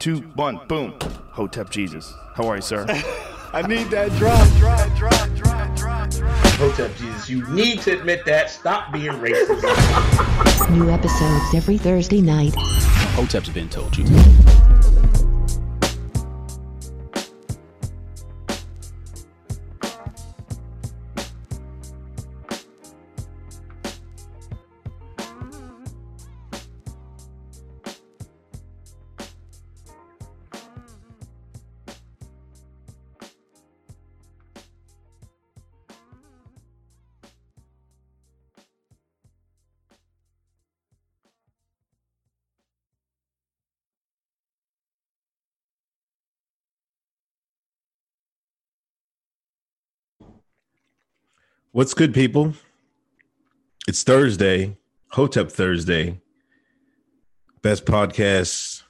two, one, boom. Hotep Jesus. How are you, sir? I need that drop, drop, drop, drop, drop, drop. Hotep Jesus, you need to admit that. Stop being racist. New episodes every Thursday night. Hotep's been told you. What's good, people? It's Thursday, Hotep Thursday, best podcast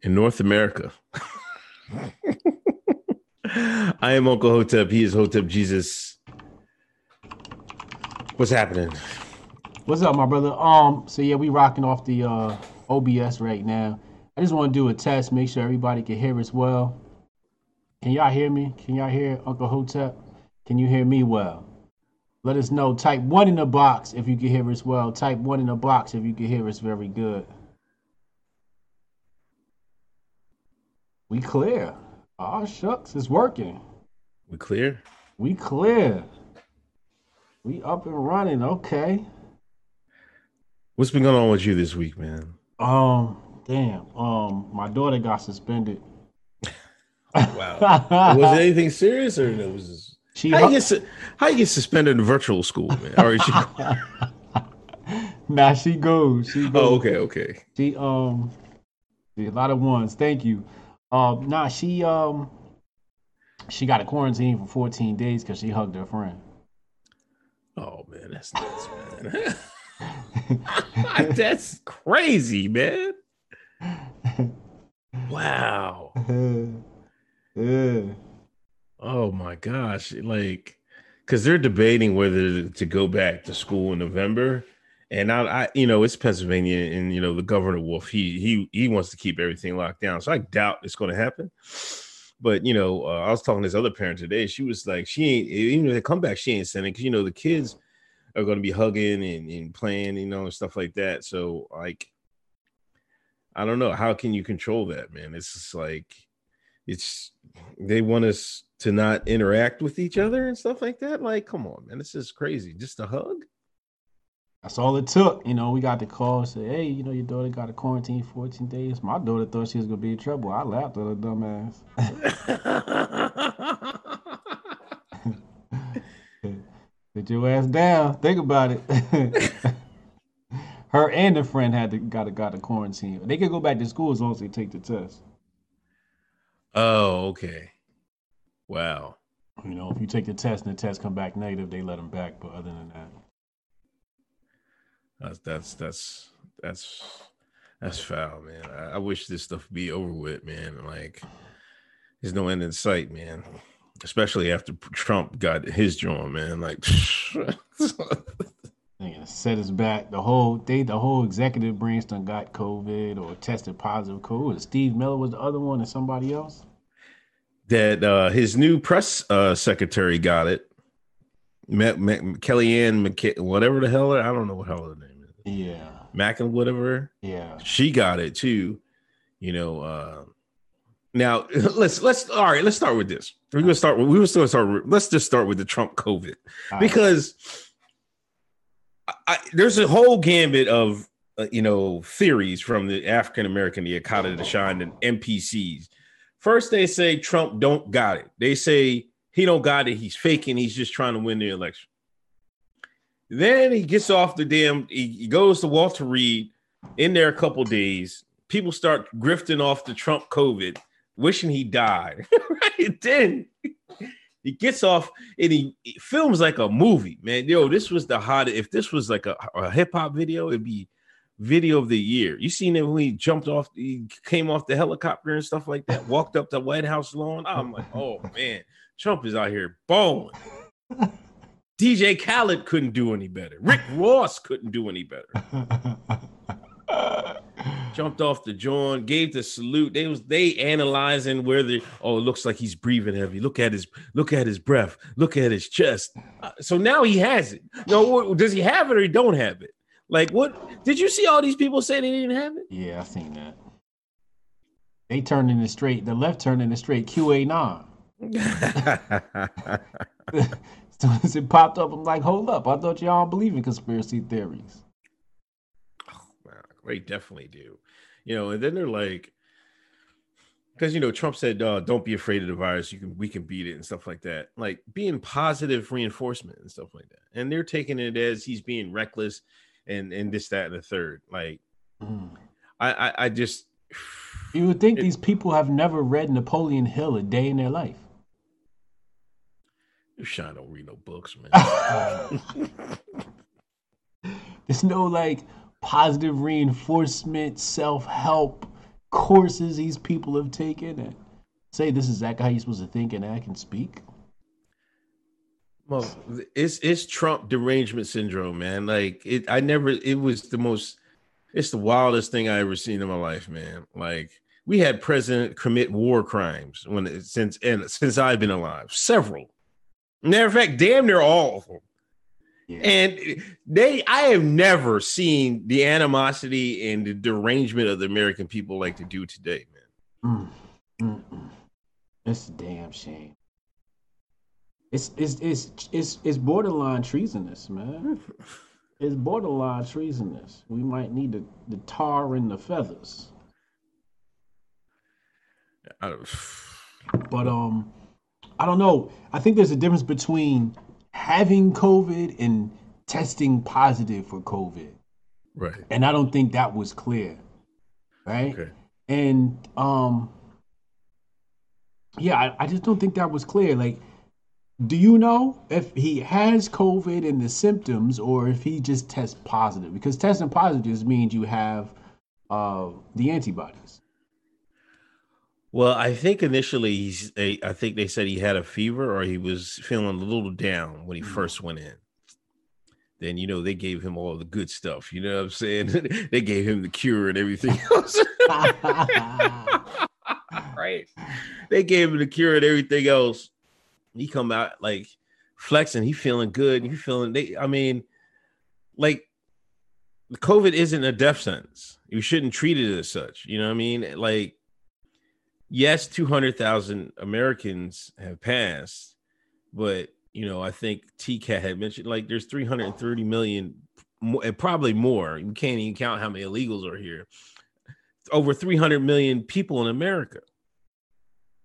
in North America. I am Uncle Hotep. He is Hotep Jesus. What's happening? What's up, my brother? Um, so yeah, we rocking off the uh OBS right now. I just want to do a test, make sure everybody can hear us well. Can y'all hear me? Can y'all hear Uncle Hotep? Can you hear me well? Let us know. Type one in the box if you can hear us well. Type one in the box if you can hear us very good. We clear. Oh shucks, it's working. We clear? We clear. We up and running. Okay. What's been going on with you this week, man? Um, damn. Um, my daughter got suspended. Wow. was it anything serious or it was just She how you, get, how you get suspended in virtual school, man? Or is she, now she goes. She goes. oh, okay, okay. She um, a lot of ones. Thank you. Um, nah, she um, she got a quarantine for 14 days because she hugged her friend. Oh man, that's nuts, man. that's crazy, man. Wow. yeah. Oh my gosh. Like, because they're debating whether to go back to school in November. And I, I, you know, it's Pennsylvania, and you know, the governor Wolf, he he he wants to keep everything locked down. So I doubt it's going to happen. But you know, uh, I was talking to this other parent today. She was like, she ain't even if they come back, she ain't sending because you know the kids are going to be hugging and, and playing, you know, and stuff like that. So like, I don't know. How can you control that, man? It's just like, it's they want us to not interact with each other and stuff like that. Like, come on, man, this is crazy. Just a hug. That's all it took. You know, we got the call and say, hey, you know, your daughter got a quarantine 14 days. My daughter thought she was gonna be in trouble. I laughed at her dumbass. Sit your ass down. Think about it. her and the friend had to got a got a quarantine. They could go back to school as long as they take the test. oh, okay. Wow. You know, if you take the test and the test come back negative, they let them back. But other than that, That's that's that's that's that's foul, man. I, I wish this stuff be over with, man. Like, there's no end in sight, man. Especially after Trump got his joint, man. Like, set us back. The whole they the whole executive branch done got COVID or tested positive COVID. Steve Miller was the other one and somebody else. That uh his new press uh secretary got it. Ma- Ma- Kellyanne McK- whatever the hell I don't know what hell her name is. Yeah. Mac and whatever. Yeah. She got it too. You know, uh now let's let's all right, let's start with this. We're gonna start with we were still start with, let's just start with the Trump COVID All because I, I, there's a whole gambit of uh, you know theories from the African American, the Akata, the Shine, and NPCs. First, they say Trump don't got it. They say he don't got it. He's faking. He's just trying to win the election. Then he gets off the damn. He, goes to Walter Reed in there a couple days. People start grifting off the Trump COVID, wishing he died. right then he gets off and he, he films like a movie, man. Yo, this was the hottest. If this was like a, a hip hop video, it'd be video of the year. You seen him when he jumped off, he came off the helicopter and stuff like that, walked up the White House lawn. I'm like, oh man, Trump is out here balling. DJ Khaled couldn't do any better. Rick Ross couldn't do any better. jumped off the joint, gave the salute. They was they analyzing where the oh, it looks like he's breathing heavy. Look at his look at his breath. Look at his chest. Uh, so now he has it. No, does he have it or he don't have it? Like what? Did you see all these people say they didn't have it? Yeah, I seen that. They turned in the straight. The left turned in the straight QAnon. So as it popped up, I'm like, hold up. I thought y'all believe in conspiracy theories. Wow, they definitely do. You know, and then they're like, because you know, Trump said, uh, "Don't be afraid of the virus. You can, we can beat it and stuff like that." Like being positive reinforcement and stuff like that. And they're taking it as he's being reckless and and this, that, and the third. Like, Mm. I, I, I just, You would think It- these people have never read Napoleon Hill a day in their life. Sean don't read no books, man. There's no like positive reinforcement, self help courses these people have taken and say this is that guy you're supposed to think and act and speak. Well, it's it's Trump derangement syndrome, man. Like it, I never. It was the most. It's the wildest thing I ever seen in my life, man. Like we had president commit war crimes when since and since I've been alive, several. Matter of fact, damn near all of them. Yeah. And they, I have never seen the animosity and the derangement of the American people like to do today, man. Mm, mm, mm. It's a damn shame. It's it's it's it's it's borderline treasonous, man. It's borderline treasonous. We might need the, the tar and the feathers. But um I don't know. I think there's a difference between having COVID and testing positive for COVID. right. And I don't think that was clear. Right? Okay. And um yeah, I, I just don't think that was clear. Like, do you know if he has COVID and the symptoms or if he just tests positive? Because testing positive just means you have uh the antibodies. Well, I think initially he's. They, I think they said he had a fever or he was feeling a little down when he first went in. Then you know they gave him all the good stuff. You know what I'm saying? they gave him the cure and everything else. right? They gave him the cure and everything else. He come out like flexing. He feeling good. He feeling. They. I mean, like COVID isn't a death sentence. You shouldn't treat it as such. You know what I mean? Like yes, 200,000 Americans have passed, but you know, I think TCAT had mentioned like there's 330 million, and probably more. You can't even count how many illegals are here. Over 300 million people in America.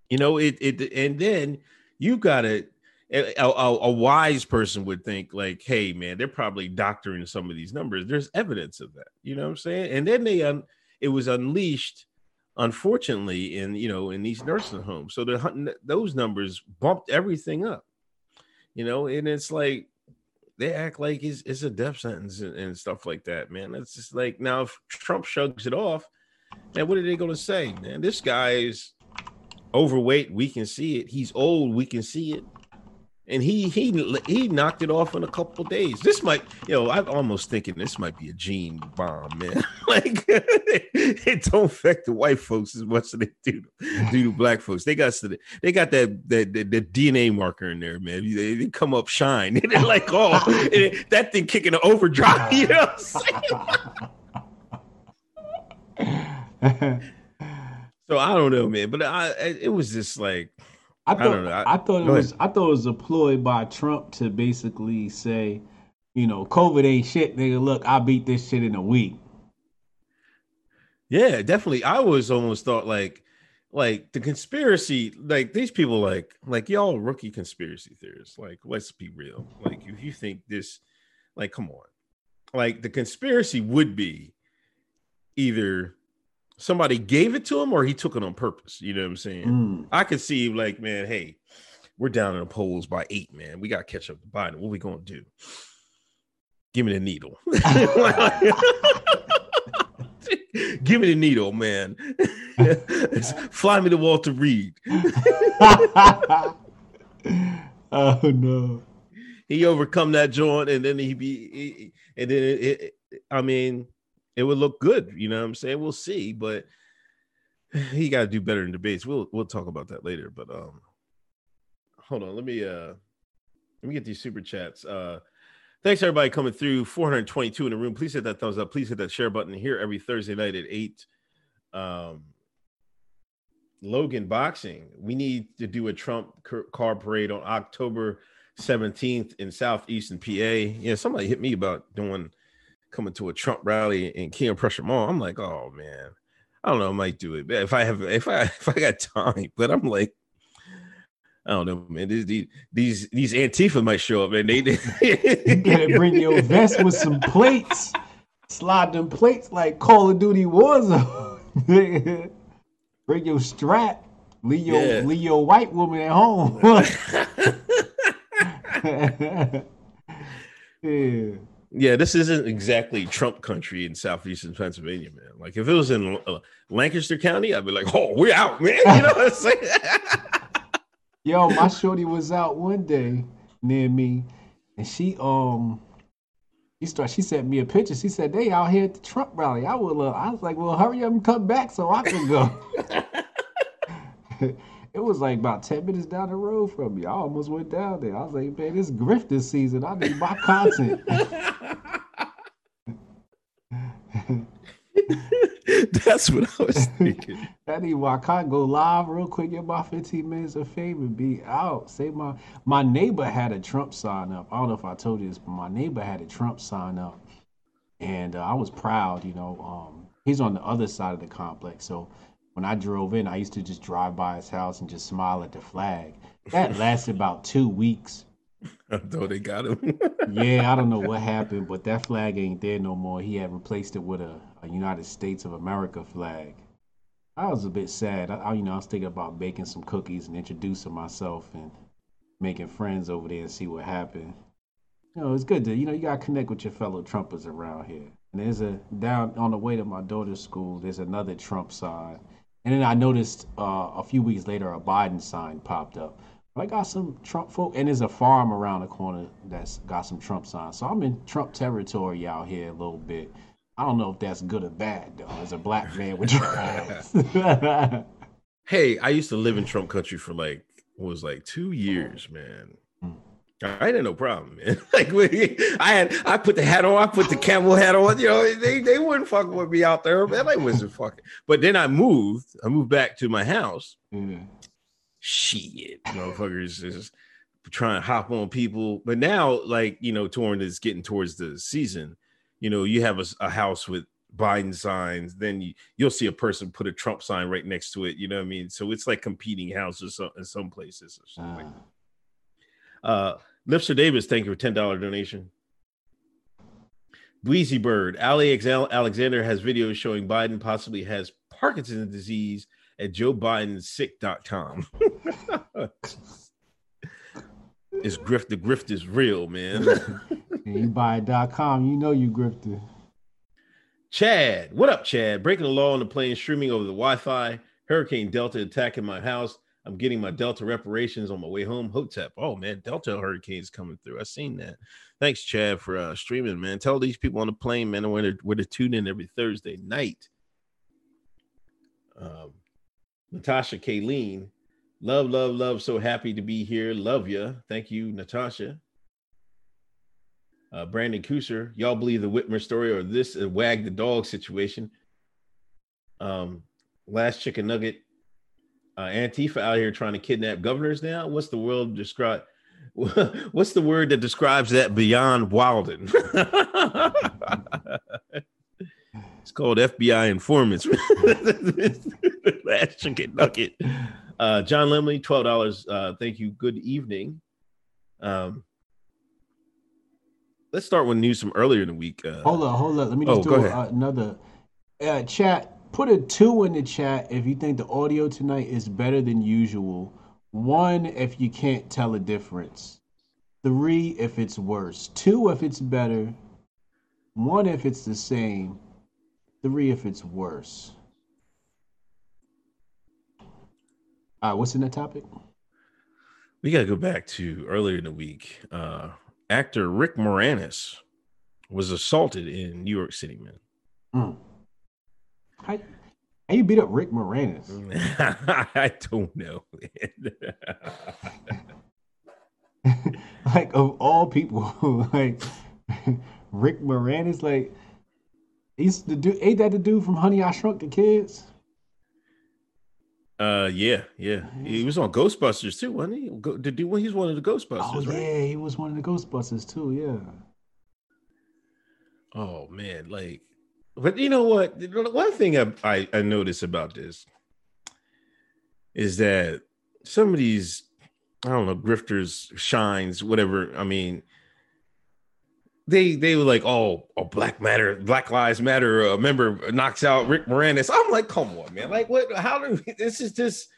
You know, it, it and then you got to a, a, a wise person would think like, hey man, they're probably doctoring some of these numbers. There's evidence of that. You know what I'm saying? And then they um, it was unleashed unfortunately in you know in these nursing homes so the those numbers bumped everything up you know and it's like they act like it's, it's a death sentence and, and stuff like that man it's just like now if trump shrugs it off and what are they going to say man this guy is overweight we can see it he's old we can see it and he he he knocked it off in a couple days. This might, you know, I'm almost thinking this might be a gene bomb, man. like it don't affect the white folks as much as they do do to black folks. They got they got that that, that DNA marker in there, man. They, they come up shine. They're like, oh, that thing kicking an overdrive. You know? So I don't know, man. But I it was just like I thought don't know. I, I- thought it was I thought it was a ploy by Trump to basically say, you know, COVID ain't shit, nigga. Look, I beat this shit in a week. Yeah, definitely. I was almost thought like like the conspiracy, like these people like like y'all rookie conspiracy theorists. Like, let's be real. Like, if you think this, like, come on. Like the conspiracy would be either somebody gave it to him or he took it on purpose. You know what I'm saying? Mm. I could see like, man, hey, we're down in the polls by eight, man. We got to catch up to Biden. What we gonna do? Give me the needle. Give me the needle, man. Fly me to Walter Reed. oh no. He overcome that joint, and then he be, he- and then it, it, I mean, it would look good. You know what I'm saying? We'll see, but he got to do better in debates. We'll we'll talk about that later. But um, hold on, let me uh, let me get these super chats. Uh, thanks everybody coming through. 422 in the room. Please hit that thumbs up. Please hit that share button here every Thursday night at eight. Um, Logan Boxing. We need to do a Trump car parade on October 17th in southeastern PA. Yeah, somebody hit me about doing coming to a Trump rally in King Prussia Mall. I'm like, oh man, I don't know, I might do it. If I have if I if I got time, but I'm like, I don't know, man. These these these Antifa might show up, and they, they you gotta bring your vest with some plates. Slide them plates like Call of Duty Warzone. bring your strap. Leave your yeah. leave your white woman at home. yeah. Yeah, this isn't exactly Trump country in southeastern Pennsylvania, man. Like if it was in uh, Lancaster County, I'd be like, "Oh, we're out, man." You know what I'm saying? Yo, my shorty was out one day near me, and she um, she start. She sent me a picture. She said they out here at the Trump rally. I will. Uh, I was like, "Well, hurry up and come back so I can go." it was like about 10 minutes down the road from me. I almost went down there. I was like, man, this grift this season. I need my content. That's what I was thinking. I need why I can't go live real quick, get my 15 minutes of fame and be out. Say my my neighbor had a Trump sign up. I don't know if I told you this, but my neighbor had a Trump sign up. And uh, I was proud, you know. Um, he's on the other side of the complex. So when I drove in, I used to just drive by his house and just smile at the flag. That lasted about two weeks. I thought they got him. yeah, I don't know what happened, but that flag ain't there no more. He had replaced it with a, a United States of America flag. I was a bit sad. I, I, you know, I was thinking about baking some cookies and introducing myself and making friends over there and see what happened. You know, it's good to, you know, you got to connect with your fellow Trumpers around here. And there's a, down on the way to my daughter's school, there's another Trump sign and then I noticed uh, a few weeks later a Biden sign popped up. I got some Trump folk, and there's a farm around the corner that's got some Trump signs. So I'm in Trump territory out here a little bit. I don't know if that's good or bad though. As a black man with Trump. hey, I used to live in Trump country for like what was like two years, man. I had no problem, man. like we, I had, I put the hat on, I put the camel hat on. You know, they they wouldn't fuck with me out there, man. They wasn't fucking. But then I moved. I moved back to my house. Mm. Shit, motherfuckers is trying to hop on people. But now, like you know, torn is getting towards the season. You know, you have a, a house with Biden signs, then you, you'll see a person put a Trump sign right next to it. You know what I mean? So it's like competing houses in some places or something. Uh. uh Lipster Davis, thank you for $10 donation. Breezy Bird, Ali Alexander has videos showing Biden possibly has Parkinson's disease at joebidensick.com. it's grift. The grift is real, man. you buy .com, you know you grifted. Chad, what up, Chad? Breaking the law on the plane, streaming over the Wi-Fi. Hurricane Delta attacking my house. I'm getting my Delta reparations on my way home. Hotep. Oh man, Delta hurricanes coming through. I seen that. Thanks, Chad, for uh, streaming, man. Tell these people on the plane, man, where to where to tune in every Thursday night. Um, Natasha Kayleen, love, love, love. So happy to be here. Love you. Thank you, Natasha. Uh, Brandon Kuser, y'all believe the Whitmer story or this uh, wag the dog situation? Um, last chicken nugget uh, Antifa out here trying to kidnap governors now. What's the world describe? What's the word that describes that beyond Walden? it's called FBI informants. Last chicken nugget. Uh, John Lemley, twelve dollars. Uh, thank you. Good evening. Um, let's start with news from earlier in the week. Uh, hold on, hold on. Let me just oh, do another uh, chat put a two in the chat if you think the audio tonight is better than usual. One if you can't tell a difference. Three if it's worse. Two if it's better. One if it's the same. Three if it's worse. All right, what's in the topic? We got to go back to earlier in the week. Uh, actor Rick Moranis was assaulted in New York City, man. Mm. How, how you beat up Rick Moranis? I don't know. like of all people, like Rick Moranis, like he's the dude. Ain't that the dude from Honey I Shrunk the Kids? uh, yeah, yeah. He was on Ghostbusters too, wasn't he? Go, the dude, he's one of the Ghostbusters, Oh right? yeah, he was one of the Ghostbusters too. Yeah. Oh man, like, but you know what? One thing I, I I notice about this is that some of these, I don't know, grifters, shines, whatever. I mean, they they were like, oh, oh, Black Matter, Black Lives Matter. A member knocks out Rick Moranis. I'm like, come on, man. Like, what? How do this is just?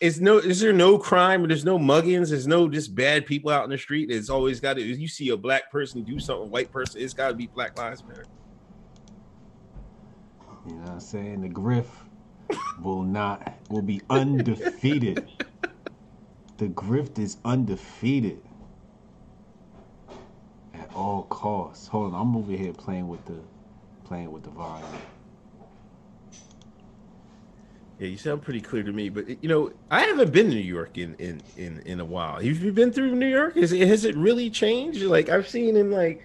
Is no is there no crime? There's no muggings. There's no just bad people out in the street. It's always got to. You see a black person do something, white person. It's got to be Black Lives Matter. You know what I'm saying? The Griff will not will be undefeated. The Grift is undefeated at all costs. Hold on, I'm over here playing with the playing with the volume. Yeah, you sound pretty clear to me, but you know, I haven't been to New York in in in, in a while. Have you been through New York? Is has it really changed? Like I've seen in like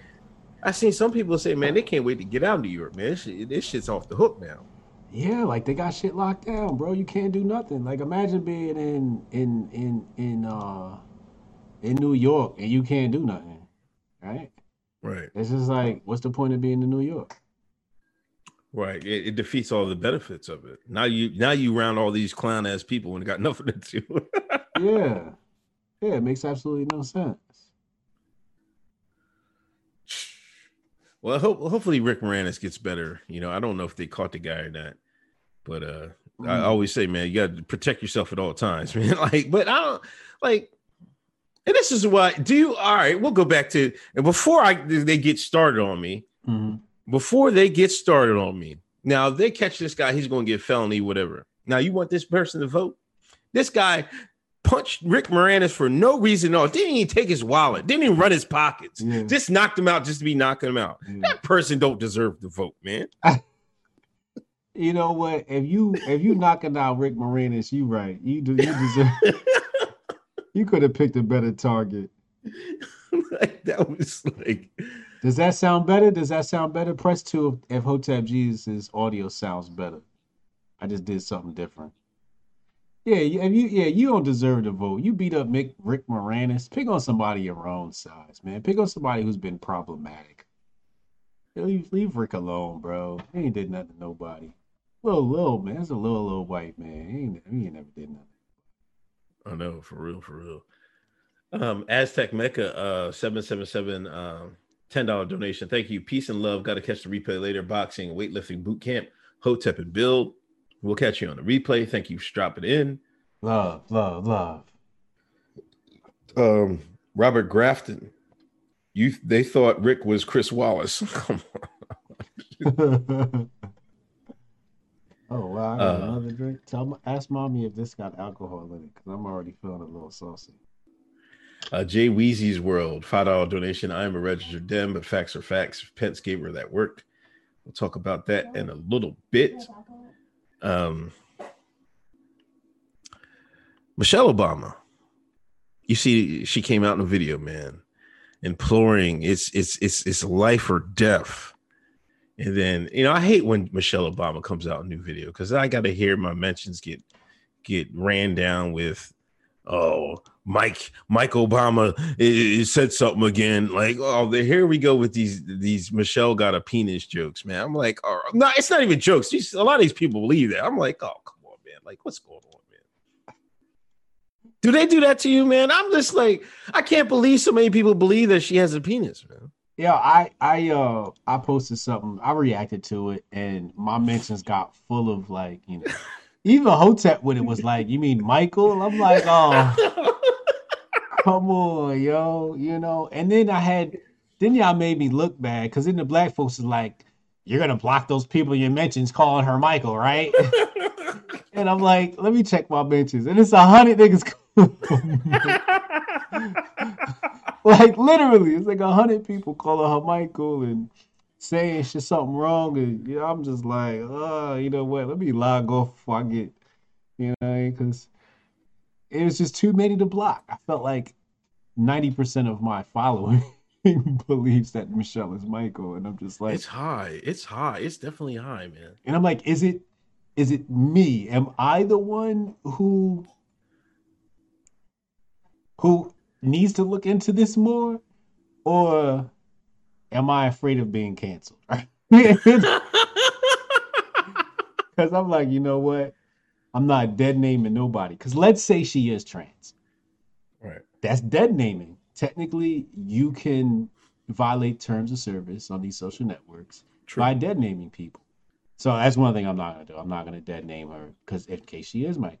I've seen some people say, man, they can't wait to get out of New York, man. This, shit, this shit's off the hook now. Yeah, like they got shit locked down, bro. You can't do nothing. Like imagine being in in in in uh in New York and you can't do nothing. Right? Right, It's just like, what's the point of being in New York? right. It, it defeats all the benefits of it. Now you now you round all these clown ass people and got nothing to do. Yeah. Yeah, it makes absolutely no sense. Well, hope, hopefully Rick Moranis gets better. You know, I don't know if they caught the guy or not, but uh, I Mm. always say, man, you got to protect yourself at all times, man. Like, but I don't like, and this is why. Do you? All right, we'll go back to and before I they get started on me. Mhm. Before they get started on me, now if they catch this guy, he's going to get felony, whatever. Now you want this person to vote? This guy punched Rick Moranis for no reason at all. Didn't even take his wallet. Didn't even run his pockets. Yeah. Just knocked him out just to be knocking him out. Yeah. That person don't deserve to vote, man. You know what? If you if you knocking out Rick Moranis, you right. You do you deserve you could have picked a better target. like, that was like, Does that sound better? Does that sound better? Press two if Hotep Jesus' audio sounds better. I just did something different. Yeah, you- you yeah, you don't deserve to vote. You beat up Mick, Rick Moranis. Pick on somebody your own size, man. Pick on somebody who's been problematic. Leave, leave Rick alone, bro. He ain't did nothing to nobody. Little, little man. That's a little, little white man. He ain't, he ain't never did nothing. I know for real, for real. Um, Aztec Mecca, uh, seven seven seven, um, ten dollar donation. Thank you. Peace and love. Got to catch the replay later. Boxing, weightlifting boot camp, Hotep and Build. We'll catch you on the replay. Thank you for dropping in. Love, love, love. Um, Robert Grafton. You they thought Rick was Chris Wallace. Come on. oh wow, I got Uh, another drink. Tell ask mommy if this got alcohol in it, because I'm already feeling a little saucy. Uh, Jay Weezy's World, five dollar donation. I am a registered dem, but facts are facts. Pence gave her that work. We'll talk about that in a little bit. Um, Michelle Obama, you see, she came out in a video, man, imploring it's it's it's it's life or death. And then you know, I hate when Michelle Obama comes out in a new video because I got to hear my mentions get get ran down with, oh, Mike Mike Obama i- i- said something again. Like, oh, the, here we go with these these Michelle got a penis jokes, man. I'm like, oh, no, it's not even jokes. These, a lot of these people believe that. I'm like, oh, come on, man. Like, what's going on, man? Do they do that to you, man? I'm just like, I can't believe so many people believe that she has a penis, man. Yeah, I I uh I posted something. I reacted to it, and my mentions got full of like you know, even Hotep with it was like, "You mean Michael?" I'm like, "Oh, come on, yo," you know. And then I had, then y'all made me look bad because then the black folks is like, "You're gonna block those people you mentions calling her Michael, right?" and I'm like, "Let me check my mentions," and it's a hundred niggas. like literally, it's like a hundred people calling her Michael and saying shit something wrong, and you know, I'm just like, oh, you know what? Let me log off before I get, you know, because it was just too many to block. I felt like 90% of my following believes that Michelle is Michael, and I'm just like, It's high. It's high. It's definitely high, man. and I'm like, is it is it me? Am I the one who who needs to look into this more? Or am I afraid of being canceled? Because I'm like, you know what? I'm not dead naming nobody. Because let's say she is trans. That's dead naming. Technically, you can violate terms of service on these social networks True. by dead naming people. So that's one thing I'm not gonna do. I'm not gonna dead name her because in case she is Mike,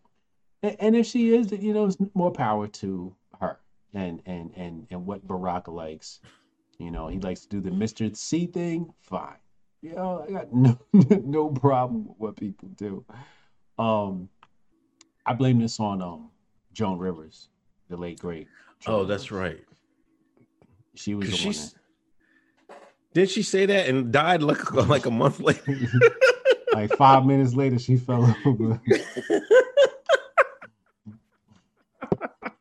and, and if she is, you know, it's more power to her and and and and what Barack likes. You know, he likes to do the Mr. C thing. Fine. You know, I got no no problem with what people do. Um, I blame this on um Joan Rivers, the late great. Joan Oh, that's Rivers. right. She was. the one. she's did she say that and died like like a month later? like five minutes later, she fell over.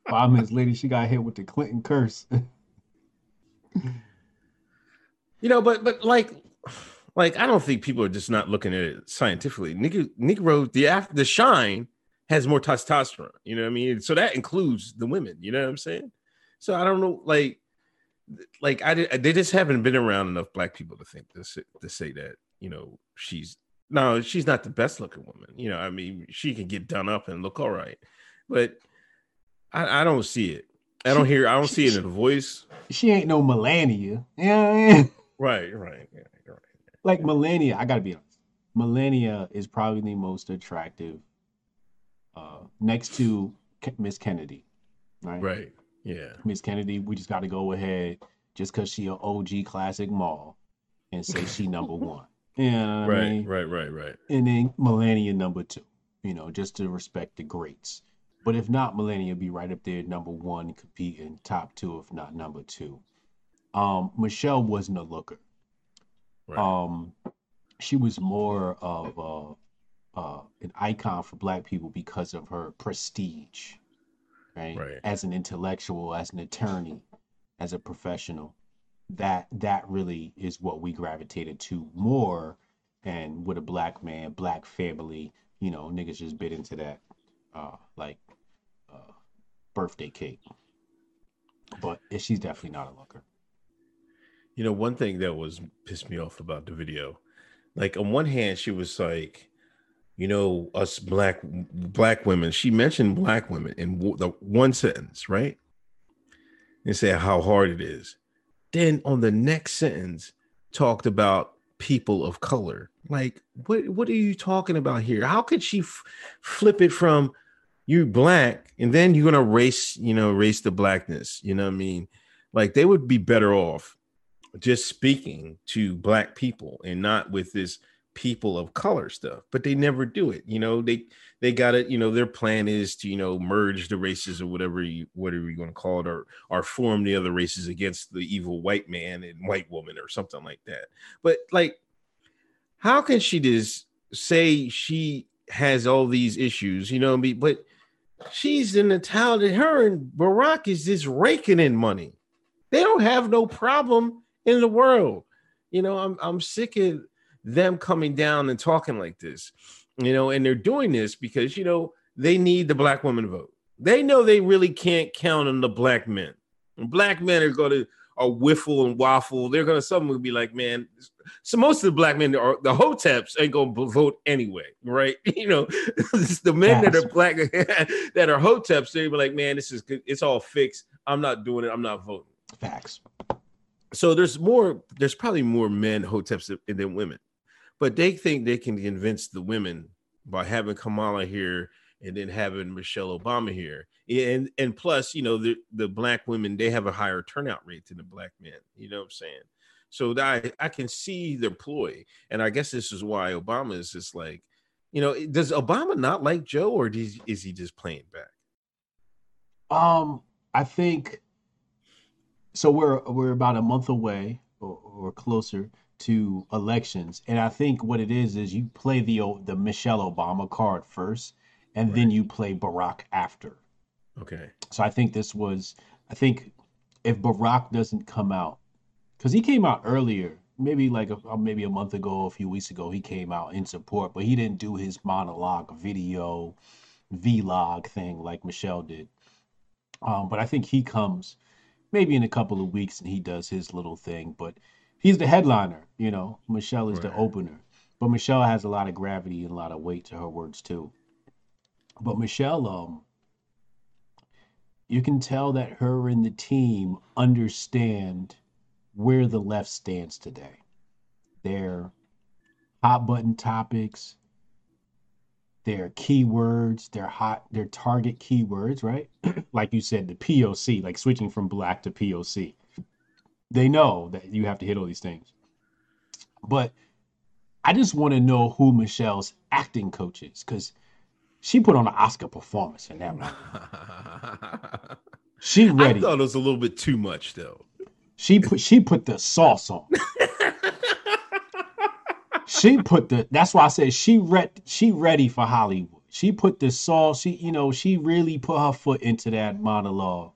Five minutes later, she got hit with the Clinton curse. You know, but but like like I don't think people are just not looking at it scientifically. Nigga, Negro, the after the shine has more testosterone. You know what I mean? So that includes the women. You know what I'm saying? So I don't know, like, like I did, they just haven't been around enough black people to think this to say that you know she's no, she's not the best looking woman. You know, I mean, she can get done up and look all right, but I, I don't see it. I don't hear. I don't see it in the voice. she ain't no Melania. Yeah, Right, right, yeah, right. like Melania. I gotta be honest. Melania is probably the most attractive, uh, next to Miss Kennedy, right? Right. Yeah. Miss Kennedy, we just got to go ahead just because she an OG classic mall and say she number one. You know what I Right, mean? right, right, right. And then Melania number two, you know, just to respect the greats. But if not, Melania be right up there, number one, competing top two, if not number two. Um, Michelle wasn't a looker. Right. Um, she was more of a, uh, an icon for Black people because of her prestige, right? Right. As an intellectual, as an attorney, as a professional, that that really is what we gravitated to more. And with a black man, black family, you know, niggas just bit into that, uh, like, uh, birthday cake. But she's definitely not a looker. You know, one thing that was pissed me off about the video, like on one hand, she was like, you know, us black black women. She mentioned black women in the one sentence, right? And said how hard it is. Then on the next sentence, talked about people of color. Like, what what are you talking about here? How could she f- flip it from you black and then you're gonna race, you know, race the blackness? You know what I mean? Like they would be better off just speaking to black people and not with this people of color stuff but they never do it you know they they got it you know their plan is to you know merge the races or whatever you whatever you're going to call it or or form the other races against the evil white man and white woman or something like that but like how can she just say she has all these issues you know what I mean? but she's in the town that her and barack is just raking in money they don't have no problem in the world. You know, I'm I'm sick of them coming down and talking like this. You know, and they're doing this because you know they need the black woman vote. They know they really can't count on the black men. And black men are going to are whiffle and waffle. They're going to some will be like, man. So most of the black men are the hoteps ain't going to vote anyway, right? You know, the men that are black that are hoteps, they be like, man, this is good. It's all fixed. I'm not doing it. I'm not voting Facts. so there's more there's probably more men hoteps than women but they think they can convince the women by having kamala here and then having michelle obama here. And and plus you know the the black women they have a higher turnout rate than the black men. You know what i'm saying? So I, I can see their ploy. And i guess this is why obama is just like you know does obama not like joe or is, is he just playing back? Um, I think so. We're we're about a month away or, or closer to elections, and I think what it is is you play the the Michelle Obama card first, and then you play Barack after. Okay. So I think this was, I think if Barack doesn't come out, because he came out earlier, maybe like a, uh, maybe a month ago, a few weeks ago, he came out in support, but he didn't do his monologue video, vlog thing like Michelle did. Um, but I think he comes maybe in a couple of weeks and he does his little thing. But he's the headliner, you know. Michelle is the opener. But Michelle has a lot of gravity and a lot of weight to her words too. But Michelle, um, you can tell that her and the team understand where the left stands today. Their hot button topics, their keywords, their hot, their target keywords, right? like you said, the POC, like switching from black to POC. They know that you have to hit all these things. But I just want to know who Michelle's acting coach is because she put on an Oscar performance in that one. She ready. I thought it was a little bit too much though. She put she put the sauce on. she put the that's why I said she read she ready for Hollywood. She put the sauce, she you know, she really put her foot into that monologue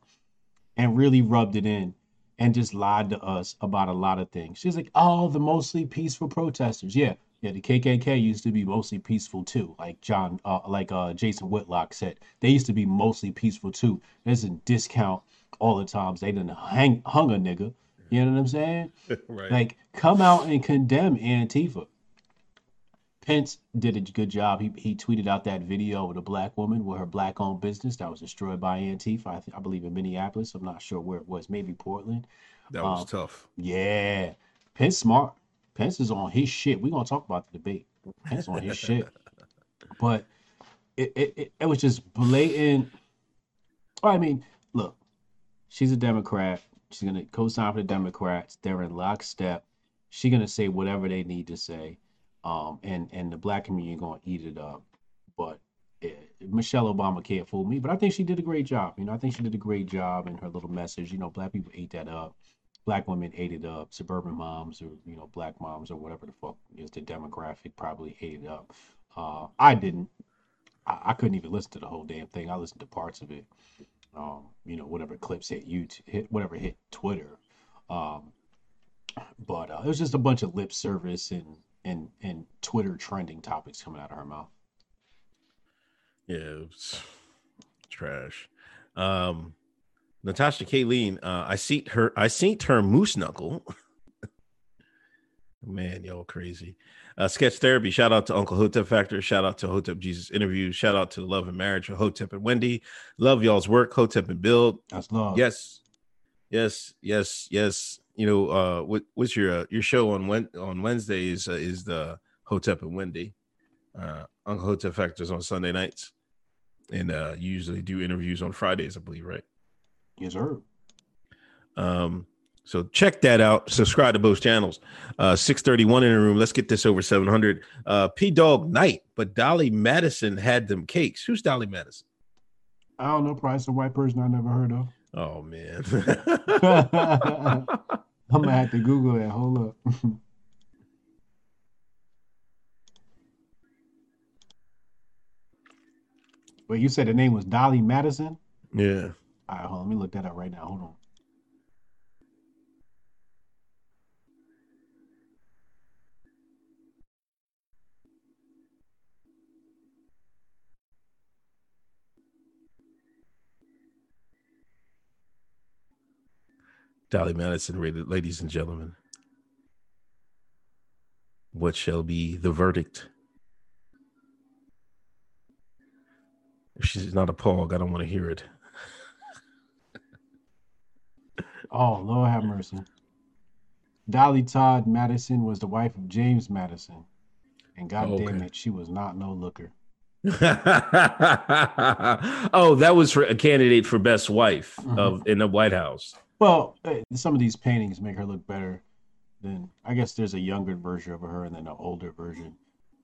and really rubbed it in and just lied to us about a lot of things. She's like, "Oh, the mostly peaceful protesters." Yeah. Yeah, the KKK used to be mostly peaceful too, like John, uh, like uh, Jason Whitlock said. They used to be mostly peaceful too. There's a discount all the times they didn't hang hung a nigga. You know what I'm saying? right. Like, come out and condemn Antifa. Pence did a good job. He he tweeted out that video with a black woman with her black-owned business that was destroyed by Antifa. I, th- I believe in Minneapolis. I'm not sure where it was. Maybe Portland. that was um, tough. Yeah, Pence smart. Pence is on his shit. We're gonna talk about the debate. Pence on his shit. But it, it, it, it was just blatant. I mean, look, she's a Democrat. She's gonna co-sign for the Democrats. They're in lockstep. She's gonna say whatever they need to say, um, and and the black community gonna eat it up. But eh, Michelle Obama can't fool me. But I think she did a great job. You know, I think she did a great job in her little message. You know, black people ate that up. Black women ate it up. Suburban moms or you know black moms or whatever the fuck is the demographic probably ate it up. Uh, I didn't. I, I couldn't even listen to the whole damn thing. I listened to parts of it. Um, you know, whatever clips hit YouTube, hit whatever hit Twitter. Um, but uh, it was just a bunch of lip service and and and Twitter trending topics coming out of her mouth. Yeah, it was trash. Um, Natasha Kayleen, uh, I see her. I seen her moose knuckle. Man, y'all crazy. Uh, sketch therapy. Shout out to Uncle Hotep Factor. Shout out to Hotep Jesus interview. Shout out to the Love and Marriage with Hotep and Wendy. Love y'all's work. Hotep and Build. That's love. Yes, yes, yes, yes. You know, uh, what what's your uh, your show on Wed on Wednesdays uh, is the Hotep and Wendy. Uh, Uncle Hotep Factors on Sunday nights, and uh, you usually do interviews on Fridays, I believe, right? Yes, sir. Um, so check that out. Subscribe to both channels. Uh, 631 in the room. Let's get this over 700. Uh, P Dog Night, but Dolly Madison had them cakes. Who's Dolly Madison? I don't know. Probably some white person I never heard of. Oh man. I'm gonna have to Google that. Hold up. Wait, you said the name was Dolly Madison? yeah. All right, hold on. Let me look that up right now. Hold on. Dolly Madison ladies and gentlemen. What shall be the verdict? If she's not a pog, I don't want to hear it. Oh, Lord have mercy. Dolly Todd Madison was the wife of James Madison. And god damn Okay. it, she was not no looker. oh, that was for a candidate for best wife Mhm. of in the White House. Well, eh, some of these paintings make her look better than I guess there's a younger version of her and then an older version.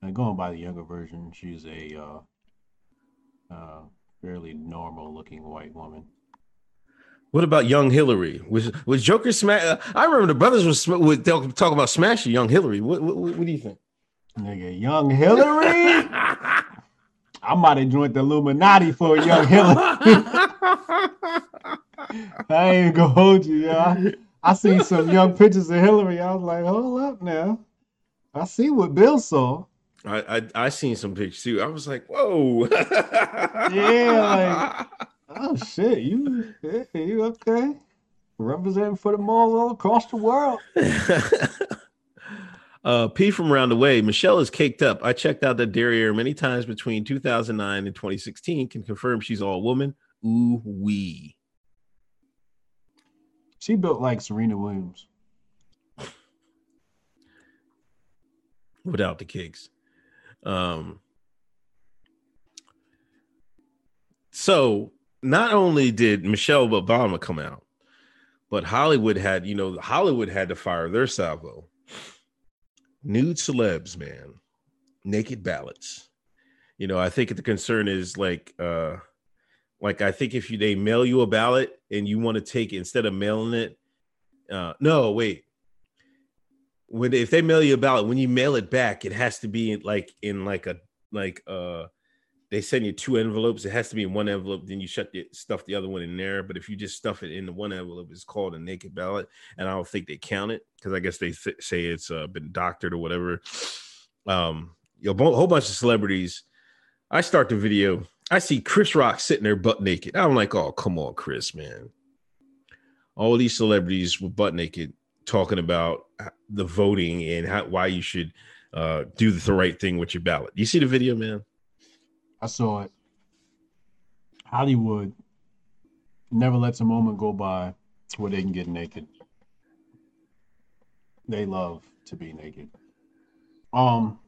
And going by the younger version, she's a uh, uh, fairly normal looking white woman. What about young Hillary? Was was Joker smash? Uh, I remember the brothers was would talk, talk about smashing young Hillary. What, what, what do you think? Nigga, young Hillary. I might have joined the Illuminati for young Hillary. I ain't gonna hold you, yeah. I seen some young pictures of Hillary. I was like, hold up now. I see what Bill saw. I, I I seen some pictures too. I was like, whoa. Yeah, like, Oh shit, you you okay? Representing for the malls all across the world. uh, P from round the way. Michelle is caked up. I checked out that derriere many times between 2009 and 2016. Can confirm she's all woman. Ooh wee. She built like Serena Williams. without the kicks. Um, so not only did Michelle Obama come out, but Hollywood had, you know, Hollywood had to fire their salvo. Nude celebs, man, naked ballots. You know, I think the concern is like, uh, like I think if you they mail you a ballot and you want to take instead of mailing it, uh, no, wait, when if they mail you a ballot, when you mail it back, it has to be like in like a like uh they send you two envelopes. It has to be in one envelope. Then you shut the stuff the other one in there. But if you just stuff it in the one envelope, it's called a naked ballot, and I don't think they count it because I guess they th- say it's uh, been doctored or whatever. Um, you know, a whole bunch of celebrities. I start the video. I see Chris Rock sitting there butt naked. I'm like, oh come on, Chris, man. All these celebrities were butt naked talking about the voting and how, why you should uh, do the right thing with your ballot. You see the video, man? I saw it. Hollywood never lets a moment go by where they can get naked. They love to be naked. Um,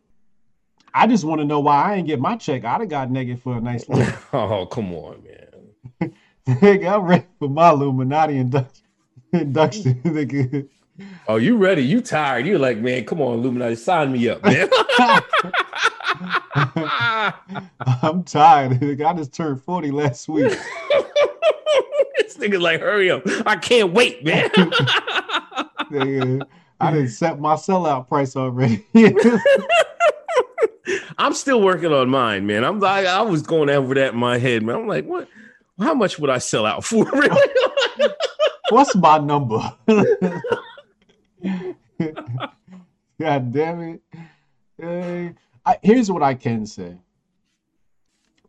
I just want to know why I ain't get my check. I'd have got naked for a nice look. oh, come on, man. Nigga, I'm ready for my Illuminati induction. induction. Nigga. Oh, you ready? You tired? You're like, man, come on, Illuminati, sign me up, man. I'm tired. Nigga. I just turned 40 last week. this nigga's like, hurry up. I can't wait, man. Nigga, I didn't set my sellout price already. I'm still working on mine, man. I'm like, I was going over that in my head, man. I'm like, what? How much would I sell out for? Really? What's my number? God damn it. Hey, I, here's what I can say.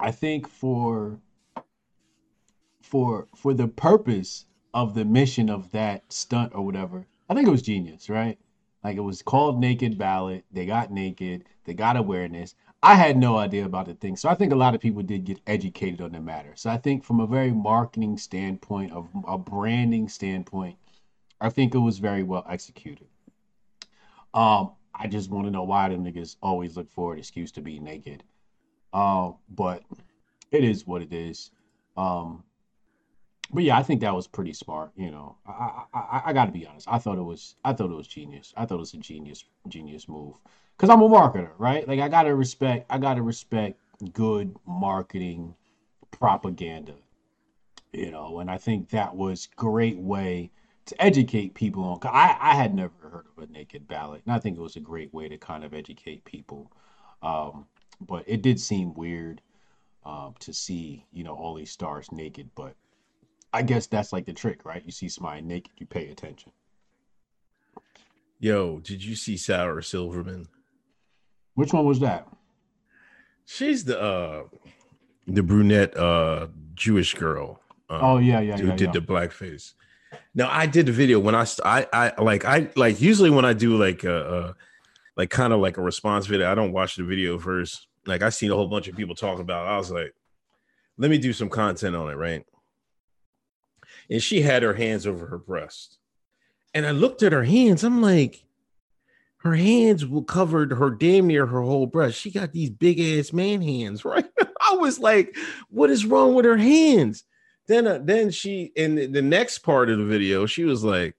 I think for for for the purpose of the mission of that stunt or whatever, I think it was genius, right? Like it was called Naked Ballot. They got naked. They got awareness. I had no idea about the thing, so I think a lot of people did get educated on the matter. So I think from a very marketing standpoint, of a branding standpoint, I think it was very well executed. Um, I just want to know why them niggas always look for an excuse to be naked. Um, but it is what it is. Um, but yeah, I think that was pretty smart. You know, I I, I, I got to be honest. I thought it was I thought it was genius. I thought it was a genius genius move. Cause I'm a marketer, right? Like I gotta respect I gotta respect good marketing propaganda. You know, and I think that was great way to educate people on. I I had never heard of a naked ballot, and I think it was a great way to kind of educate people. Um, but it did seem weird um, to see you know all these stars naked, but I guess that's like the trick, right? You see somebody naked, you pay attention. Yo, did you see Sarah Silverman? Which one was that? She's the uh the brunette uh Jewish girl. Um, Oh yeah, yeah, who yeah. did yeah. the blackface. Now I did the video when I I I like I like usually when I do like a, a like kind of like a response video, I don't watch the video first. Like I seen a whole bunch of people talking about. It. I was like, let me do some content on it, right? And she had her hands over her breast, and I looked at her hands. I'm like, her hands will covered her damn near her whole breast. She got these big ass man hands, right? I was like, what is wrong with her hands? Then, uh, then she in the, next part of the video, she was like,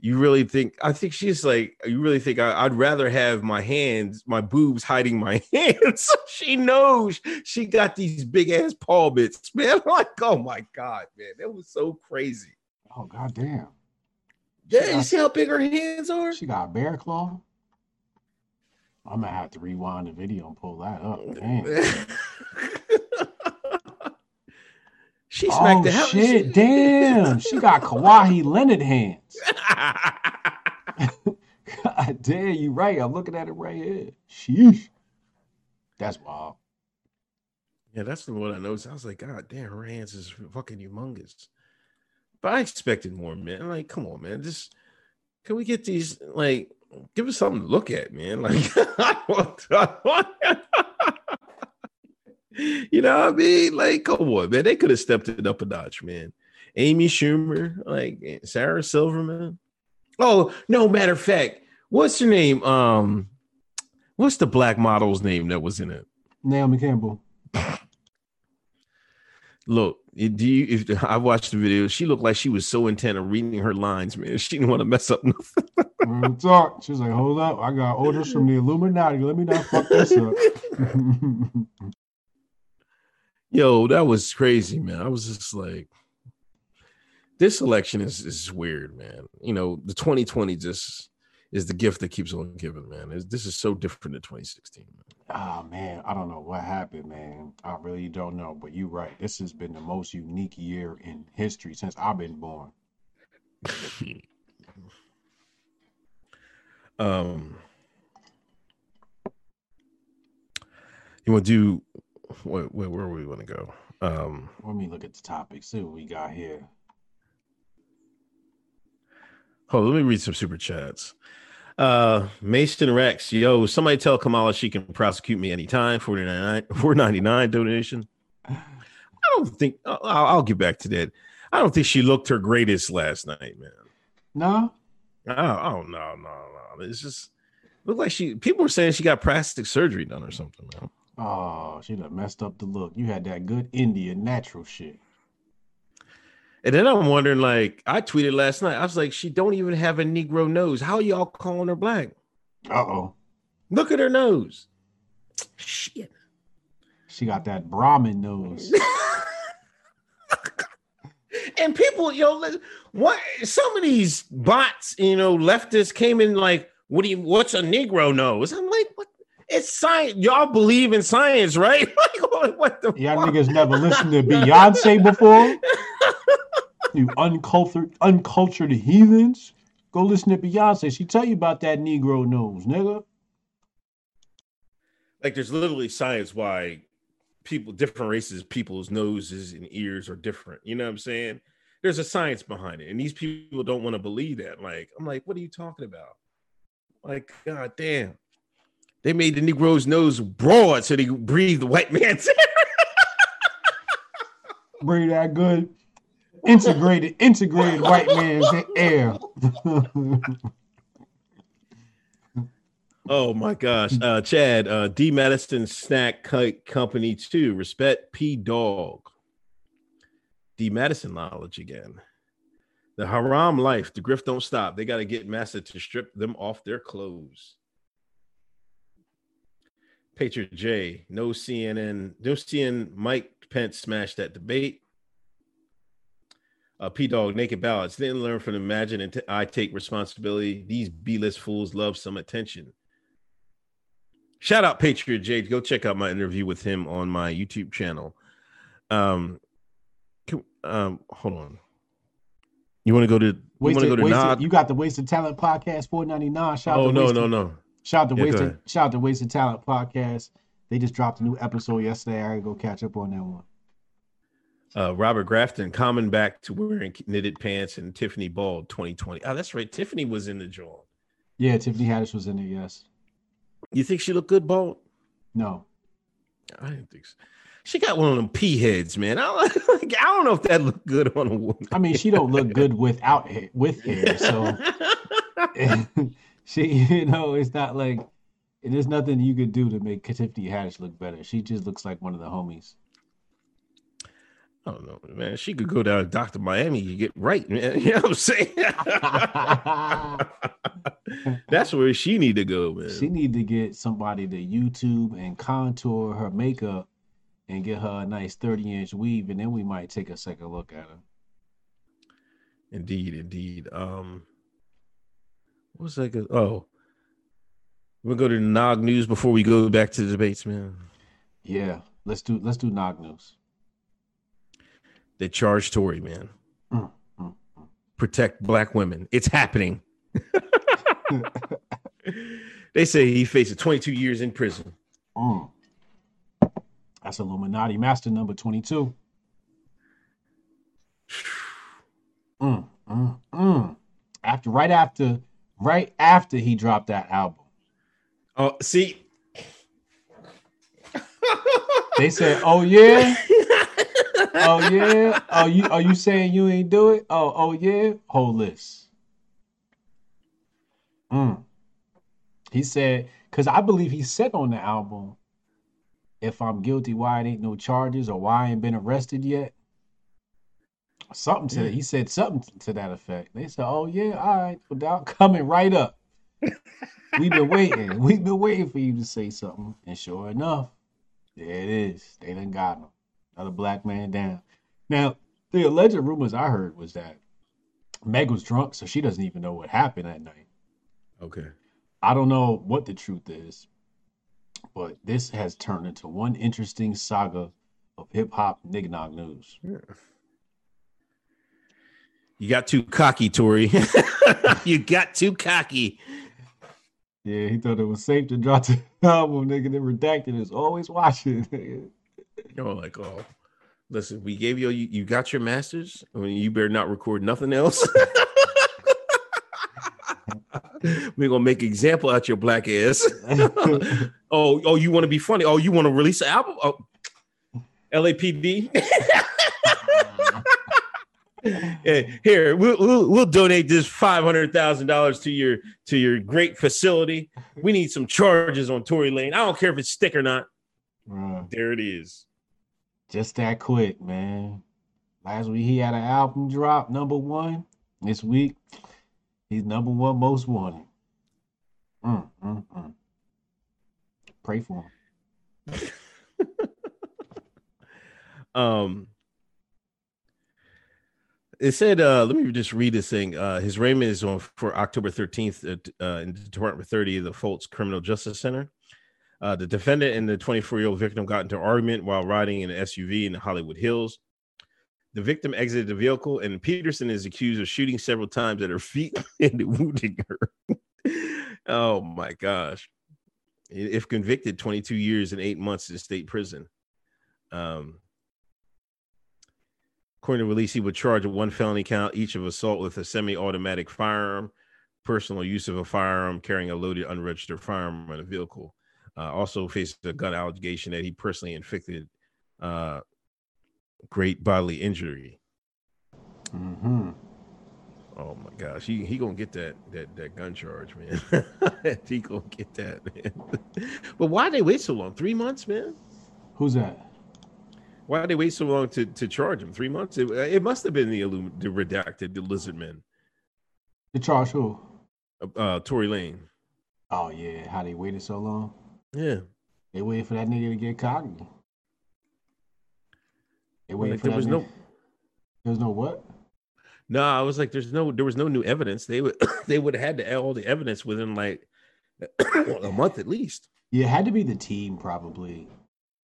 You really think? I think she's like. You really think I, would rather have my hands, my boobs hiding my hands? she knows she got these big ass paw bits, man. I'm like, oh my god, man, that was so crazy. Oh god damn. Yeah, got, you see how big her hands are? She got bear claw. I'm gonna have to rewind the video and pull that up. Damn. she smacked oh, the hell. Shit, damn. She got Kawhi Leonard hands. God damn, you right. I'm looking at it right here. Sheesh. That's wild. Yeah, that's the one I noticed. I was like, God damn, her hands is fucking humongous. But I expected more, man. Like, come on, man. Just can we get these like give us something to look at, man. Like, I want, I want, you know what I mean? Like, come on, man. They could have stepped it up a notch, man. Amy Schumer, like Sarah Silverman. Oh, no matter of fact, what's your name? Um, what's the black model's name that was in it? Naomi Campbell. Look, do you? If I watched the video, she looked like she was so intent on reading her lines, man. She didn't want to mess up nothing. talk. She's like, "Hold up, I got orders from the Illuminati. Let me not fuck this up." Yo, that was crazy, man. I was just like, this election is is weird, man. You know, the 2020 just is the gift that keeps on giving, man. this is so different than 2016. Man. Ah man, I don't know what happened, man. I really don't know. But you're right. This has been the most unique year in history since I've been born. um, you want to do what? Where, where we want to go? Um, let me look at the topic. See what we got here. Hold. On, let me read some super chats. Uh, Mason Rex, yo, somebody tell Kamala she can prosecute me anytime. 499 donation. I don't think I'll, I'll, get back to that. I don't think she looked her greatest last night, man. No, oh, oh no, no, no. It's just looked like she. People were saying she got plastic surgery done or something, man. Oh, she done messed up the look. You had that good Indian natural shit. And then I'm wondering, like, I tweeted last night. I was like, she don't even have a Negro nose. How y'all calling her black? Uh oh. Look at her nose. Shit. She got that Brahmin nose. and people, yo, know, what? Some of these bots, you know, leftists came in like, what do you? What's a Negro nose? I'm like, what? It's science. Y'all believe in science, right? like, what the? Y'all fuck? niggas never listened to Beyonce before. you uncultured, uncultured heathens. Go listen to Beyonce. She tell you about that Negro nose, nigga. Like there's literally science why people, different races, people's noses and ears are different. You know what I'm saying? There's a science behind it, and these people don't want to believe that. Like, I'm like, what are you talking about? Like, god damn. They made the Negro's nose broad so they breathe the white man's air. breathe that good integrated, integrated white man's air. oh my gosh, uh, Chad, uh, D Madison Snack Company too. Respect P Dog. D Madison knowledge again. The haram life, the grift don't stop. They got to get Massa to strip them off their clothes. Patriot J, no CNN, no seeing Mike Pence smash that debate uh, P Dog, Naked Ballots. Didn't learn from Imagine and t- I take responsibility. These B list fools love some attention. Shout out Patriot Jade. Go check out my interview with him on my YouTube channel. Um, can, um, hold on. You want to go to? You want to go to wasted, Nod? You got the Wasted Talent podcast four ninety nine. Shout oh no wasted, no no. Shout out to yeah, Wasted. Shout out to Wasted Talent podcast. They just dropped a new episode yesterday. I gotta go catch up on that one uh, Robert Grafton coming back to wearing knitted pants and Tiffany Bald 2020. Oh, that's right. Tiffany was in the joint. Yeah, Tiffany Haddish was in it. Yes. You think she looked good bald? No. I didn't think so. She got one of them pea heads, man. I don't, like, I don't know if that looked good on a woman. I mean, she don't look good without it. with hair, so she, you know, it's not like there's nothing you could do to make Tiffany Haddish look better. She just looks like one of the homies. I don't know, man. She could go down to Dr. Miami. You get right, man. You know what I'm saying? That's where she need to go, man. she need to get somebody to YouTube and contour her makeup and get her a nice 30 inch weave, and then we might take a second look at her. Indeed, indeed. Um, what's that? Good? Oh, we'll go to the Nog news before we go back to the debates, man. Yeah, let's do let's do Nog news. They charge Tory, man. Mm, mm, Protect black women. It's happening. they say he faces 22 years in prison. Mm. That's Illuminati Master number 22. Mm, mm, mm. After right after right after he dropped that album. Oh, see, They said, "Oh yeah, oh yeah, oh you are you saying you ain't do it? Oh oh yeah, whole list." Mm. He said, "Cause I believe he said on the album, if I'm guilty, why it ain't no charges or why I ain't been arrested yet." Something to he said something to that effect. They said, "Oh yeah, all right, without coming right up." We've been waiting. We've been waiting for you to say something, and sure enough, there it is. They done got him. Another black man down. Now, the alleged rumors I heard was that Meg was drunk, so she doesn't even know what happened that night. okay. I don't know what the truth is, but this has turned into one interesting saga of hip hop nigga news. You got too cocky, Tory. you got too cocky. Yeah, he thought it was safe to drop the album, nigga. Then redacted is always watching. Nigga. You're like, oh, listen, we gave you, you, you got your masters. I mean, you better not record nothing else. We're gonna make example out your black ass. oh, oh, you want to be funny? Oh, you want to release an album? Oh, LAPD. Hey, here we'll, we'll we'll donate this five hundred thousand dollars to your to your great facility. We need some charges on Tory Lane. I don't care if it's stick or not. Bruh. There it is. Just that quick, man. Last week he had an album drop, number one. This week, he's number one most wanted. Mm, mm, mm. Pray for him. Um, it said, uh, let me just read this thing. Uh, his arraignment is on for October 13th at, uh, in Department 30 of the Foltz Criminal Justice Center. Uh, the defendant and the 24 year old victim got into argument while riding in an SUV in the Hollywood Hills. The victim exited the vehicle, and Peterson is accused of shooting several times at her feet and wounding her. oh my gosh. If convicted, 22 years and eight months in state prison. Um, According to release, he would charge one felony count each of assault with a semi-automatic firearm, personal use of a firearm, carrying a loaded unregistered firearm in a vehicle. Uh, also faced a gun allegation that he personally inflicted uh, great bodily injury. Mm-hmm. Oh my gosh, he he gonna get that that that gun charge, man. he gonna get that, man. but why they wait so long? Three months, man. Who's that? Why did they wait so long to, to charge him? Three months? It, it must have been the, illum- the redacted, the lizard men, The charge who? uh, uh, Tory Lane. Oh yeah, how they waited so long? Yeah. They waited for that nigga to get cocky. They waited Like, for there that was nigga- no, There was no what? no, I was like, there's no, there was no new evidence. They would, they would have had to add all the evidence within like a month at least. Yeah, it had to be the team probably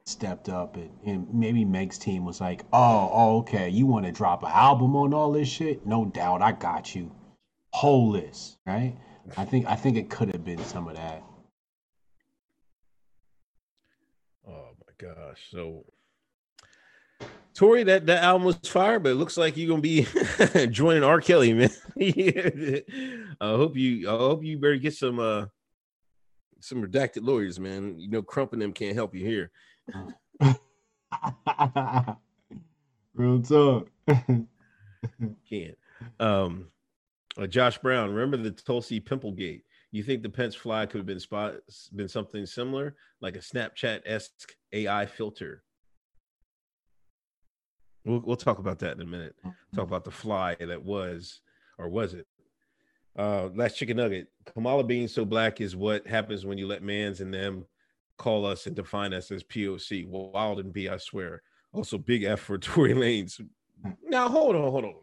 stepped up and, and maybe Meg's team was like, oh, oh, okay, you want to drop an album on all this shit? No doubt, I got you. Whole list, right? I think I think it could have been some of that. Oh my gosh. So Tory, that, that album was fire, but it looks like you're gonna be joining R. Kelly, man. I hope you I hope you better get some uh some redacted lawyers, man. You know, Crump and them can't help you here. Real talk. Can't. Um uh, Josh Brown, remember the Tulsi pimple gate? You think the Pence fly could have been spot been something similar, like a Snapchat esque AI filter? We'll we'll talk about that in a minute. Talk about the fly that was, or was it? Uh, last chicken nugget. Kamala being so black is what happens when you let mans and them call us and define us as POC. Wild and B, I swear. Also, big F for Tory Lanez. Now hold on, hold on.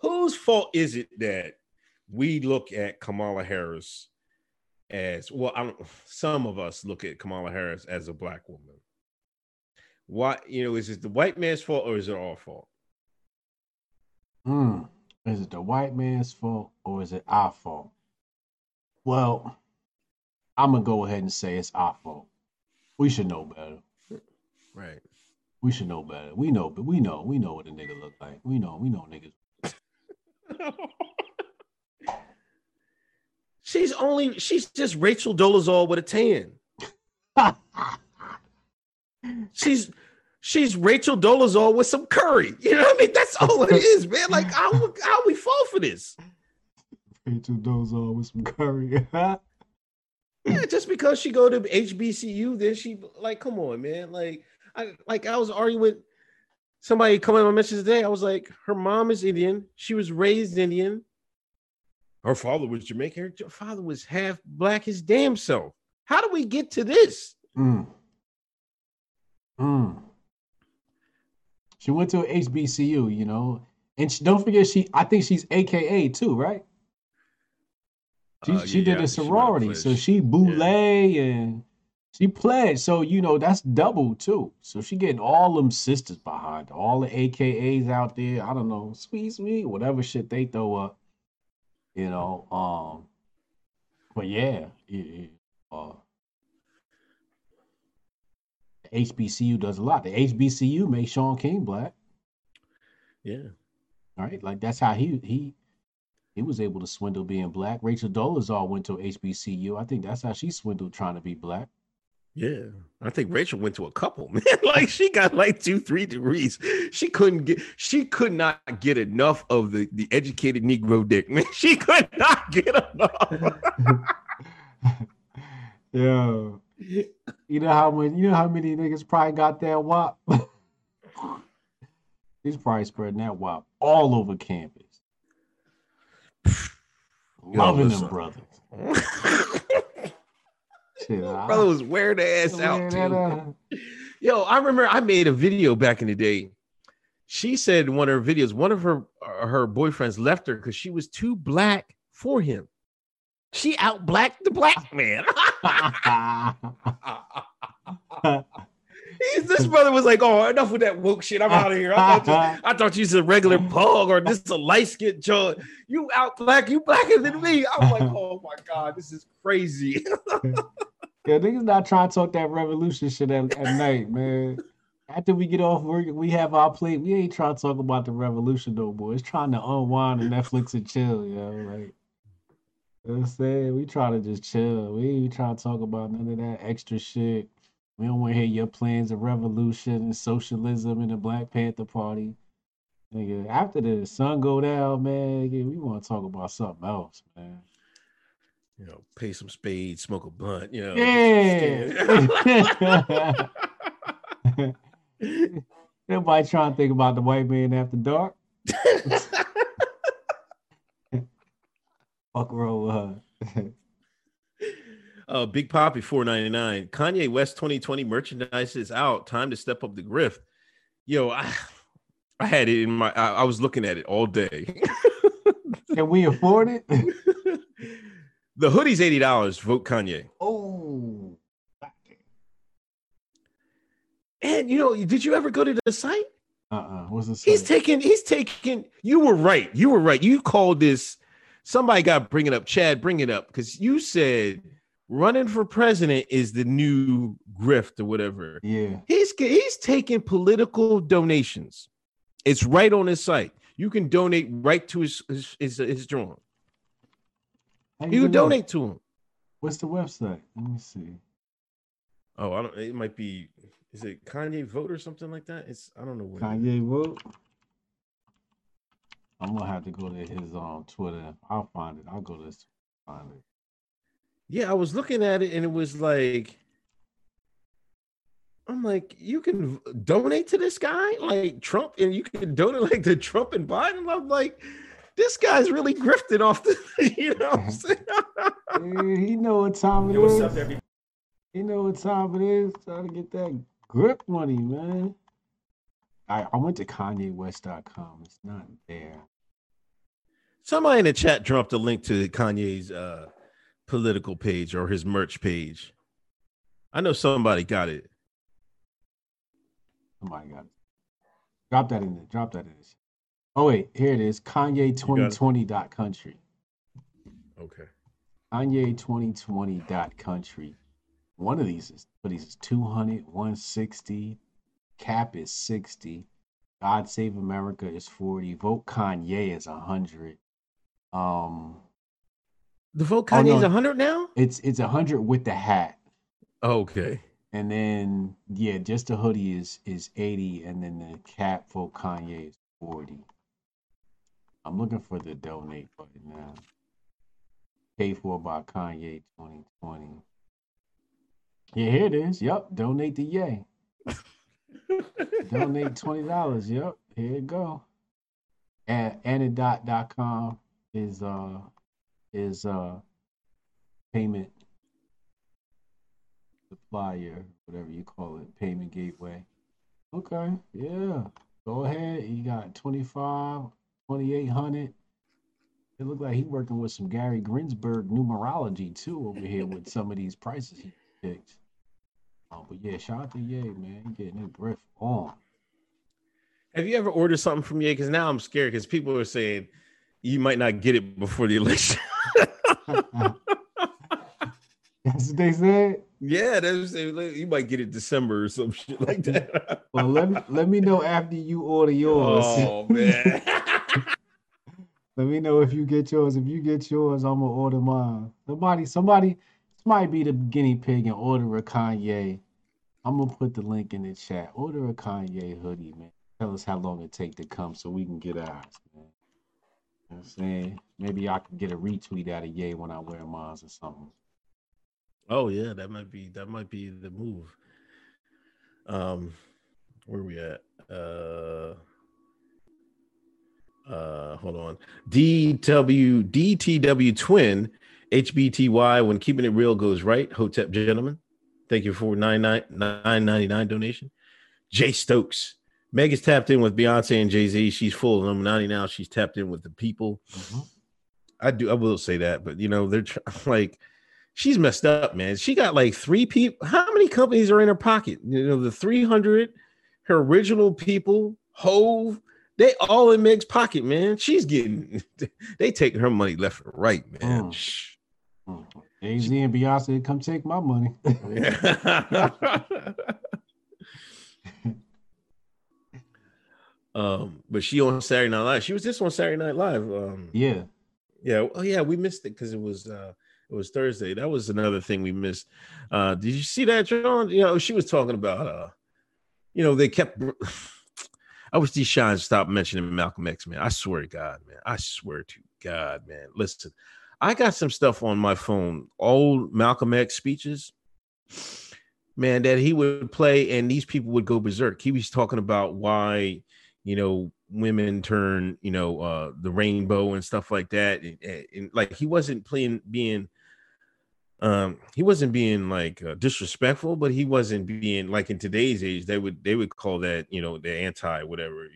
Whose fault is it that we look at Kamala Harris as well? I don't, some of us look at Kamala Harris as a black woman. Why, you know, is it the white man's fault or is it our fault? Hmm. Is it the white man's fault or is it our fault? Well, I'm gonna go ahead and say it's our fault. We should know better. Right. We should know better. We know, but we know, we know what a nigga look like. We know, we know niggas. she's only she's just Rachel Dolezal with a tan. she's she's Rachel Dolezal with some curry. You know what I mean? That's all it is, man. Like how how we fall for this? Rachel Dolezal with some curry. Yeah, just because she go to HBCU, then she like, come on, man. Like, I like I was arguing with somebody coming on my message today. I was like, her mom is Indian, she was raised Indian. Her father was Jamaican. Her father was half black his damn self. How do we get to this? Mm. Mm. She went to HBCU, you know, and she, don't forget she. I think she's AKA too, right? She Uh, she yeah, did yeah, a she sorority, so she boule and she pledged. So you know that's double too. So she getting all them sisters behind all the AKAs out there. I don't know, sweet sweet, whatever shit they throw up. You know, um, but yeah, it, uh, HBCU does a lot. The HBCU made Shaun King black, Yeah. right? Like that's how he he he was able to swindle being black. Rachel Dolezal went to HBCU. I think that's how she swindled trying to be black. Yeah, I think Rachel went to a couple, man. like she got like two, three degrees. She couldn't get, she could not get enough of the the educated Negro dick, man. She could not get enough. Yeah. You know how many you know how many niggas probably got that wop? He's probably spreading that wop all over campus. Loving them brothers. Brother was wearing the ass out too. Yo, I remember I made a video back in the day. She said in one of her videos, one of her uh, her boyfriends left her because she was too black for him. She out blacked the black man. This brother was like, "Oh, enough with that woke shit. I'm out of here. I thought, you, I thought you was a regular pug or this is a light skinned joint. You out black, you blacker than me." I'm like, "Oh my god, this is crazy." Yeah, niggas not trying to talk that revolution shit at, at night, man. After we get off work we have our plate, we ain't trying to talk about the revolution no more. It's trying to unwind and Netflix and chill, yo. Like, you know I'm saying? We try to just chill. We ain't trying to talk about none of that extra shit. We don't want to hear your plans of revolution and socialism and the Black Panther Party. Nigga, after the sun go down, man, we want to talk about something else, man. You know, pay some spades, smoke a blunt. You know, Yeah. Everybody trying to think about the white man after dark. Fuck roll with her. Uh, Big Poppy, four ninety nine. Kanye West twenty twenty merchandise is out. Time to step up the grift. Yo, I, I had it in my. I, I was looking at it all day. Can we afford it? the hoodie's eighty dollars. Vote Kanye. oh. And you know, did you ever go to the site? Uh-uh. What's the He's taking. He's taking. You were right. You were right. You called this. Somebody got to bring it up. Chad, bring it up because you said running for president is the new grift or whatever. yeah. He's he's taking political donations. It's right on his site. You can donate right to his his his, his drawing. How You can that? donate to him. What's the website? Let me see. Oh, I don't. It might be. Is it Kanye vote or something like that? It's I don't know what. Kanye vote. I'm gonna have to go to his um Twitter. I'll find it. I'll go to his find it. Yeah, I was looking at it and it was like I'm like, you can donate to this guy, like Trump, and you can donate like to Trump and Biden. I'm like, this guy's really grifting off the, you know. What I'm saying? Yeah, he know what time it Yo, what's is. up, everybody? He know what time it is. Trying to get that grip money, man. I, I went to KanyeWest.com. It's not there. Somebody in the chat dropped a link to Kanye's uh, political page or his merch page. I know somebody got it. Somebody got it. Drop that in there. Drop that in there. Oh wait, here it is. Kanye 2020.country. Okay. Kanye 2020.country. One of these is what is 200, 160. Cap is 60. God Save America is 40. Vote Kanye is 100. Um The vote Oh, Kanye's no. 100 now? it's it's 100 with the hat. Okay. And then yeah, just the hoodie is is 80 and then the cap for Kanye is 40. I'm looking for the donate button now. Paid for by Kanye 2020. Yeah, here it is. Yep, donate to Yay. donate twenty dollars. Yep, here you go. And anedot.com is uh is uh payment supplier, whatever you call it, payment gateway. Okay, yeah. Go ahead. You got 25, 2800. It looked like he working with some Gary Grinsberg numerology too over here with some of these prices he picked. Oh, uh, but yeah, shout out to Ye, man. He getting his breath on. Have you ever ordered something from Ye? Because now I'm scared because people are saying you might not get it before the election. That's what they said. yeah, that's you might get it December or some shit like that. Well, let me let me know after you order yours. oh man. Let me know if you get yours. If you get yours, I'm gonna order mine. Somebody, somebody, this might be the guinea pig and order a Kanye. I'm gonna put the link in the chat. Order a Kanye hoodie, man. Tell us how long it take to come so we can get ours, man. You know I'm saying? Maybe I can get a retweet out of Ye when I wear mine or something. Oh yeah, that might be that might be the move. Um, where we at? Uh, uh, hold on. DW DTW twin HBTY. When keeping it real goes right. Hotep gentlemen, thank you for nine nine nine ninety nine donation. Jay Stokes. Meg is tapped in with Beyonce and Jay Z. She's full of Illuminati now. She's tapped in with the people. Mhm. I do. I will say that, but you know, they're tr- like, she's messed up, man. She got like three people. How many companies are in her pocket? You know, the three hundred, her original people, Hove, they all in Meg's pocket, man. She's getting, they taking her money left and right, man. Mm. Shh. Jay Z and Beyonce, come take my money. um, but she on Saturday Night Live. She was just on Saturday Night Live. Um, yeah. Yeah. Oh, yeah. We missed it because it was uh it was Thursday. That was another thing we missed. Uh did you see that, John? You know, she was talking about uh, you know, they kept I wish these shines stopped mentioning Malcolm X, man. I swear to God, man. I swear to God, man. Listen, I got some stuff on my phone, old Malcolm X speeches, man, that he would play, and these people would go berserk. He was talking about why, you know, women turn, you know, uh the rainbow and stuff like that. And, and- and, like he wasn't playing being um he wasn't being like uh, disrespectful but he wasn't being like in today's age they would they would call that you know the anti whatever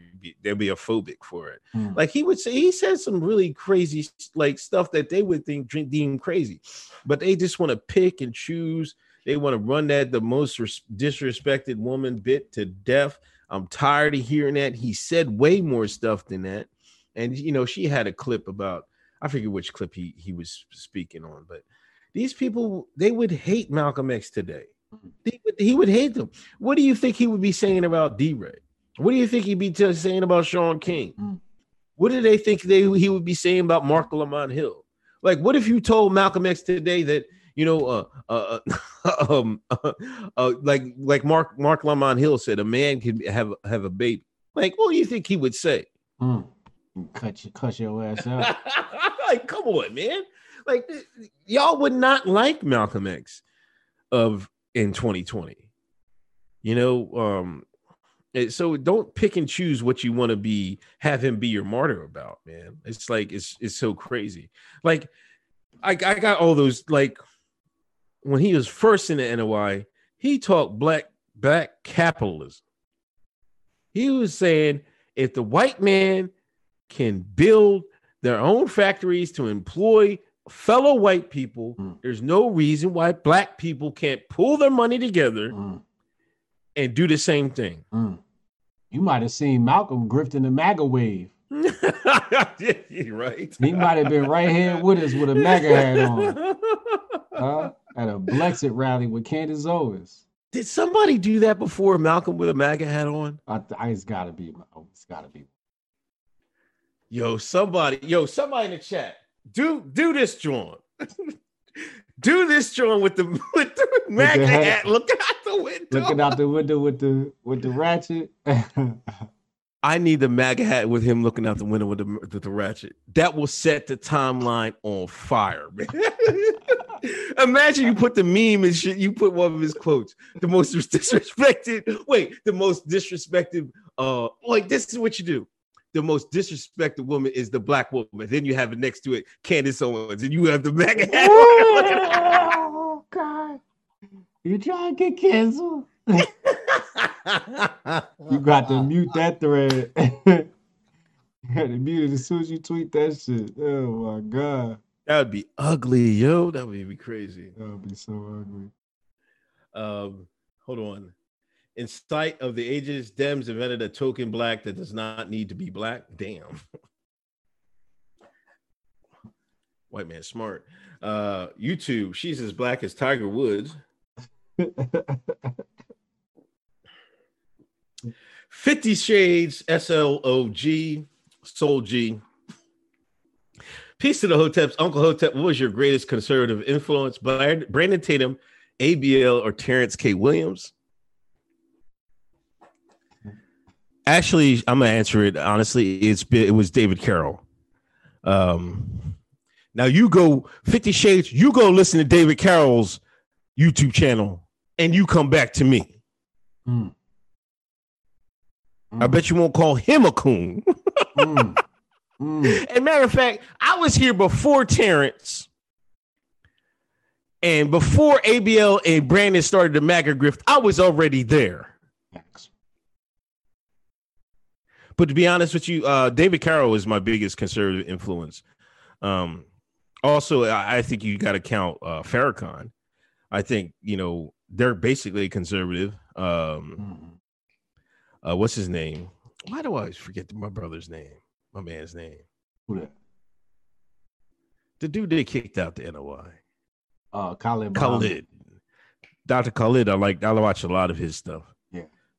they'd be a phobic for it. Mm. like he would say he said some really crazy like stuff that they would think deem crazy but they just want to pick and choose they want to run that the most res- disrespected woman bit to death. I'm tired of hearing that. He said way more stuff than that and you know she had a clip about i forget which clip he he was speaking on but these people they would hate malcolm x today he would, he would hate them what do you think he would be saying about DeRay what do you think he'd be t- saying about shaun king Mm. what do they think they he would be saying about marc lamont hill like what if you told malcolm x today that you know uh uh, uh um uh, uh, like like mark marc lamont hill said a man can have have a baby like what do you think he would say Mm. Cut your cut your ass out. like, come on, man. Like, y'all would not like Malcolm X of in 2020. You know, um, so don't pick and choose what you want to be. Have him be your martyr about, man. It's like it's it's so crazy. Like I I got all those like when he was first in the NOI, he talked black black capitalism. He was saying if the white man can build their own factories to employ fellow white people, Mm. there's no reason why black people can't pull their money together Mm, and do the same thing. mm. You might have seen Malcolm grifting the MAGA wave. You're right. He might have been right here with us with a MAGA hat on. Huh? At a Blexit rally with Candace Owens. Did somebody do that before Malcolm with a MAGA hat on? I, I it's gotta be. Oh, it's gotta be. Yo, somebody, yo, somebody in the chat, do do this, John. do this, John, with the with the MAGA hat. Looking out the window. Looking out the window with the with the ratchet. I need the MAGA hat with him looking out the window with the, with the ratchet. That will set the timeline on fire, man. Imagine you put the meme and shit. You put one of his quotes. The most disrespected. Wait, the most disrespected. Uh, like this is what you do. The most disrespected woman is the black woman. Then you have it next to it, Candace Owens, and you have the MAGA hat. oh God! You trying to get canceled? You got to mute that thread. you had to mute it as soon as you tweet that shit. Oh my god, That would be ugly, yo. That would be crazy. that would be so ugly. Um, hold on. In sight of the ages, Dems invented a token black that does not need to be black. Damn. White man smart. Uh, YouTube, she's as black as Tiger Woods. 50 Shades, SLOG, Soul G. Peace to the Hoteps. Uncle Hotep, what was your greatest conservative influence? Brand- Brandon Tatum, ABL, or Terrence K. Williams? Actually, I'm gonna answer it honestly. It's been, it was David Carroll. Um, now you go 50 Shades, you go listen to David Carroll's YouTube channel, and you come back to me. Mm. I bet you won't call him a coon. Mm. Mm. And matter of fact, I was here before Terrence. And before ABL and Brandon started the MAGA grift, I was already there. Thanks. But to be honest with you, uh, David Carroll is my biggest conservative influence. Um, also, I, I think you got to count uh, Farrakhan. I think you know they're basically conservative. Um, uh, what's his name? Why do I always forget my brother's name? My man's name. Who that? The dude they kicked out the NOI. Uh, Khalid. Khalid. Dr. Khalid, I like I watch a lot of his stuff.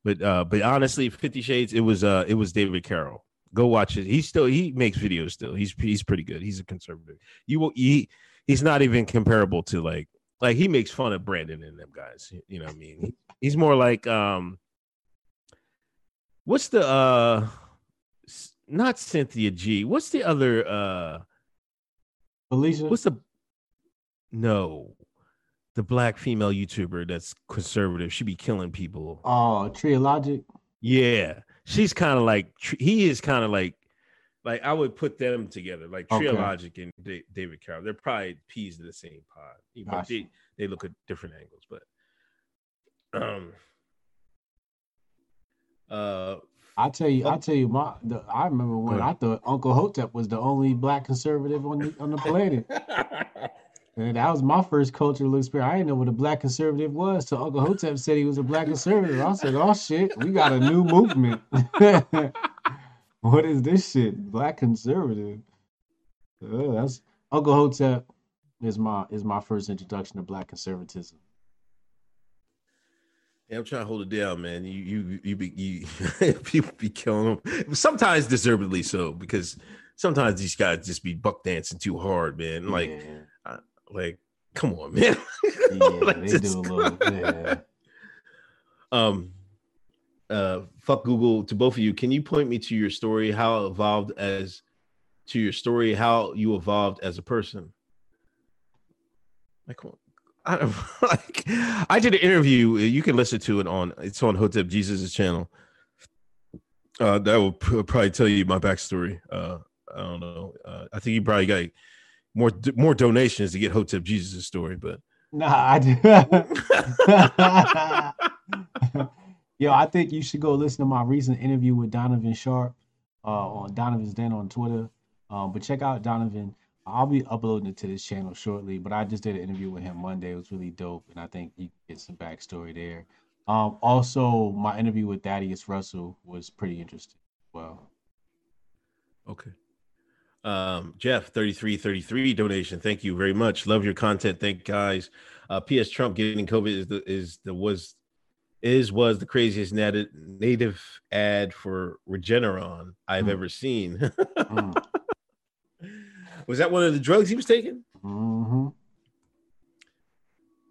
But uh but honestly, 50 Shades, it was uh it was David Carroll. Go watch it. He still he makes videos still. He's he's pretty good. He's a conservative. You will he he's not even comparable to like like he makes fun of Brandon and them guys. You know what I mean? He's more like um what's the uh not Cynthia G. What's the other uh Felicia. What's the no, the black female YouTuber that's conservative? She be killing people. Oh, Triologic. Yeah, she's kind of like he is kind of like like I would put them together, like Okay. Triologic and Da- David Carroll. They're probably peas in the same pod, Gotcha. they they look at different angles. But um, uh, I tell you, I tell you, my the, I remember when I thought Uncle Hotep was the only black conservative on the on the planet. And that was my first cultural experience. I didn't know what a black conservative was So Uncle Hotep said he was a black conservative. I said, "Oh shit, we got a new movement." what is this shit? Black conservative. Oh, that's Uncle Hotep is my is my first introduction to black conservatism. Yeah, I'm trying to hold it down, man. You you you be you people be killing them. Sometimes deservedly so, because sometimes these guys just be buck dancing too hard, man. Like yeah, like come on, man. yeah Like, they do a little. Yeah. um uh fuck Google to both of you. Can you point me to your story how it evolved as to your story how you evolved as a person? Like. I, like I did an interview. You can listen to it on it's on Hotep Jesus' channel. Uh, that will p- probably tell you my backstory. Uh, I don't know. Uh, I think you probably got more more donations to get Hotep Jesus' story, but Nah, I do. Yo, I think you should go listen to my recent interview with Donovan Sharp uh, on Donovan's Den on Twitter. Um, but check out Donovan. I'll be uploading it to this channel shortly. But I just did an interview with him Monday. It was really dope, and I think you can get some backstory there. Um, also, my interview with Thaddeus Russell was pretty interesting. as Well, Okay. Um, Jeff, 3333 donation. Thank you very much. Love your content. Thank guys. Uh, PS Trump getting COVID is the is the was is was the craziest native native ad for Regeneron I've Mm. ever seen. mm, was that one of the drugs he was taking? hmm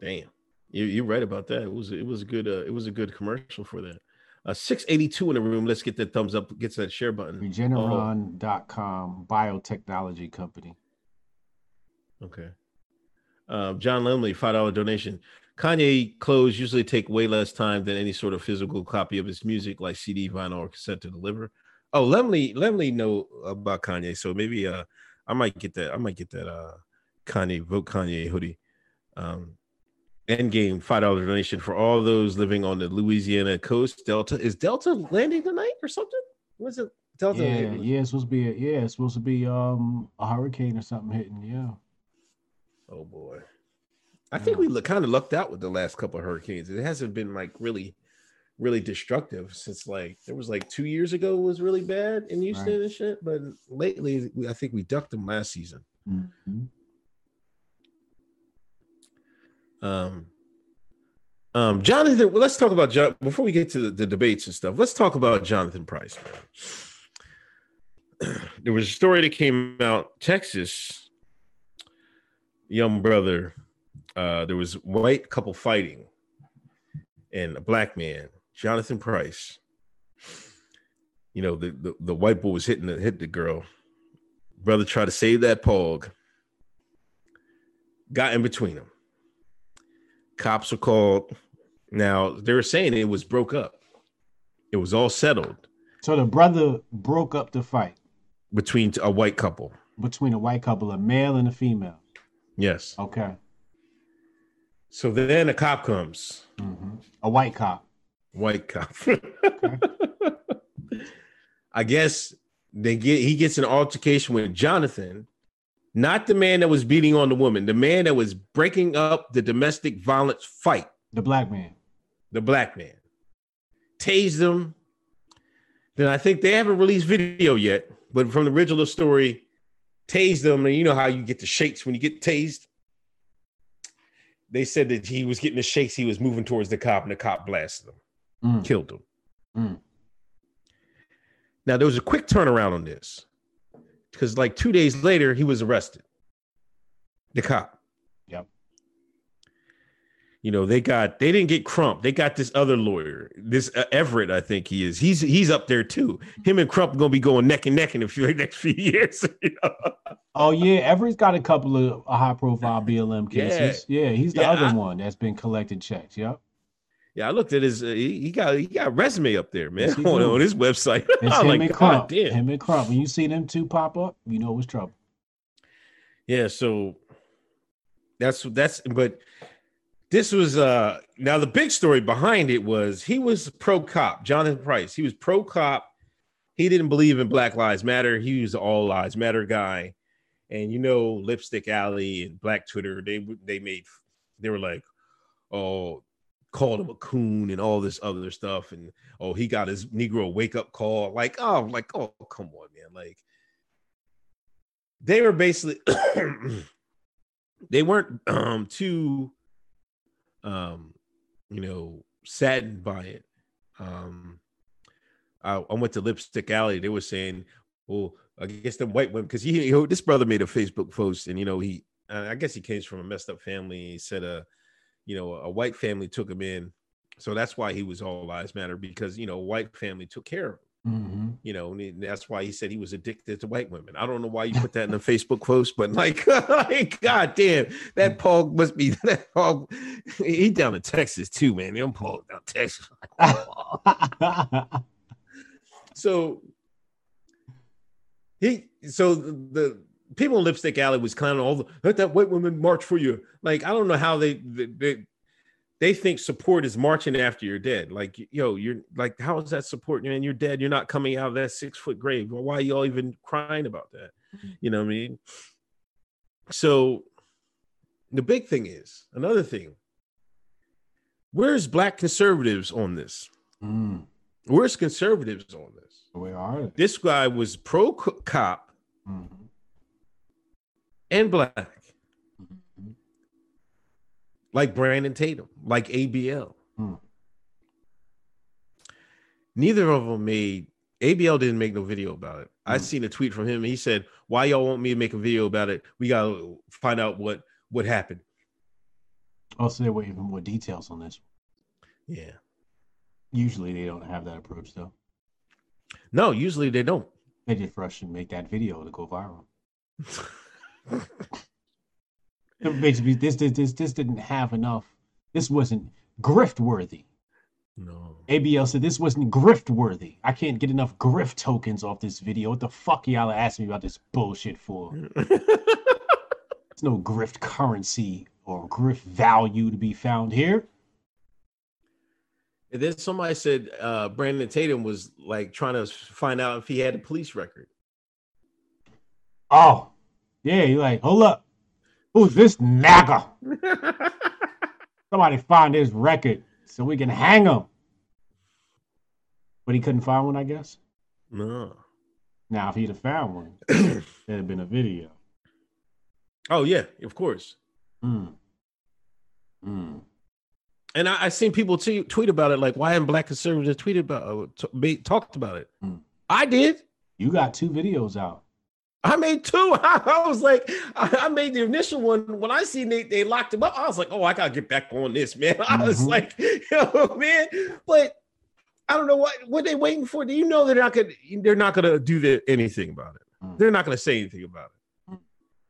Damn. You you're right about that. It was it was a good uh, it was a good commercial for that. Uh 682 in the room. Let's get that thumbs up, gets that share button. Regeneron.com, biotechnology company. Okay. Um, John Lemley, five dollar donation. Kanye clothes usually take way less time than any sort of physical copy of his music, like CD, vinyl, or cassette to deliver. Oh, Lemley, Lemley know about Kanye, so maybe uh, I might get that. I might get that uh, Kanye vote Kanye hoodie. Um, Endgame five dollar donation for all those living on the Louisiana coast. Delta is Delta landing tonight or something? Was it Delta? Yeah, yeah, it's supposed to be a, yeah, it's supposed to be um a hurricane or something hitting. Yeah. Oh boy. I think we look, kind of lucked out with the last couple of hurricanes. It hasn't been like really, really destructive since like there was like two years ago was really bad in Houston Right. and shit. But lately, I think we ducked them last season. Mhm. Um, um, Jonathan, well, let's talk about John before we get to the, the debates and stuff. Let's talk about Jonathan Price. there was a story that came out Texas, young brother. Uh, there was white couple fighting, and a black man, Jonathan Price. You know, the, the, the white boy was hitting the hit the girl. Brother tried to save that pog. Got in between them. Cops were called. Now they were saying it was broke up. It was all settled So the brother broke up the fight between a white couple. between a white couple, a male and a female. Yes. Okay. So then a cop comes. hmm A white cop. White cop. I guess they get he gets an altercation with Jonathan, not the man that was beating on the woman, the man that was breaking up the domestic violence fight, The black man. the black man. Tased him. Then I think they haven't released video yet, but from the original story, tased him, and you know how you get the shakes when you get tased. They said that he was getting the shakes, he was moving towards the cop, and the cop blasted him, Mm. killed him. Mm. Now there was a quick turnaround on this because like two days later he was arrested. The cop. Yep. You know they got they didn't get Crump. They got this other lawyer, this uh, Merritt, I think he is. He's he's up there too. Him and Crump gonna be going neck and neck in a few next few years. you know? Oh yeah, Merritt's got a couple of high profile BLM cases. Yeah, he's the Yeah, other I- one that's been collecting checks. Yep. Yeah, I looked at his. Uh, he, he got he got a resume up there, man, on, on his website. It's him like, and Crump. damn. Him and Crump. When you see them two pop up, you know it's trouble. Yeah, so that's that's but this was uh now the big story behind it was he was pro cop, Jonathan Price. He was pro cop. He didn't believe in Black Lives Matter. He was all lives matter guy. And you know, Lipstick Alley and Black Twitter, they they made they were like, oh, called him a coon and all this other stuff. And oh, he got his Negro wake up call. Like, oh, like, oh, come on, man. Like, they were basically they weren't um too um you know saddened by it um I, I went to lipstick alley they were saying well i guess the white women because he, this brother made a facebook post and you know he i guess he came from a messed up family he said uh you know a white family took him in so that's why he was all lives matter because you know a white family took care of Mm-hmm. You know, and that's why he said he was addicted to white women. I don't know why you put that in the Facebook post, but like, like God damn, that Paul must be that Paul. He down in Texas too, man. Them Paul down Texas. so he, so the, the people in Lipstick Alley was clowning all the let that white woman march for you. Like, I don't know how they they. they they think support is marching after you're dead. Like, yo, you're like, how is that support? Man, you're dead. You're not coming out of that six foot grave. Well, why are y'all even crying about that? You know what I mean? So the big thing is another thing. Where's black conservatives on this? Mm. Where's conservatives on this? Where are they? This guy was pro co- cop Mhm. And black, Mhm. like Brandon Tatum, like ABL. Hmm. Neither of them made ABL didn't make no video about it. I Hmm. seen a tweet from him. He said, "Why y'all want me to make a video about it? We gotta find out what what happened." Also, they're waiting for more details on this. Yeah. Usually, they don't have that approach, though. No, usually they don't. They just rush and make that video to go viral. Basically, this, this this this didn't have enough. This wasn't grift worthy. No. ABL said this wasn't grift worthy. I can't get enough grift tokens off this video. What the fuck y'all are asking me about this bullshit for? There's no grift currency or grift value to be found here. And then somebody said uh, Brandon Tatum was like trying to find out if he had a police record. Oh, yeah, you're like, hold up. Who's this nagger? Somebody find his record so we can hang him. But he couldn't find one, I guess. No. Now, if he'd have found one, there'd have been a video. Oh yeah, of course. Mm. Mm. And I, I seen people t- tweet about it. Like, why haven't black conservatives tweeted about uh, t- be- talked about it? Hmm. I did. You got two videos out. I made two. I, was like, I, made the initial one when I seen they, they locked him up. I was like, oh, I gotta get back on this, man. I was Mhm. like, yo, man, but I don't know what what they waiting for. Do you know they're not gonna they're not gonna do the, anything about it? Mm. They're not gonna say anything about it Mm.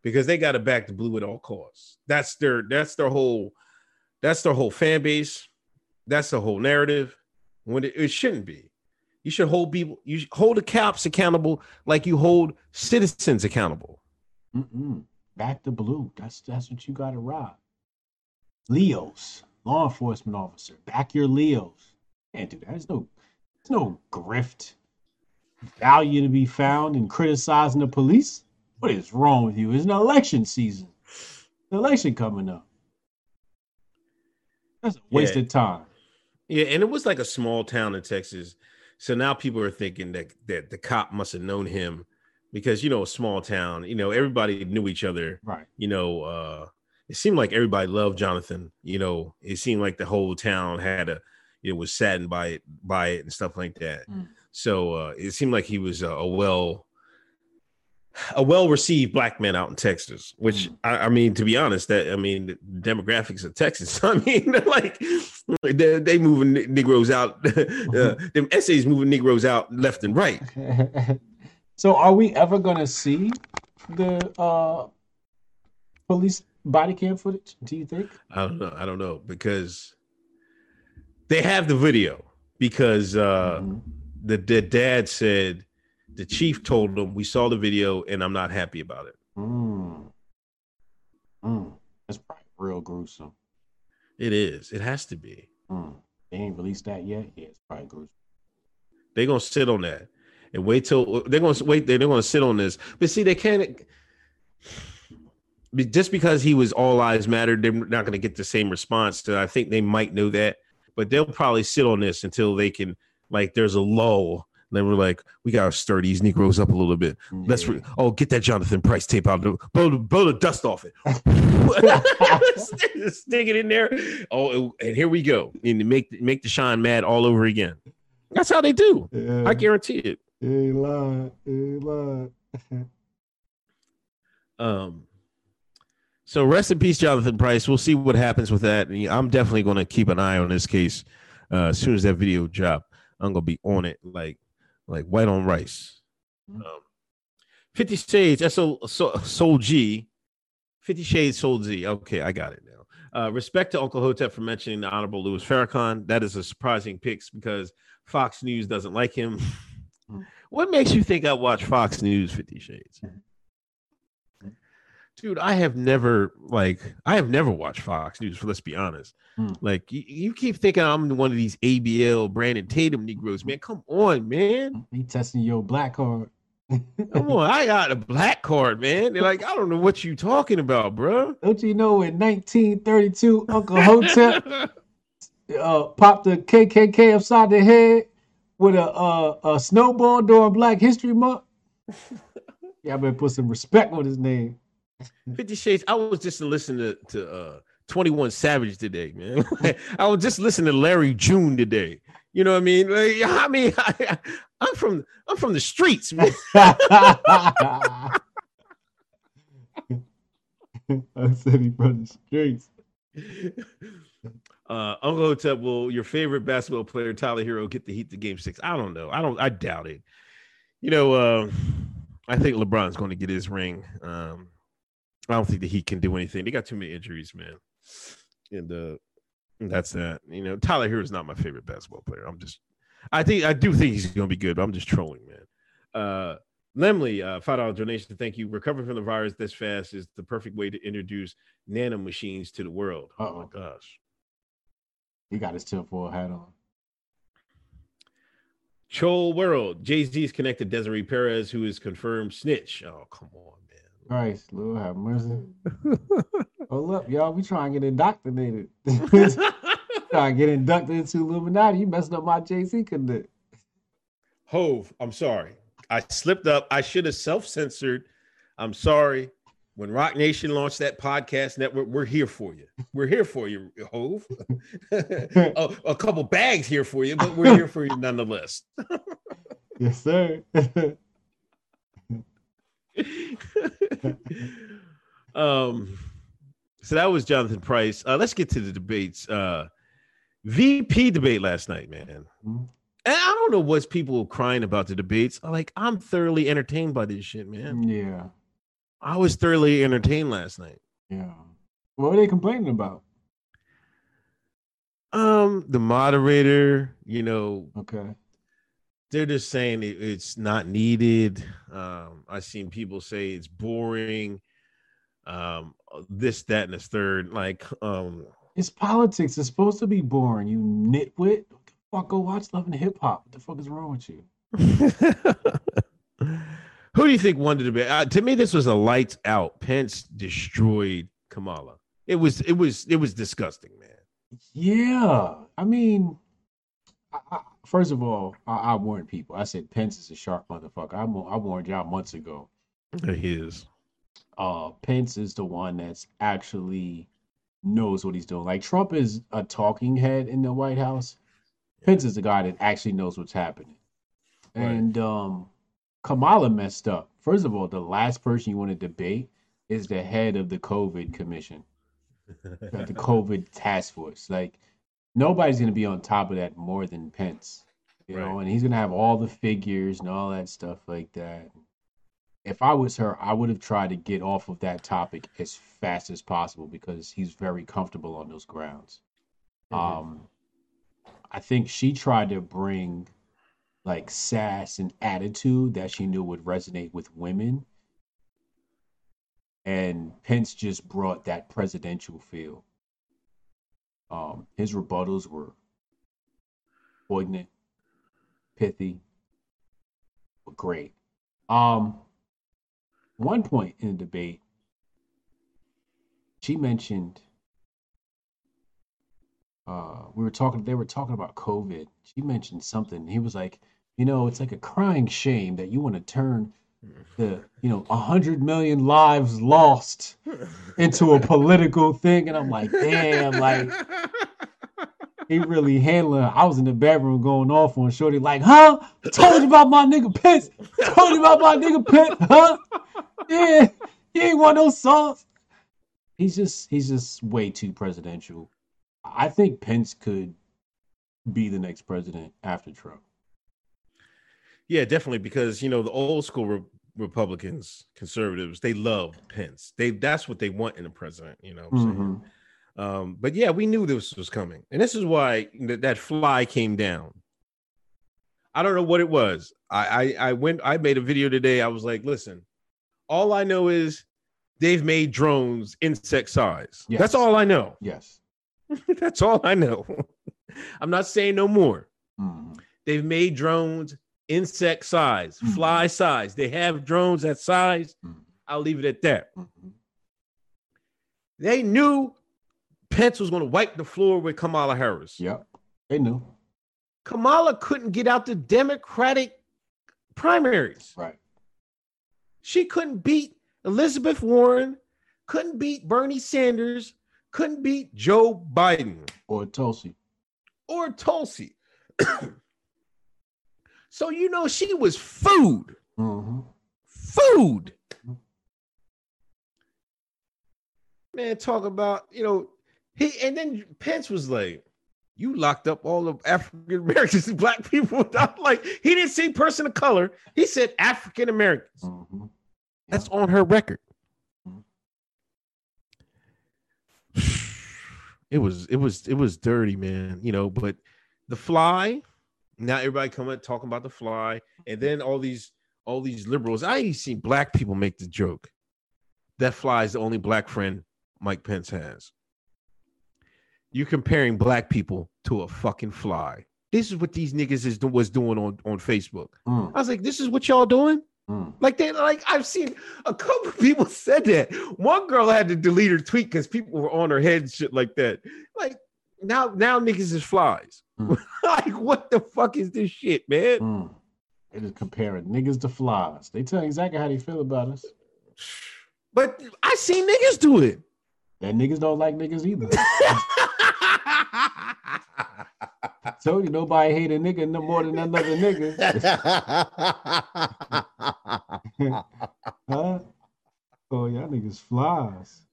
because they got to back the blue at all costs. That's their that's their whole that's their whole fan base. That's the whole narrative. When it, it shouldn't be. You should hold people. You should hold the cops accountable like you hold citizens accountable. Mm-mm. Back the blue. That's that's what you got to rob. Leos, law enforcement officer, back your Leos. Can't do that. There's no, there's no grift value to be found in criticizing the police. What is wrong with you? It's an election season. The election coming up. That's a waste Yeah. of time. Yeah, and it was like a small town in Texas. So now people are thinking that that the cop must have known him because you know, a small town, you know, everybody knew each other. Right. You know, uh it seemed like everybody loved Jonathan. You know, it seemed like the whole town had a it was saddened by it by it and stuff like that. Mm. So uh it seemed like he was a, a well a well received black man out in Texas, which Mm. I, I mean, to be honest, that I mean, the demographics of Texas. I mean, like they they moving Negroes out. uh, them essays moving Negroes out left and right. so are we ever gonna see the uh police body cam footage? Do you think? I don't know. I don't know because they have the video because uh, Mhm. the, the dad said the chief told him we saw the video and I'm not happy about it. Mm. Mm. That's probably real gruesome. It is. It has to be. Mm. They ain't released that yet. Yeah, it's probably gruesome. They're gonna sit on that and wait till they're gonna wait. They're gonna sit on this. But see, they can't. be- Just because he was all eyes matter, they're not going to get the same response. So I think they might know that, but they'll probably sit on this until they can. Like, there's a lull. Then we're like, we gotta stir these Negroes up a little bit. Let's re- oh, get that Jonathan Price tape out. Blow, the- blow the dust off it. stick, stick it in there. Oh, and here we go. And make make the shine mad all over again. That's how they do. Yeah. I guarantee it. He lied. He lied. Um. So rest in peace, Jonathan Price. We'll see what happens with that. And I'm definitely going to keep an eye on this case. Uh, as soon as that video drop, I'm going to be on it like like white on rice. Um, Fifty Shades, S O Soul G, Fifty Shades Soul Z. Okay, I got it now. Uh, respect to Uncle Hotep for mentioning the Honorable Louis Farrakhan. That is a surprising pick because Fox News doesn't like him. what makes you think I watch Fox News Fifty Shades? Dude, I have never like I have never watched Fox News. Let's be honest. Hmm. Like you, you keep thinking I'm one of these ABL Brandon Tatum Negroes, man. Come on, man. He testing your black card. Come on, I got a black card, man. They're like, I don't know what you talking about, bro. Don't you know in 1932 Uncle Hotep uh, popped the KKK upside the head with a uh, a snowball during Black History Month? yeah, I better put some respect on his name. Fifty Shades. I was just listening to, to uh 21 Savage today, man. I was just listening to Larry June today. You know what I mean? Like, I mean, I, am from I'm from the streets, man. I said he from the streets. Uh, Uncle Hotep, will your favorite basketball player, Tyler Herro, get the Heat to Game Six? I don't know. I don't. I doubt it. You know, uh, I think LeBron's going to get his ring. Um, I don't think the Heat can do anything. They got too many injuries, man. And uh, that's that. You know, Tyler Herro is not my favorite basketball player. I'm just, I think I do think he's going to be good, but I'm just trolling, man. Uh, Lemley, uh, five dollar donation. Thank you. Recovering from the virus this fast is the perfect way to introduce nano machines to the world. Oh Uh-oh. my gosh. He got his tinfoil hat on. Chol World. Jay Z is connected Desiree Perez, who is confirmed snitch. Oh, come on. Christ, Lord have mercy. Hold up, y'all. We trying to get indoctrinated. trying to get inducted into Illuminati. You messing up my JC connect. Hove, I'm sorry. I slipped up. I should have self censored. I'm sorry. When Roc Nation launched that podcast network, we're here for you. We're here for you, Hove. a, a couple bags here for you, but we're here for you nonetheless. Yes, sir. um, so that was Jonathan Price. Uh, let's get to the debates. Uh, VP debate last night, man. Mhm. And I don't know what's people crying about the debates. Like, I'm thoroughly entertained by this shit, man. yeah, I was thoroughly entertained last night. yeah. What were they complaining about? Um, the moderator, you know, Okay. They're just saying it, it's not needed. Um, I've seen people say it's boring. Um, this, that, and this third. Like, um, It's politics. It's supposed to be boring, you nitwit. Fuck, go watch Love and Hip Hop. What the fuck is wrong with you? who do you think won the debate? Uh, to me, this was a lights out. Pence destroyed Kamala. It was, it was, it was disgusting, man. Yeah, I mean, I, I, first of all, I, I warned people. I said Pence is a sharp motherfucker. I, I warned y'all months ago. He is. Uh, Pence is the one that's actually knows what he's doing. Like Trump is a talking head in the White House. Pence is the guy that actually knows what's happening. Right. And um, Kamala messed up. First of all, the last person you want to debate is the head of the COVID commission. the COVID task force. Like nobody's gonna be on top of that more than Pence. You know, and he's gonna have all the figures and all that stuff like that. If I was her, I would have tried to get off of that topic as fast as possible because he's very comfortable on those grounds. Um I think she tried to bring like sass and attitude that she knew would resonate with women and Pence just brought that presidential feel. Um, his rebuttals were poignant, pithy, but great. Um, one point in the debate, she mentioned uh, we were talking. They were talking about COVID. She mentioned something. He was like, you know, it's like a crying shame that you want to turn the you know a hundred million lives lost into a political thing and i'm like damn like he really handling i was in the bedroom going off on shorty like huh? Told you about my nigga Pence. told you about my nigga Pence, huh? Yeah he ain't want no sauce. He's just he's just way too presidential. I think pence could be the next president after trump Yeah, definitely because you know the old school re- Republicans, conservatives, they love Pence. They that's what they want in a president. You know. What I'm saying? Mhm. Um, but yeah, we knew this was coming, and this is why th- that fly came down. I don't know what it was. I, I I went. I made a video today. I was like, listen, all I know is they've made drones insect size. Yes. That's all I know. Yes. That's all I know. I'm not saying no more. Mhm. They've made drones insect size, Mhm. fly size. They have drones that size. Mhm. I'll leave it at that. Mhm. They knew Pence was going to wipe the floor with Kamala Harris. Yep. They knew. Kamala couldn't get out the Democratic primaries. Right. She couldn't beat Elizabeth Warren, couldn't beat Bernie Sanders, couldn't beat Joe Biden Or Tulsi. or Tulsi. so you know she was food. hmm Food. Man, talk about, you know, he and then Pence was like, you locked up all of African Americans and black people. I'm like, he didn't say person of color. He said African Americans. hmm That's on her record. Mhm. It was it was it was dirty, man. You know, but the fly. Now everybody coming talking about the fly, and then all these all these liberals. I ain't seen black people make the joke. That fly is the only black friend Mike Pence has. You're comparing black people to a fucking fly. This is what these niggas is was doing on on Facebook. Mm, I was like, this is what y'all doing. mm. Like they like I've seen a couple people said that. One girl had to delete her tweet because people were on her head and shit like that. Like now, now niggas is flies. Mm. like what the fuck is this shit, man? Mm. They just comparing niggas to flies. They tell you exactly how they feel about us. But I seen niggas do it. And niggas don't like niggas either. Told you nobody hate a nigga no more than another nigga. huh? Oh, y'all niggas flies.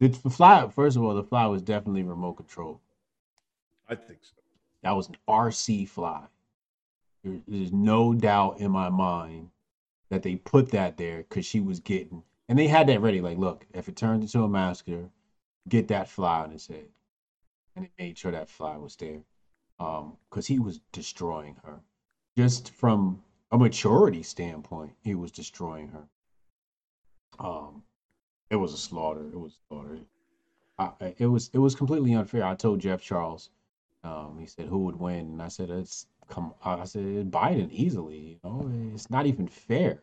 The the fly, first of all, the fly was definitely remote control. I think so. That was an RC fly. There- There's no doubt in my mind that they put that there because she was getting, and they had that ready. Like, look, if it turns into a massacre, get that fly on his head. And they made sure that fly was there. Um, because he was destroying her. Just from a maturity standpoint, he was destroying her. Um, it was a slaughter. It was a slaughter. I, it was it was completely unfair. I told Jeff Charles, um, he said who would win, and I said it's come. I said Biden easily. You know, it's not even fair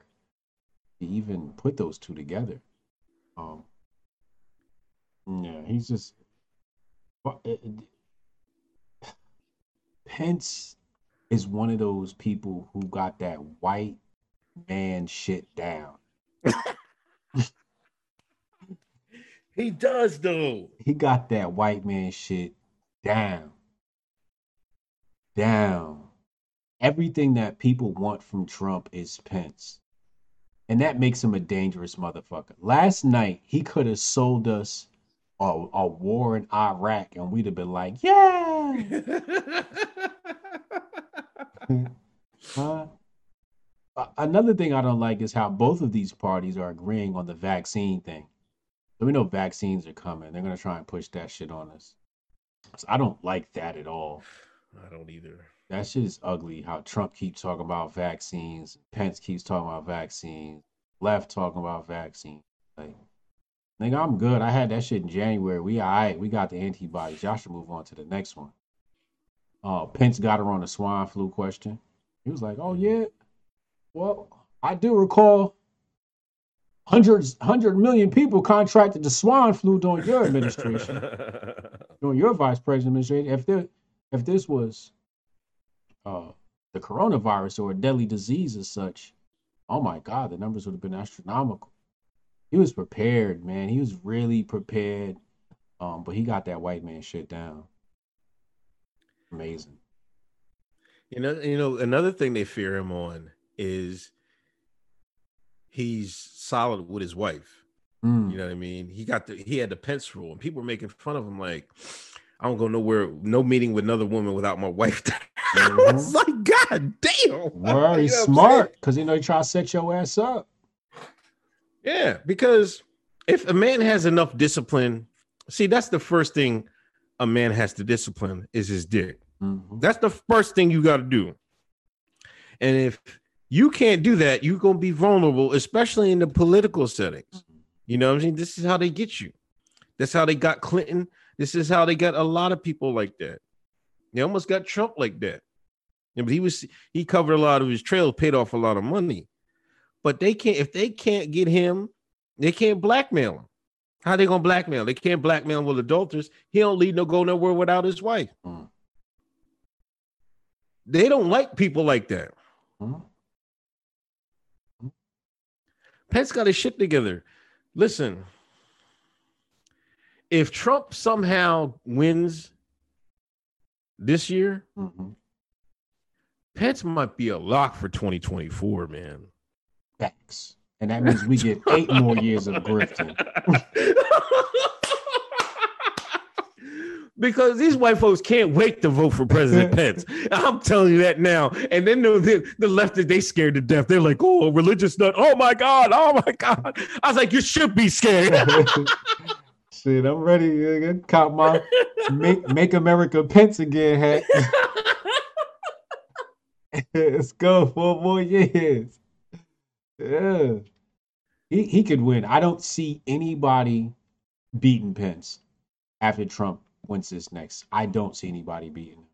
to even put those two together. Um, yeah, he's just. but Pence is one of those people who got that white man shit down. He does though. He got that white man shit down. Down. Everything that people want from Trump is Pence. And that makes him a dangerous motherfucker. Last night, he could have sold us a, a war in Iraq and we'd have been like, yeah. Huh? Another thing I don't like is how both of these parties are agreeing on the vaccine thing. So we know vaccines are coming. They're gonna try and push that shit on us. So I don't like that at all. I don't either. That shit is ugly. How Trump keeps talking about vaccines, Pence keeps talking about vaccines, left talking about vaccines. Like, nigga, I'm good. I had that shit in January. We all right. We got the antibodies. Y'all should move on to the next one. Uh, Pence got her on the swine flu question. He was like, "Oh yeah, well, I do recall hundreds, hundred million people contracted the swine flu during your administration." during your vice president administration, if there, if this was uh, the coronavirus or a deadly disease as such, oh my God, the numbers would have been astronomical. He was prepared, man. He was really prepared. Um, but he got that white man shit down. Amazing. You know, you know, another thing they fear him on is he's solid with his wife. Mm, You know what I mean? He got the he had the Pence rule, and people were making fun of him. Like, I don't go nowhere, no meeting with another woman without my wife. I was like, God damn. Well, he's You know smart because you know he try to set your ass up. Yeah, because if a man has enough discipline, see, that's the first thing a man has to discipline is his dick. Mhm. That's the first thing you got to do. And if you can't do that, you're going to be vulnerable, especially in the political settings. You know what I'm saying? This is how they get you. That's how they got Clinton. This is how they got a lot of people like that. They almost got Trump like that. Yeah, but he was he covered a lot of his trails, paid off a lot of money. But they can't if they can't get him, they can't blackmail him. How they gonna blackmail? They can't blackmail with adulterers. He don't leave no go nowhere without his wife. Mm. They don't like people like that. Mhm. Pence got his shit together. Listen, if Trump somehow wins this year, Mhm. Pence might be a lock for 2024, man. Facts. And that means we get eight more years of grifting. because these white folks can't wait to vote for President Pence. I'm telling you that now. And then the, the, leftists, they scared to death. They're like, oh, religious nut. Oh my God. Oh my God. I was like, you should be scared. Shit, I'm ready. Cop my make make America Pence again hat. Let's go four more years. Yeah. He he could win. I don't see anybody beating Pence after Trump wins this next. I don't see anybody beating. him.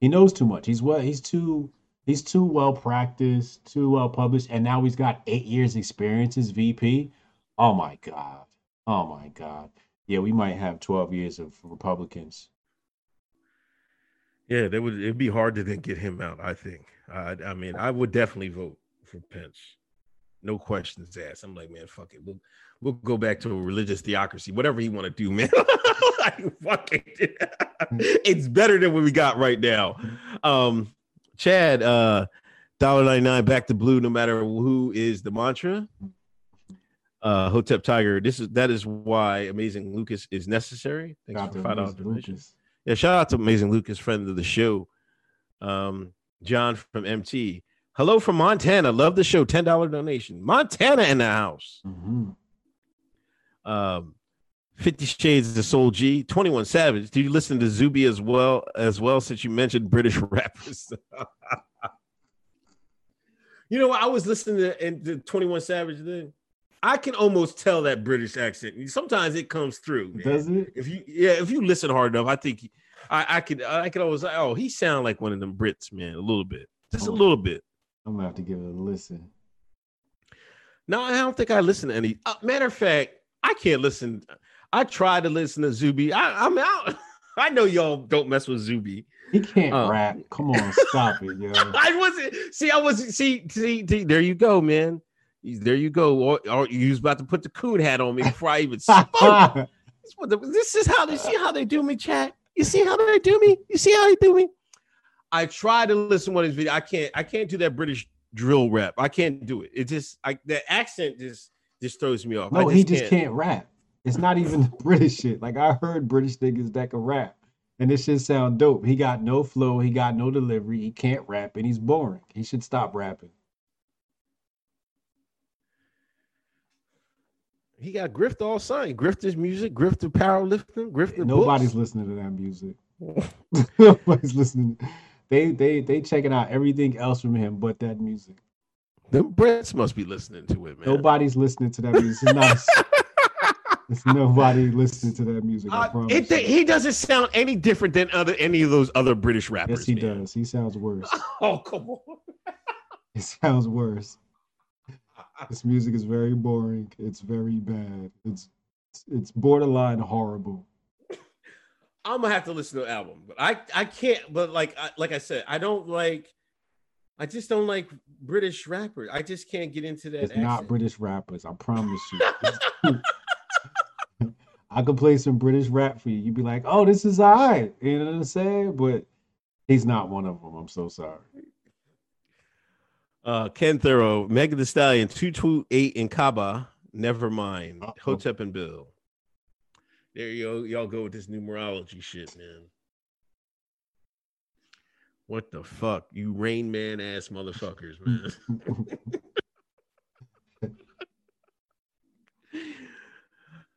He knows too much. He's what he's too he's too well practiced, too well published, and now he's got eight years experience as VP. Oh my God. Oh my God. Yeah, we might have 12 years of Republicans. Yeah, that would it'd be hard to then get him out. I think. I, I mean, I would definitely vote for Pence. No questions asked. I'm like, man, fuck it. We'll we'll go back to a religious theocracy, whatever you want to do, man. like, fuck it. it's better than what we got right now. Um, Chad, uh, dollar ninety nine back to blue, no matter who is the mantra. Uh, Hotep Tiger. This is that is why Amazing Lucas is necessary. Thanks Shout for five dollars Yeah, shout out to Amazing Lucas, friend of the show. Um, John from MT. Hello from Montana. Love the show. $10 donation. Montana in the house. Mhm. Um, 50 Shades of Soul G. 21 Savage. Do you listen to Zuby as well as well since you mentioned British rappers? you know? I was listening to, and to 21 Savage then. I can almost tell that British accent. Sometimes it comes through. man. Does it? If you yeah, if you listen hard enough, I think I, I could I could always oh he sound like one of them Brits, man, a little bit, just a Oh. little bit. I'm gonna have to give it a listen. No, I don't think I listen to any. Uh, matter of fact, I can't listen. I try to listen to Zuby. I, I'm out. I know y'all don't mess with Zuby. He can't Oh. rap. Come on, stop it, yo. I wasn't. See, I wasn't. See, see, see there you go, man. There you go. Or, or you was about to put the coon hat on me before I even spoke. This, this is how they see how they do me, chat. You see how they do me? You see how they do me? I try to listen to his video. I can't. I can't do that British drill rap. I can't do it. It just. I the accent just just throws me off. I no, he just can't. rap. It's not even British shit. Like I heard British niggas that can rap, and this shit sound dope. He got no flow. He got no delivery. He can't rap, and he's boring. He should stop rapping. He got grift all sign. Grift his music. Grift the powerlifting. Grift the Nobody's books. listening to that music. Nobody's listening. They they they checking out everything else from him but that music. Them Brits must be listening to it, man. Nobody's listening to that music. It's not. it's nobody listening to that music. I Uh, promise. it, he doesn't sound any different than other any of those other British rappers. yes, he man. does. He sounds worse. Oh come on. It sounds worse. This music is very boring. It's very bad. It's it's borderline horrible. I'm gonna have to listen to the album, but I I can't. But like I, like I said, I don't like. I just don't like British rappers. I just can't get into that. It's not. British rappers. I promise you. I could play some British rap for you. You'd be like, "Oh, this is alright." You know what I'm saying? But he's not one of them. I'm so sorry. Uh, Ken Thorough, Megan Thee Stallion, two two eight in Kaba. Never mind. Uh-oh. Hotep and Bill. There you y'all go with this numerology shit, man. What the fuck, you Rain Man ass motherfuckers, man.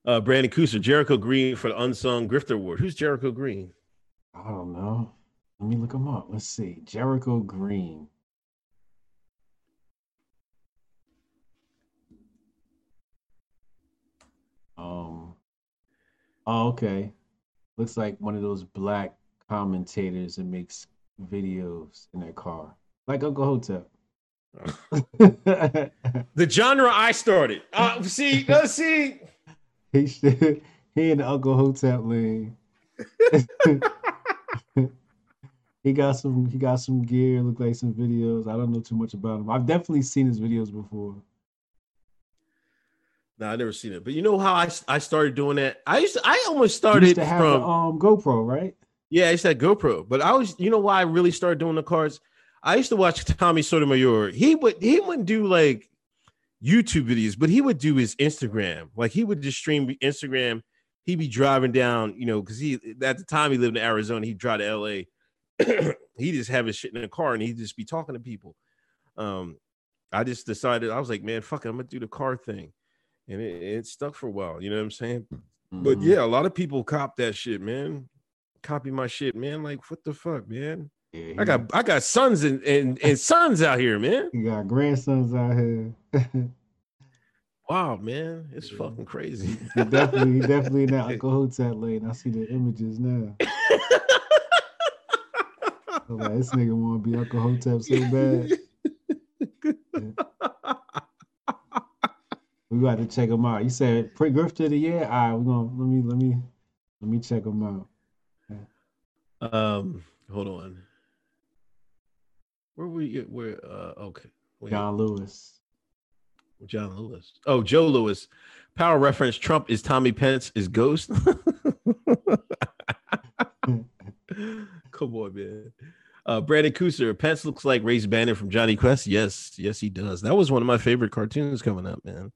uh, Brandon Cooser, Jericho Green for the Unsung Grifter Award. Who's Jericho Green? I don't know. Let me look him up. Let's see. Jericho Green. Um. Oh, okay. Looks like one of those black commentators that makes videos in their car, like Uncle Hotep. The genre I started. Uh, see, let's see. he should. He the Uncle Hotep lane. he got some. He got some gear. Look like some videos. I don't know too much about him. I've definitely seen his videos before. No, I never seen it. But you know how I, I started doing that? I used to, I almost started used to have from the um GoPro, right? Yeah, I used to have GoPro, but I was, you know, why I really started doing the cards. I used to watch Tommy Sotomayor. He would, he wouldn't do like YouTube videos, but he would do his Instagram. Like he would just stream Instagram. He'd be driving down, you know, because he at the time he lived in Arizona. He'd drive to LA. he just have his shit in the car and he'd just be talking to people. Um, I just decided I was like, man, fuck it, I'm gonna do the car thing, and it, it stuck for a while. You know what I'm saying? But Mhm. yeah, a lot of people cop that shit, man. Copy my shit, man. Like, what the fuck, man? Yeah, I got I got sons and and, and sons out here, man. You got grandsons out here. Wow, man, it's Yeah. fucking crazy. he definitely, he definitely in that Uncle Hotep lane. I see the images now. Like, this nigga want to be Uncle Hotep so bad. We got to check him out. You said pre grifter of the year. All right, we're gonna let me let me let me check him out. Um, hold on. Where were you? Where? Uh, okay. Wait, John Lewis. John Lewis. Oh, Joe Lewis. Power reference: Trump is Tommy Pence is Ghost. Come on, man. Uh, Brandon Cooser. Pence looks like Race Bannon from Jonny Quest. Yes, yes, he does. That was one of my favorite cartoons coming up, man.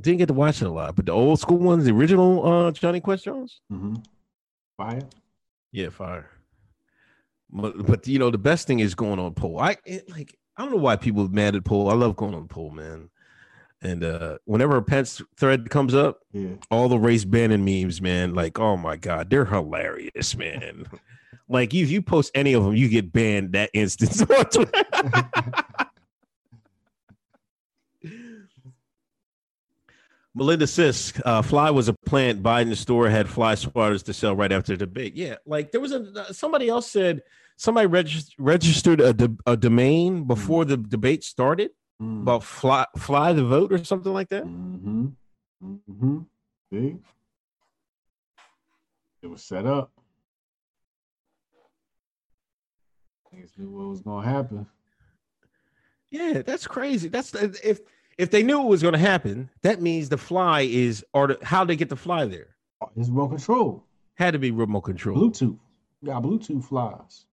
Didn't get to watch it a lot, but the old school ones, the original uh, Jonny Quest Jones. Mm-hmm. Fire. Yeah, fire. But, but you know, the best thing is going on poll. I it, like I don't know why people are mad at poll. I love going on poll, man. And uh whenever a Pence thread comes up, Yeah. all the Race Bannon memes, man, like oh my god, they're hilarious, man. like if you post any of them, you get banned that instance on Twitter. Melinda Sisk, uh, Fly was a plant. Biden's store had fly swatters to sell right after the debate. Yeah, like there was a somebody else said somebody regist- registered a domain before the debate started Mm. about fly fly the vote or something like that. Mm-hmm. Mm-hmm. See? It was set up. Niggas knew what was gonna happen. Yeah, that's crazy. That's if if they knew it was going to happen, that means the fly is or how they get the fly there It's remote control. had to be remote control. Bluetooth. You got Bluetooth flies.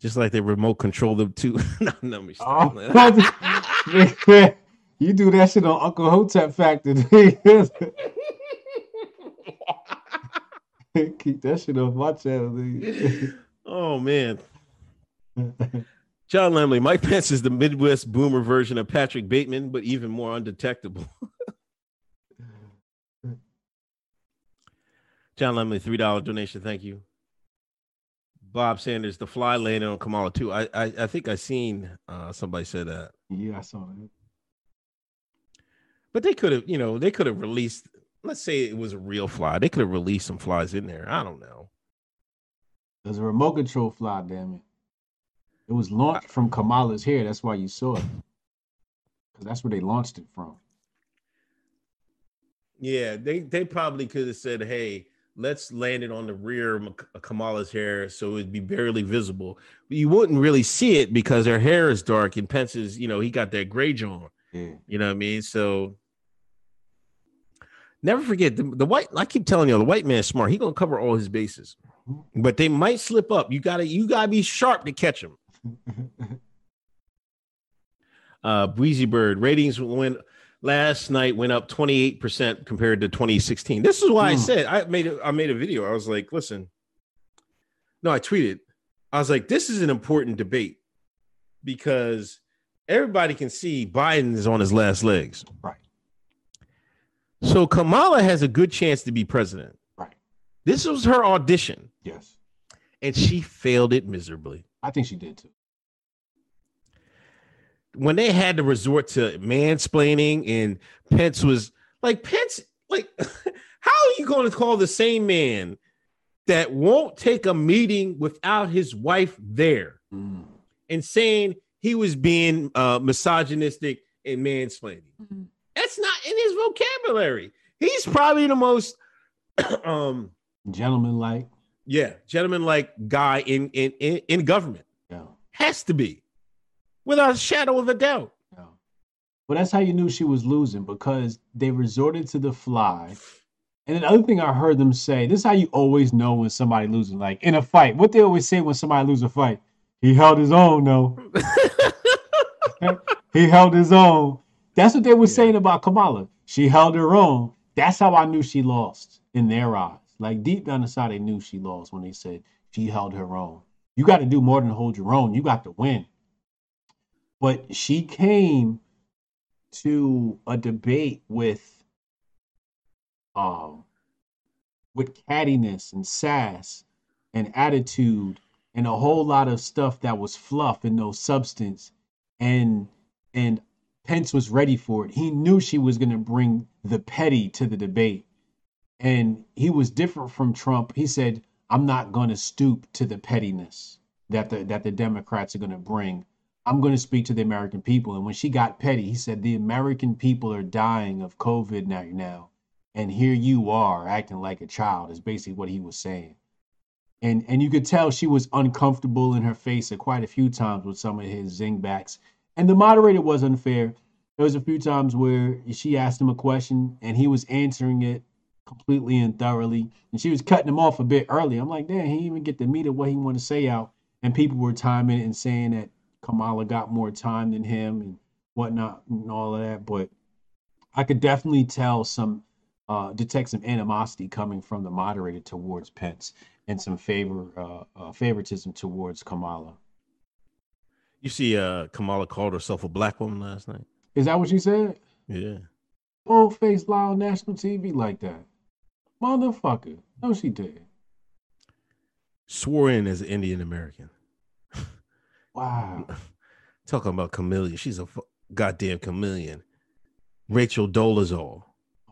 Just like they remote control them too. no, no, me Oh, stop. you do that shit on Uncle Hotep Factor. Keep that shit off my channel. nigga. oh man. John Lemley, Mike Pence is the Midwest boomer version of Patrick Bateman, but even more undetectable. John Lemley, three dollar donation. Thank you. Bob Sanders, the fly landed on Kamala too. I I, I think I seen uh, somebody said that, yeah, I saw that. but they could have, you know, they could have released. Let's say it was a real fly. They could have released some flies in there. I don't know. There's a remote control fly, damn it. It was launched from Kamala's hair. That's why you saw it. Because that's where they launched it from. Yeah, they they probably could have said, "Hey, let's land it on the rear of Kamala's hair so it'd be barely visible." But you wouldn't really see it because her hair is dark and Pence's, you know, he got that gray on. Yeah. You know what I mean? So never forget the, the white. I keep telling you, the white man's smart. He gonna cover all his bases, mm-hmm. but they might slip up. You gotta you gotta be sharp to catch them. Uh, Breezy Bird ratings went last night went up 28% compared to 2016. This is why I Hmm. said I made a, I made a video. I was like, listen. No, I tweeted. I was like, this is an important debate because everybody can see Biden is on his last legs. Right. So Kamala has a good chance to be president. Right. This was her audition, Yes. and she failed it miserably. I think she did too. when they had to resort to mansplaining and Pence was like Pence like how are you going to call the same man that won't take a meeting without his wife there Mm. and saying he was being uh misogynistic and mansplaining that's not in his vocabulary he's probably the most um Gentleman like. Yeah gentleman like guy in in in, in government Yeah. has to be without a shadow of a doubt Yeah. But that's how you knew she was losing because they resorted to the fly. And the other thing I heard them say, this is how you always know when somebody losing. Like in a fight, what they always say when somebody loses a fight, he held his own, though. he held his own. That's what they were saying about Kamala. She held her own. That's how I knew she lost in their eyes. Like deep down inside, they knew she lost when they said she held her own. You got to do more than hold your own. You got to win. But she came to a debate with um with cattiness and sass and attitude and a whole lot of stuff that was fluff and no substance and and Pence was ready for it. He knew she was going to bring the petty to the debate. And he was different from Trump. He said, "I'm not going to stoop to the pettiness that the that the Democrats are going to bring. I'm going to speak to the American people." And when she got petty, he said, "The American people are dying of COVID now now, and here you are acting like a child." Is basically what he was saying. And and you could tell she was uncomfortable in her face at quite a few times with some of his zingbacks. And the moderator was unfair. There was a few times where she asked him a question and he was answering it completely and thoroughly. And she was cutting him off a bit early. I'm like, damn, he didn't even get the meat of what he wanted to say out. And people were timing it and saying that Kamala got more time than him and whatnot and all of that. But I could definitely tell some uh, detect some animosity coming from the moderator towards Pence and some favor uh, uh, favoritism towards Kamala. You see, uh, Kamala called herself a black woman last night. Is that what she said? Yeah. Bold face lie on national TV like that. Motherfucker. No, she did. Swore in as an Indian American. Wow. Talking about chameleon. She's a fu- goddamn chameleon. Rachel Dolezal.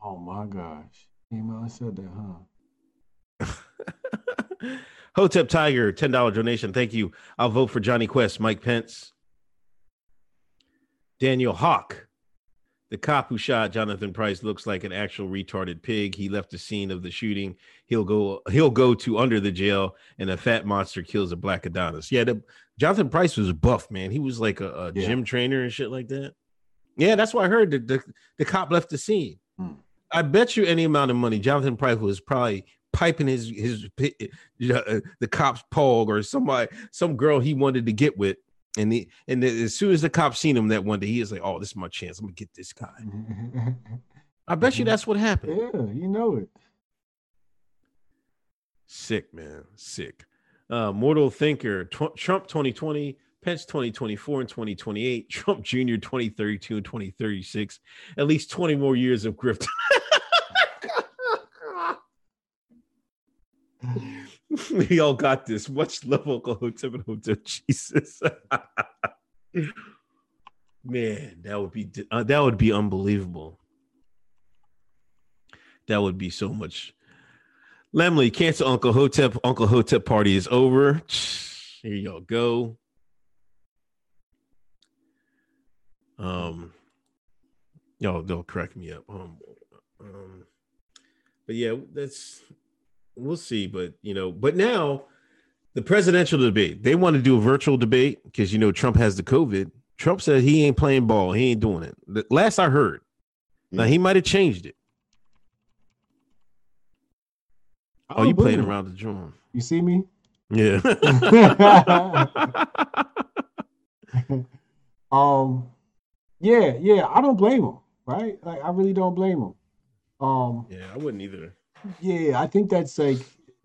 Oh my gosh. And said that, huh? Hotep Tiger, $10 donation. Thank you. I'll vote for Jonny Quest, Mike Pence. Daniel Hawk. The cop who shot Jonathan Price looks like an actual retarded pig. He left the scene of the shooting. He'll go he'll go to under the jail and a fat monster kills a black Adonis. Yeah, the, Jonathan Price was buff, man. He was like a, a Yeah. gym trainer and shit like that. Yeah, that's why I heard that the, the cop left the scene. Hmm. I bet you any amount of money, Jonathan Price was probably piping his his uh, the cop's pog or somebody some girl he wanted to get with, and the and the, as soon as the cop seen him that one day, he is like, "Oh, this is my chance. I'm gonna get this guy." I bet you that's what happened. yeah, you know it. Sick man, sick. Uh, Mortal Thinker, Tw- Trump 2020, Pence 2024 and 2028, Trump Jr. 2032 and 2036. At least 20 more years of grift. we all got this. Much Hotep and Jesus. Man, that would be uh, that would be unbelievable. That would be so much. Lemley, cancel Uncle Hotep. Uncle Hotep party is over. Here y'all go. Um, y'all don't correct me up. Um, um, but yeah, that's we'll see. But you know, but now the presidential debate, they want to do a virtual debate because you know Trump has the COVID. Trump said he ain't playing ball. He ain't doing it. The last I heard. Now he might have changed it. I Oh, you playing around the drum. You see me? Yeah. um, yeah, yeah. I don't blame him. right? Like I really don't blame him. Um, Yeah, I wouldn't either. Yeah, I think that's like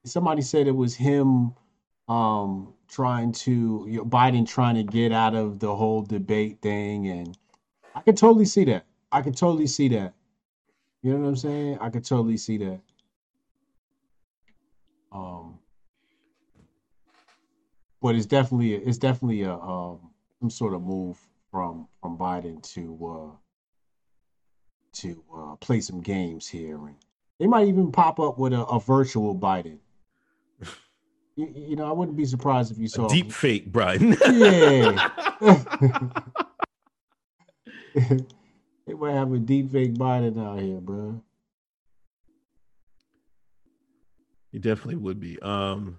somebody said it was him um trying to you know, Biden trying to get out of the whole debate thing and I could totally see that. I could totally see that. You know what I'm saying? I could totally see that. Um but it's definitely it's definitely a um some sort of move from from Biden to uh to uh play some games here and they might even pop up with a, a virtual Biden. You, you know, I wouldn't be surprised if you saw A deep fake, Biden. Yeah. they might have a deep fake Biden out here, bro. You definitely would be. Um,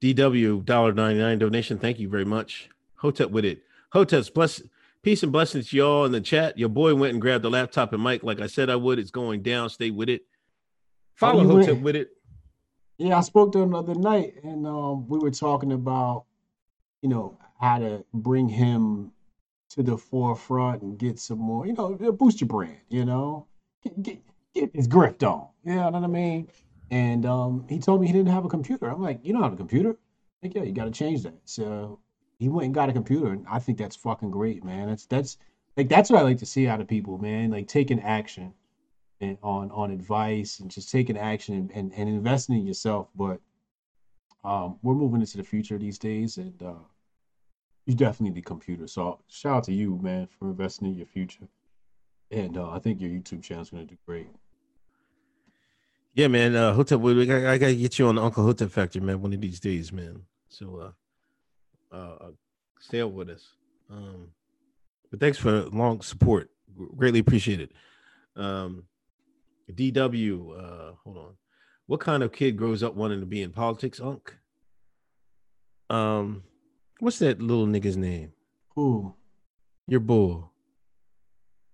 DW dollar ninety nine donation. Thank you very much. Hotep with it. Hotep's bless peace and blessings to y'all in the chat. Your boy went and grabbed the laptop and mic like I said I would. It's going down. Stay with it. Follow you Hotep with it. Yeah, I spoke to him the other night, and um, we were talking about, you know, how to bring him to the forefront and get some more, you know, boost your brand, you know, get get, get his grift on, you know what I mean? And um, he told me he didn't have a computer. I'm like, you don't have a computer? Like, yeah, you got to change that. So he went and got a computer, and I think that's fucking great, man. That's that's like that's what I like to see out of people, man. Like taking action and on on advice and just taking action and, and, and investing in yourself. But um, we're moving into the future these days, and uh, you definitely need computer. So shout out to you, man, for investing in your future. And uh, I think your YouTube channel is going to do great. Yeah, man. Uh, Hotep, we, we got- I gotta get you on the Uncle Hotep Factor, man, one of these days, man. So, uh, uh, stay up with us. Um, but thanks for long support. Greatly appreciate it. Um, DW, uh, hold on. What kind of kid grows up wanting to be in politics, Unc? Um, what's that little nigga's name? Who? Your bull.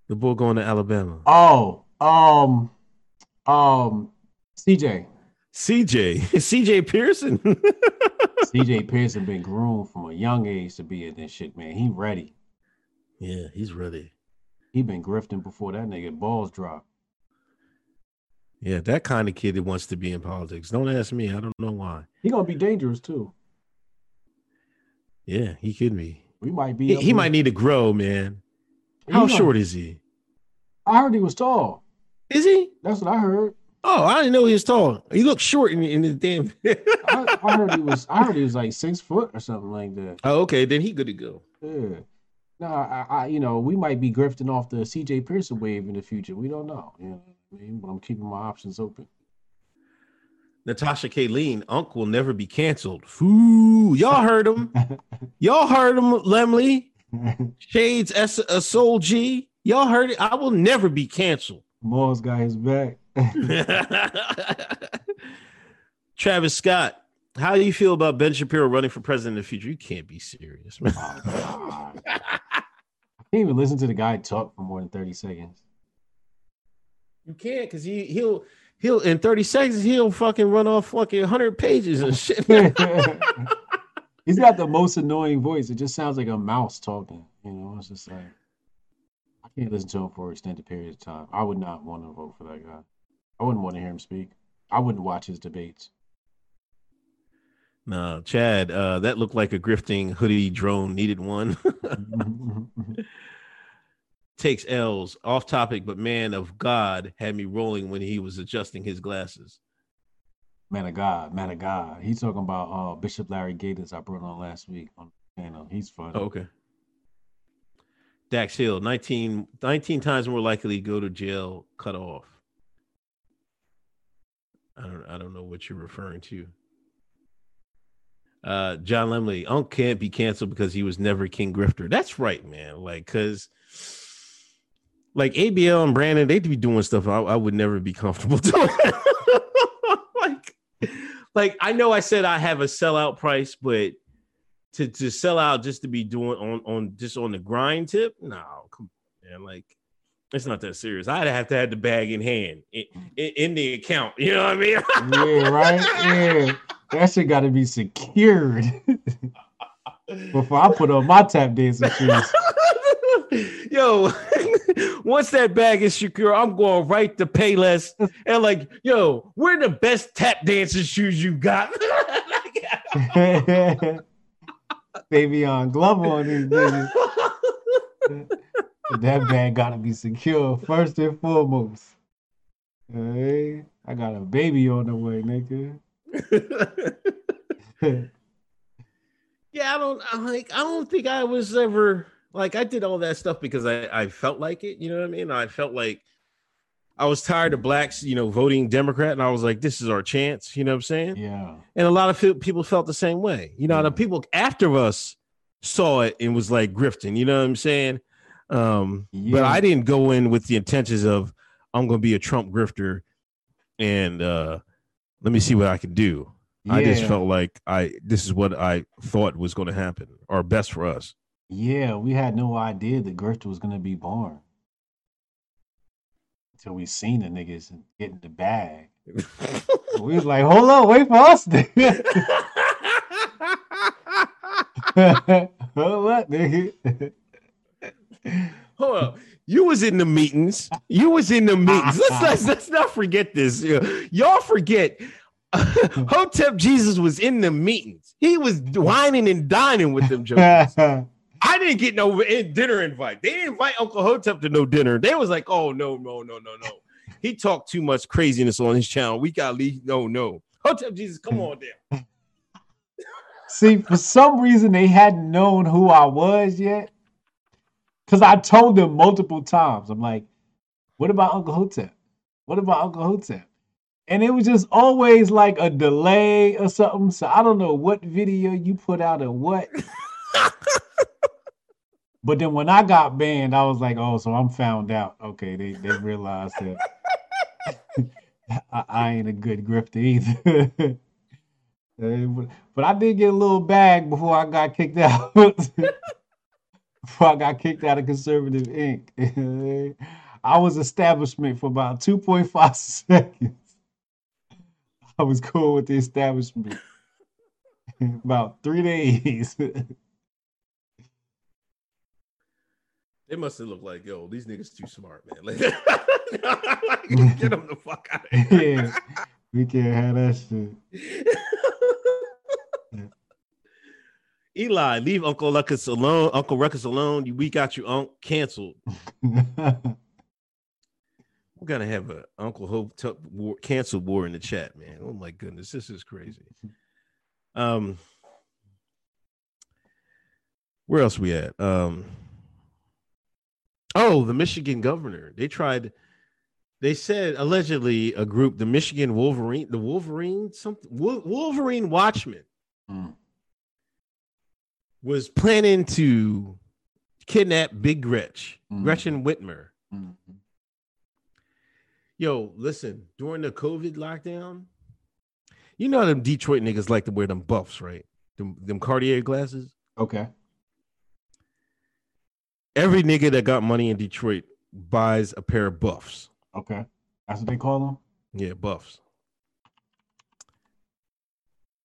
The bull going to Alabama. Oh, um, um, CJ. CJ. CJ Pearson. CJ Pearson been groomed from a young age to be in this shit, man. He ready. yeah, he's ready. He been grifting before that nigga balls drop. Yeah, that kind of kid that wants to be in politics. Don't ask me. I don't know why. He gonna be dangerous too. Yeah, he could be. We might be. He, he might need to grow, man. He How gonna- short is he? I heard he was tall. Is he? That's what I heard. Oh, I didn't know he was tall. He looked short in, in the damn. I, I heard he was. I heard he was like six foot or something like that. oh, okay. Then he good to go. Yeah. No, I, I, you know, we might be grifting off the CJ Pearson wave in the future. We don't know. You know mean? But I'm keeping my options open. Natasha Kayleen, Unc will never be canceled. Foo, y'all heard him. y'all heard him, Lemley. Shades S a Soul G. Y'all heard it. I will never be canceled. Moss got his back. Travis Scott, how do you feel about Ben Shapiro running for president in the future? You can't be serious, man. Oh, I can't even listen to the guy talk for more than 30 seconds. You can't because he he'll he'll in 30 seconds he'll fucking run off fucking 100 pages and shit. He's got the most annoying voice. It just sounds like a mouse talking. You know, it's just like I can't listen to him for extended periods of time. I would not want to vote for that guy. I wouldn't want to hear him speak. I wouldn't watch his debates. no, Chad, uh, that looked like a grifting hoodie drone needed one. Takes L's off topic, but man of God had me rolling when he was adjusting his glasses. man of God, man of God. He's talking about uh, Bishop Larry Gaiters I brought on last week on the channel. He's funny. Oh, okay. Dax Hill, 19, 19 times more likely to go to jail, cut off. I don't I don't know what you're referring to. Uh John Lemley, Unc can't be canceled because he was never King Grifter. That's right, man. Like, cause like ABL and Brandon, they'd be doing stuff I, I would never be comfortable doing. like, like I know I said I have a sellout price, but to to sell out just to be doing on on just on the grind tip, no, come on, man. Like it's not that serious. I'd have to have the bag in hand in, in, in the account. You know what I mean? yeah, right? Yeah. That shit got to be secured before I put on my tap dancing shoes. Yo, once that bag is secure, I'm going right to Payless and like, yo, we're the best tap dancing shoes you got. Savion Glover on these niggas. that bag gotta be secure first and foremost. Hey, I got a baby on the way, nigga. yeah, I don't I like I don't think I was ever like I did all that stuff because I, I felt like it, you know what I mean? I felt like I was tired of blacks, you know, voting Democrat, and I was like, "This is our chance," you know what I'm saying? Yeah. And a lot of people felt the same way. You know, the people after us saw it and was like grifting. You know what I'm saying? Um, But I didn't go in with the intentions of I'm going to be a Trump grifter and uh, let me see what I can do. I just felt like I this is what I thought was going to happen or best for us. Yeah, we had no idea the grifter was gonna be born. Until we seen the niggas and get in the bag. we was like, hold on, wait for us. nigga." hold up, nigga. Hold up. You was in the meetings. You was in the meetings. Let's let's, let's not forget this. Y'all forget. Hotep Jesus was in the meetings. He was whining and dining with them jokers. I didn't get no dinner invite. They didn't invite Uncle Hotep to no dinner. They was like, "Oh no, no, no, no, no." He talked too much craziness on his channel. We got leave. No, no. Hotep Jesus, come on down. See, for some reason they hadn't known who I was yet. Cause I told them multiple times. I'm like, what about Uncle Hotep? What about Uncle Hotep? And it was just always like a delay or something. So I don't know what video you put out or what. but then when I got banned, I was like, oh, so I'm found out. Okay, they, they realized that I, I ain't a good grifter either. But, but I did get a little bag before I got kicked out. before I got kicked out of Conservative Inc. I was establishment for about 2.5 seconds. I was cool with the establishment. about three days. They must have looked like, yo, these niggas too smart, man. Like, get them the fuck out of here. yeah, we can't have that shit. Eli, leave Uncle Ruckus alone. Uncle Ruckus alone. We got you unc canceled. We're gonna have a Uncle Hope t- war, canceled war in the chat, man. Oh my goodness, this is crazy. Um, where else we at? Um, oh, the Michigan governor. They tried. They said allegedly a group, the Michigan Wolverine, the Wolverine, something Wolverine Watchmen, Mm. was planning to kidnap Big Gretch, Mm. Gretchen Whitmer. Mhm. Yo, listen, during the COVID lockdown, you know them Detroit niggas like to wear them buffs, right? Them, them Cartier glasses. Okay. Every nigga that got money in Detroit buys a pair of buffs. Okay. That's what they call them? Yeah, buffs.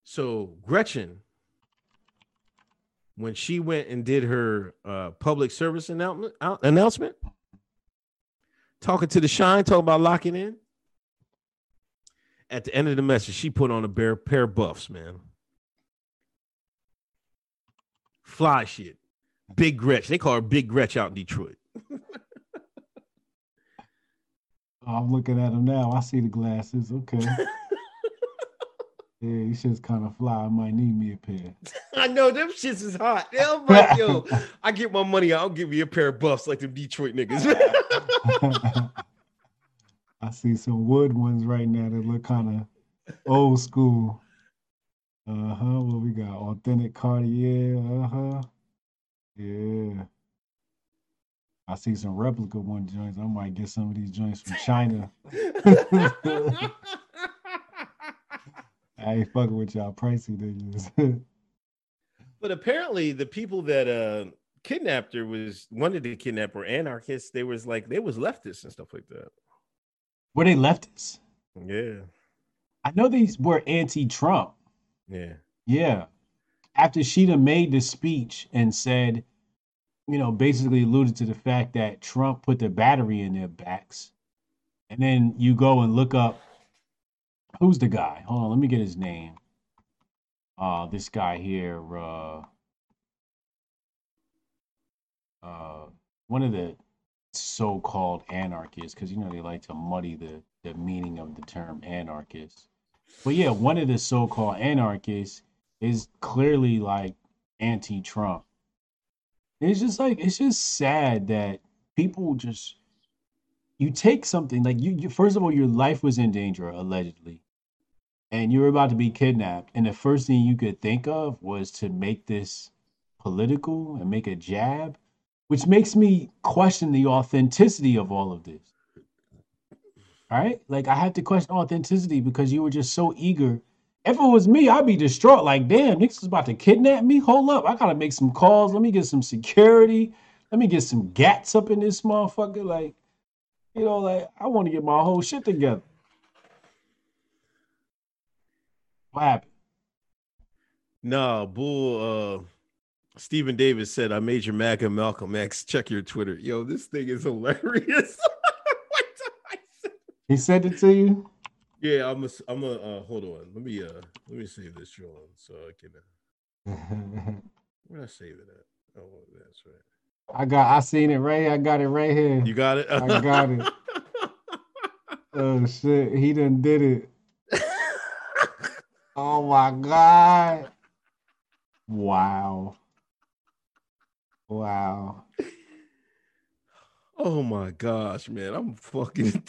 So Gretchen, when she went and did her uh, public service announcement, out, announcement, talking to the shine, talking about locking in. At the end of the message, she put on a pair, pair of buffs, man. Fly shit. Big Gretch. They call her Big Gretch out in Detroit. Oh, I'm looking at them now. I see the glasses. Okay. yeah, these shit's kind of fly. I might need me a pair. I know them shits is hot. I'm like, yo, I get my money, I'll give you a pair of buffs like them Detroit niggas. I see some wood ones right now that look kind of old school. Uh huh. What we got? Authentic Cartier. Uh huh. Yeah. I see some replica one joints. I might get some of these joints from China. I ain't fucking with y'all pricey niggas. but apparently, the people that uh kidnapped her was wanted to kidnap her anarchists. They was like they was leftists and stuff like that. Were they leftists? Yeah, I know these were anti-Trump. yeah. Yeah. After she done made the speech and said you know, basically alluded to the fact that Trump put the battery in their backs. And then you go and look up who's the guy? Hold on, let me get his name. Uh this guy here, uh uh one of the so-called anarchists, because you know they like to muddy the, the meaning of the term anarchist. But yeah, one of the so-called anarchists is clearly like anti-Trump. It's just like it's just sad that people just you take something like you, you first of all your life was in danger allegedly. And you were about to be kidnapped. And the first thing you could think of was to make this political and make a jab which makes me question the authenticity of all of this. All right? Like i have to question authenticity because you were just so eager if it was me i'd be distraught like damn niggas is about to kidnap me hold up i gotta make some calls let me get some security let me get some gats up in this motherfucker like you know, like I want to get my whole shit together. What happened? No, Bull. Uh, Stephen Davis said, "I made your MAGA Malcolm X. Check your Twitter." Yo, this thing is hilarious. What the- I said- He sent it to you. Yeah, I'm. A, I'm a. Uh, hold on. Let me. Uh, let me save this, John, so I can. Uh, where did I save it at? Oh, that's right. I got. I seen it right. here. I got it right here. You got it. I got it. Oh shit! He done did it. Oh my god! Wow. Wow. Oh my gosh, man, I'm fucking.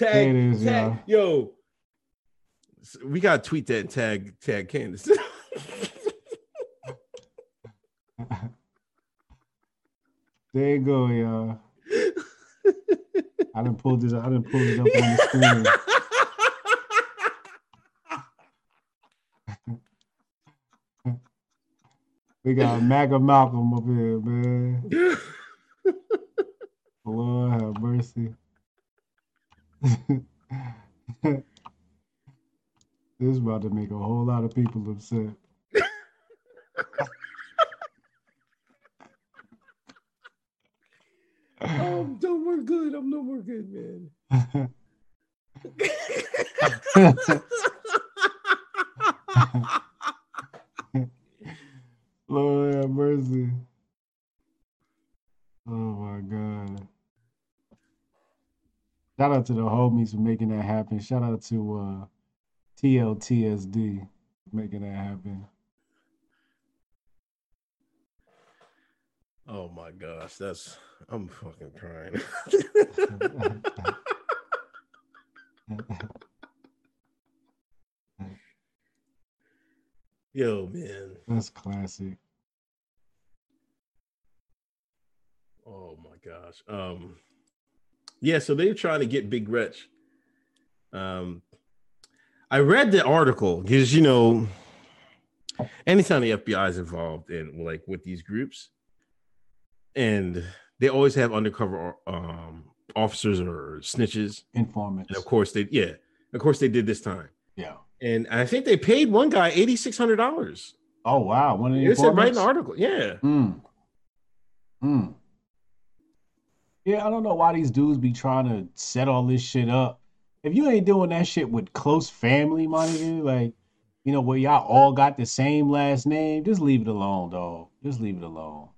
Tag, is, tag, yo. We gotta tweet that tag tag Candace. There you go, y'all. I didn't pull this. I didn't pull it up on the screen. We got MAGA Malcolm up here, man. Lord have mercy. This is about to make a whole lot of people upset. Um, oh, I'm no more good. I'm no more good, man. Lord have mercy. Oh my God. Shout out to the homies for making that happen. Shout out to uh, TLTSD for making that happen. Oh my gosh, that's I'm fucking crying. Yo, man. That's classic. Oh my gosh. Um yeah, so they're trying to get Big Gretch. Um I read the article because you know anytime the FBI is involved in like with these groups, and they always have undercover um officers or snitches. Informants. And of course they yeah, of course they did this time. Yeah. And I think they paid one guy eighty six hundred dollars. Oh wow. One of the It said right in the article. Yeah. Mm. Mm. Yeah, I don't know why these dudes be trying to set all this shit up. If you ain't doing that shit with close family, my nigga, like, you know, where y'all all got the same last name, just leave it alone, dog. Just leave it alone.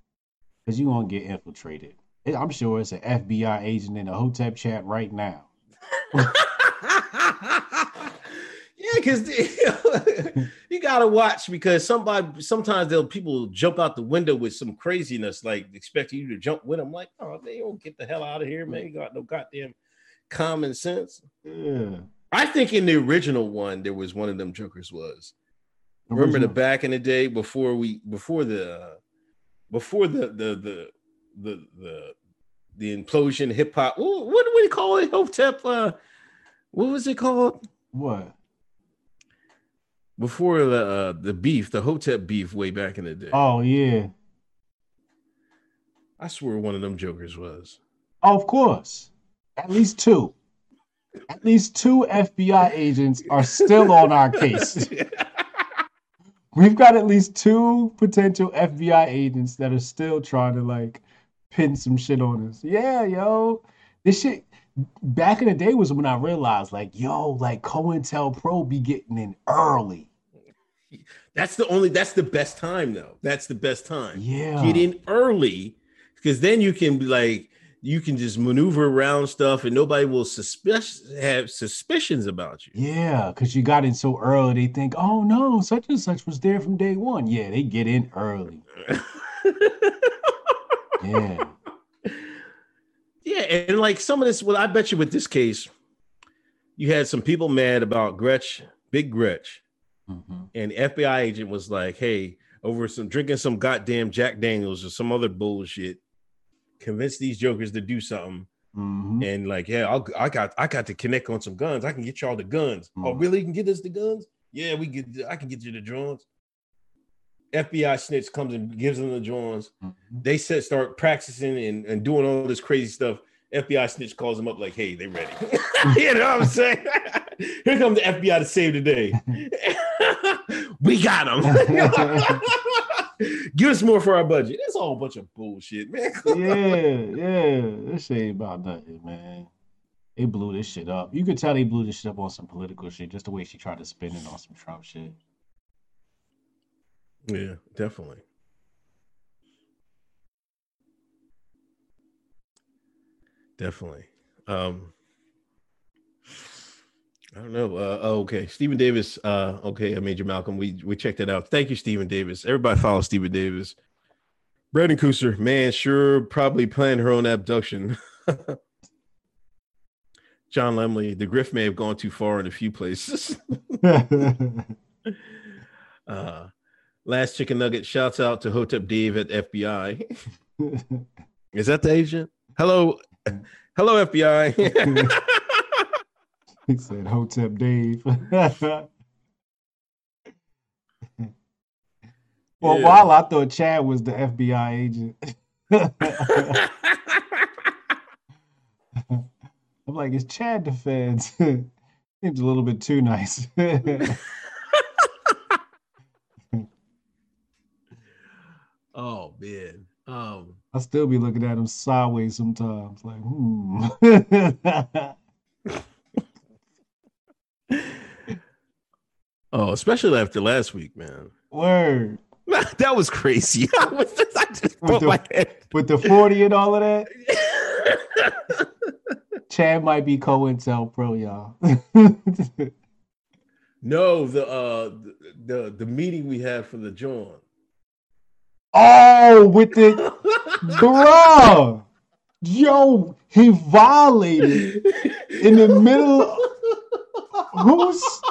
Cause you gonna get infiltrated. I'm sure it's an FBI agent in the Hotep chat right now. Because you gotta watch because somebody sometimes they'll people jump out the window with some craziness, like expecting you to jump with them. Like, oh, they don't get the hell out of here, man. You got no goddamn common sense. Yeah. I think in the original one, there was one of them jokers was. Remember the back in the day before we before the before the the the the the, the implosion hip hop. What, what do we call it? Hotep. Uh, what was it called? What? Before the uh, the beef, the Hotep beef, way back in the day. Oh yeah. I swear one of them jokers was. Oh, of course. At least two. At least two FBI agents are still on our case. we've got at least two potential FBI agents that are still trying to like pin some shit on us. Yeah, yo. This shit back in the day was when I realized like, yo, like COINTELPRO be getting in early. That's the only. That's the best time, though. That's the best time. Yeah. Get in early, because then you can be like, you can just maneuver around stuff, and nobody will suspicious have suspicions about you. Yeah, because you got in so early, they think, oh no, such and such was there from day one. Yeah, they get in early. Yeah. Yeah, and like some of this, well, I bet you with this case, you had some people mad about Gretch, Big Gretch, Mhm. and the FBI agent was like, "Hey, over some drinking some goddamn Jack Daniels or some other bullshit, convince these jokers to do something." Mhm. And like, yeah, I'll, I got, I got to connect on some guns. I can get y'all the guns. Oh, Mhm. really? You can get us the guns? Yeah, we get. I can get you the drones. FBI snitch comes and gives them the drones. Mhm. They said start practicing and, and doing all this crazy stuff. FBI snitch calls them up like, "Hey, they ready." you know what I'm saying? Here comes the FBI to save the day. we got them. Give us more for our budget. That's all a whole bunch of bullshit, man. yeah, yeah. This ain't about nothing, man. They blew this shit up. You could tell they blew this shit up on some political shit, just the way she tried to spin it on some Trump shit. Yeah, definitely. Definitely. Um I don't know. Uh, oh, okay. Stephen Davis. Uh, okay, I MAGA Malcolm. We we checked that out. Thank you, Stephen Davis. Everybody follow Stephen Davis. Brandon Cooser, man, sure probably planned her own abduction. John Lemley, the grift may have gone too far in a few places. uh last chicken nugget shouts out to Hotep Dave at FBI. Is that the agent? Hello, hello, FBI. he said Hotep Dave. Well, Yeah. while I thought Chad was the FBI agent. I'm like, it's Chad the feds. Seems a little bit too nice. oh man. Um. I still be looking at him sideways sometimes, like, hmm. Oh, especially after last week, man. Word. that was crazy. I, was just, I just With the- my head. With the 40 and all of that, Chad might be COINTELPRO, y'all. no, the uh the, the the meeting we had for the John. oh, with the bruh. Yo, he violated in the middle. Who's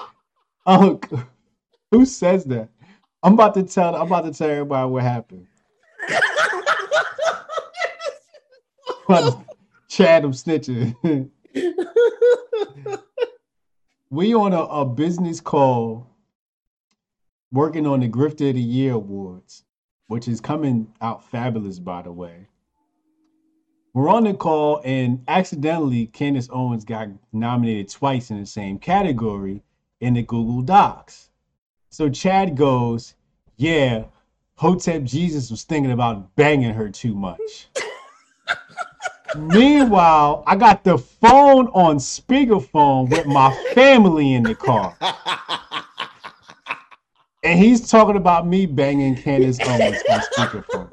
uh, who says that? I'm about to tell. I'm about to tell everybody what happened. But Chad, I'm snitching. we on a, a business call working on the Grifter of the Year Awards, which is coming out fabulous, by the way. We're on the call, and accidentally, Candace Owens got nominated twice in the same category in the Google Docs. So Chad goes, Yeah, Hotep Jesus was thinking about banging her too much. Meanwhile, I got the phone on speakerphone with my family in the car. And he's talking about me banging Candace Owens on speakerphone.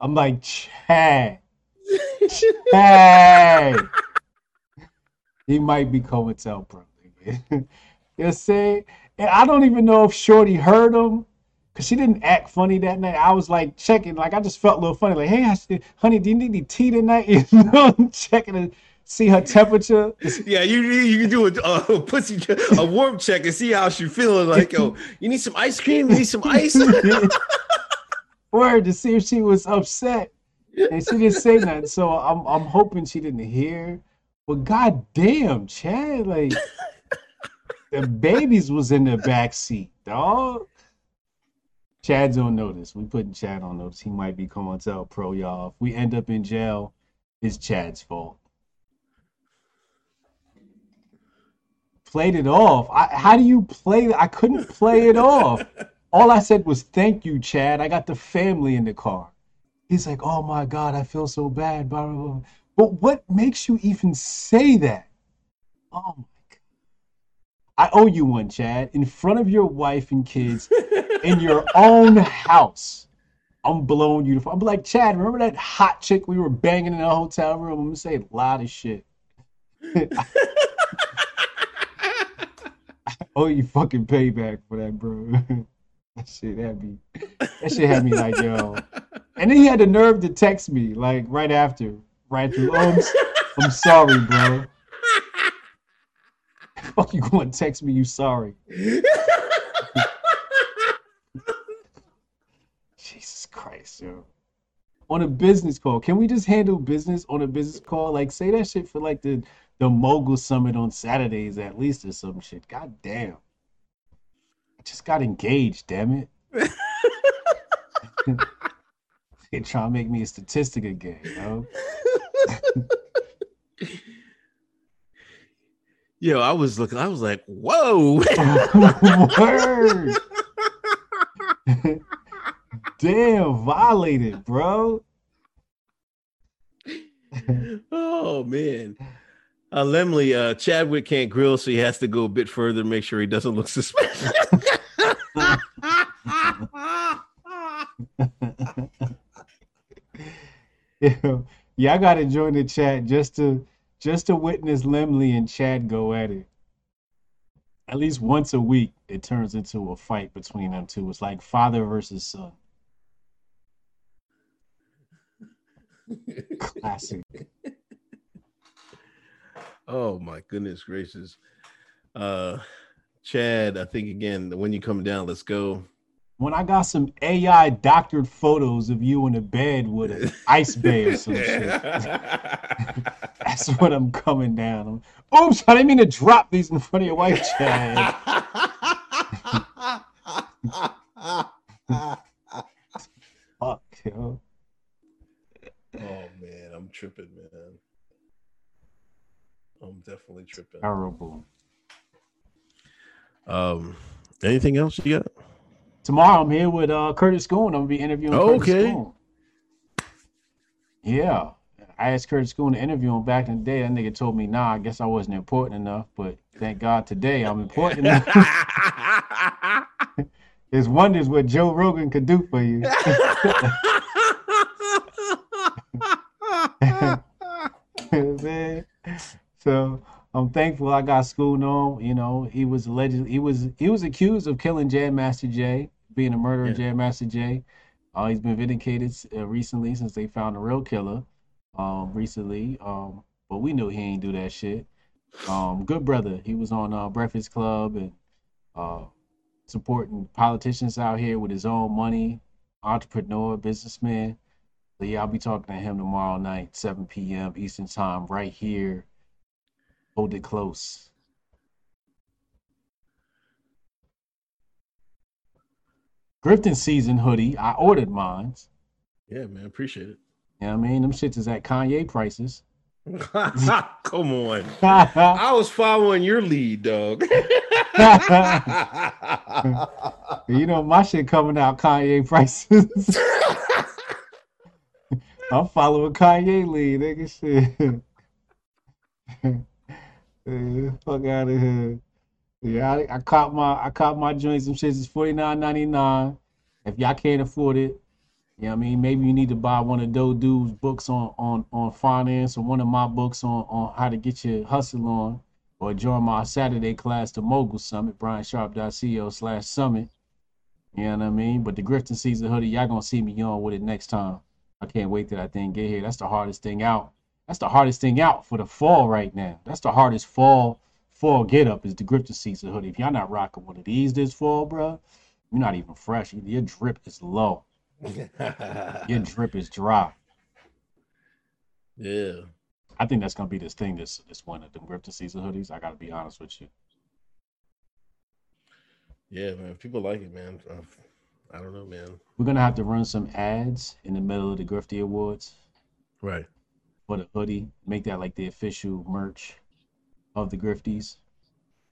I'm like, Chad. Chad. He might be COINTELPRO. man. You see? And I don't even know if Shorty heard him because she didn't act funny that night. I was like checking, like I just felt a little funny. Like, hey, I said, honey, do you need any tea tonight? You know, I'm checking to see her temperature. Yeah, you you can do a, a pussy a warm check and see how she feeling. Like, yo, you need some ice cream? You need some ice? Word to see if she was upset. And she didn't say nothing. So I'm I'm hoping she didn't hear. But goddamn, Chad, like the babies was in the back seat, dog. Chad's on notice. We putting Chad on notice. He might be COINTELPRO, y'all. If we end up in jail, it's Chad's fault. played it off. I, how do you play? I couldn't play it off. All I said was, "Thank you, Chad. I got the family in the car." He's like, "Oh my God, I feel so bad." Blah, blah, blah. But what makes you even say that? Oh my God. I owe you one, Chad. In front of your wife and kids, in your own house. I'm blowing you. I'm like, Chad, remember that hot chick we were banging in the hotel room? I'm gonna say a lot of shit. I owe you fucking payback for that, bro. that shit had me. That shit had me like, yo. And then he had the nerve to text me like right after, right through. Oh, I'm, I'm sorry, bro. Fuck you going to text me? You sorry? Jesus Christ, yo. On a business call, can we just handle business on a business call? Like, say that shit for like the the mogul summit on Saturdays at least or some shit. God damn. Just got engaged, damn it. they trying to make me a statistic again, you know? Yo, I was looking, I was like, whoa. Word. Damn, violated, bro. oh man. Uh, Lemley, uh, Chadwick can't grill, so he has to go a bit further to make sure he doesn't look suspicious. Yeah, yeah, I gotta join the chat just to just to witness Lemley and Chad go at it. At least once a week, it turns into a fight between them two. It's like father versus son. Classic. oh my goodness gracious. Uh Chad, I think again, when you come down, let's go. When I got some AI doctored photos of you in a bed with an ice bay or some shit. That's what I'm coming down. Oops, I didn't mean to drop these in front of your wife, Chad. Fuck, yo. Oh man, I'm tripping, man. I'm definitely tripping. Terrible. Um, anything else you got? Tomorrow I'm here with uh, Curtis Scoon. I'm gonna be interviewing Curtis Okay. Scoon. Yeah. I asked Curtis Scoon to interview him back in the day. That nigga told me, nah, I guess I wasn't important enough. But thank God today I'm important enough. There's wonders what Joe Rogan could do for you. Man. So I'm thankful I got schooled on. You know, he was alleged he was he was accused of killing Jam Master Jay, being a murderer of Yeah. Jam Master Jay. Uh, he's been vindicated uh, recently since they found the real killer. Um, recently. Um, but we knew he ain't do that shit. Um, good brother. He was on uh, Breakfast Club and uh, supporting politicians out here with his own money, entrepreneur, businessman. So yeah, I'll be talking to him tomorrow night, 7 p.m. Eastern Time, right here. Hold it close. Grifton season hoodie. I ordered mine. yeah, man, appreciate it. You know I mean? Them shits is at Kanye prices. Come on. I was following your lead, dog. you know, my shit coming out Kanye prices. I'm following Kanye lead, nigga. Shit. Fuck out of here. Yeah, I, I caught my I caught my joints. Some shits is forty nine ninety nine. If y'all can't afford it, you know what I mean. Maybe you need to buy one of those dudes' books on on on finance, or one of my books on on how to get your hustle on, or join my Saturday class, the Mogul Summit, BrianSharp.co slash summit. You know what I mean? But the Grifton season hoodie, y'all gonna see me on with it next time. I can't wait till that thing get here. That's the hardest thing out. That's the hardest thing out for the fall right now. That's the hardest fall fall get up is the Grifton season hoodie. If y'all not rocking one of these this fall, bro, you're not even fresh. Your drip is low. Your drip is dry. yeah. I think that's gonna be this thing this this winter. The Grifton season hoodies. I gotta be honest with you. Yeah, man. People like it, man. Uh, I don't know, man. We're gonna have to run some ads in the middle of the Grifty Awards Right. For the hoodie. Make that like the official merch of the Grifties.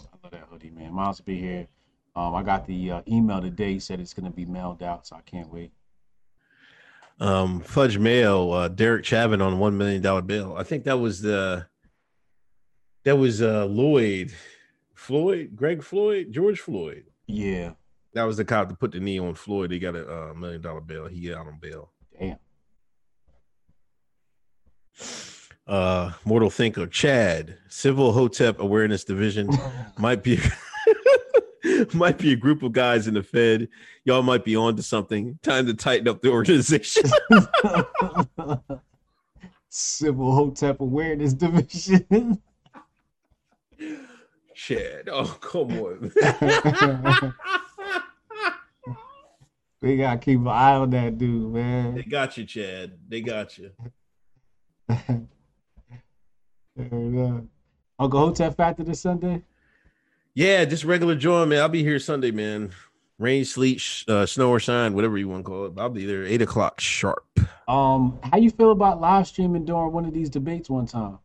I love that hoodie, man. Miles will be here. Um, I got the uh, email today. Said it's gonna be mailed out, so I can't wait. Um, Fudge Mail, uh, Derek Chauvin on one million dollar bill. I think that was the that was uh Lloyd, Floyd, Greg Floyd, George Floyd. Yeah, That was the cop that put the knee on Floyd. He got a uh, million dollar bill. He got out on bail. damn. Uh, Mortal Thinker, Chad, Civil Hotep Awareness Division might be might be a group of guys in the Fed. Y'all might be on to something. Time to tighten up the organization. Civil Hotep Awareness Division. Chad, oh come on. we gotta keep an eye on that dude, man. they got you, Chad. They got you. Uh, Uncle Hotep Factor this Sunday. Yeah, just regular joy, man. I'll be here Sunday, man. Rain, sleet, sh- uh, snow or shine, whatever you want to call it. I'll be there eight o'clock sharp. Um, how you feel about live streaming during one of these debates one time?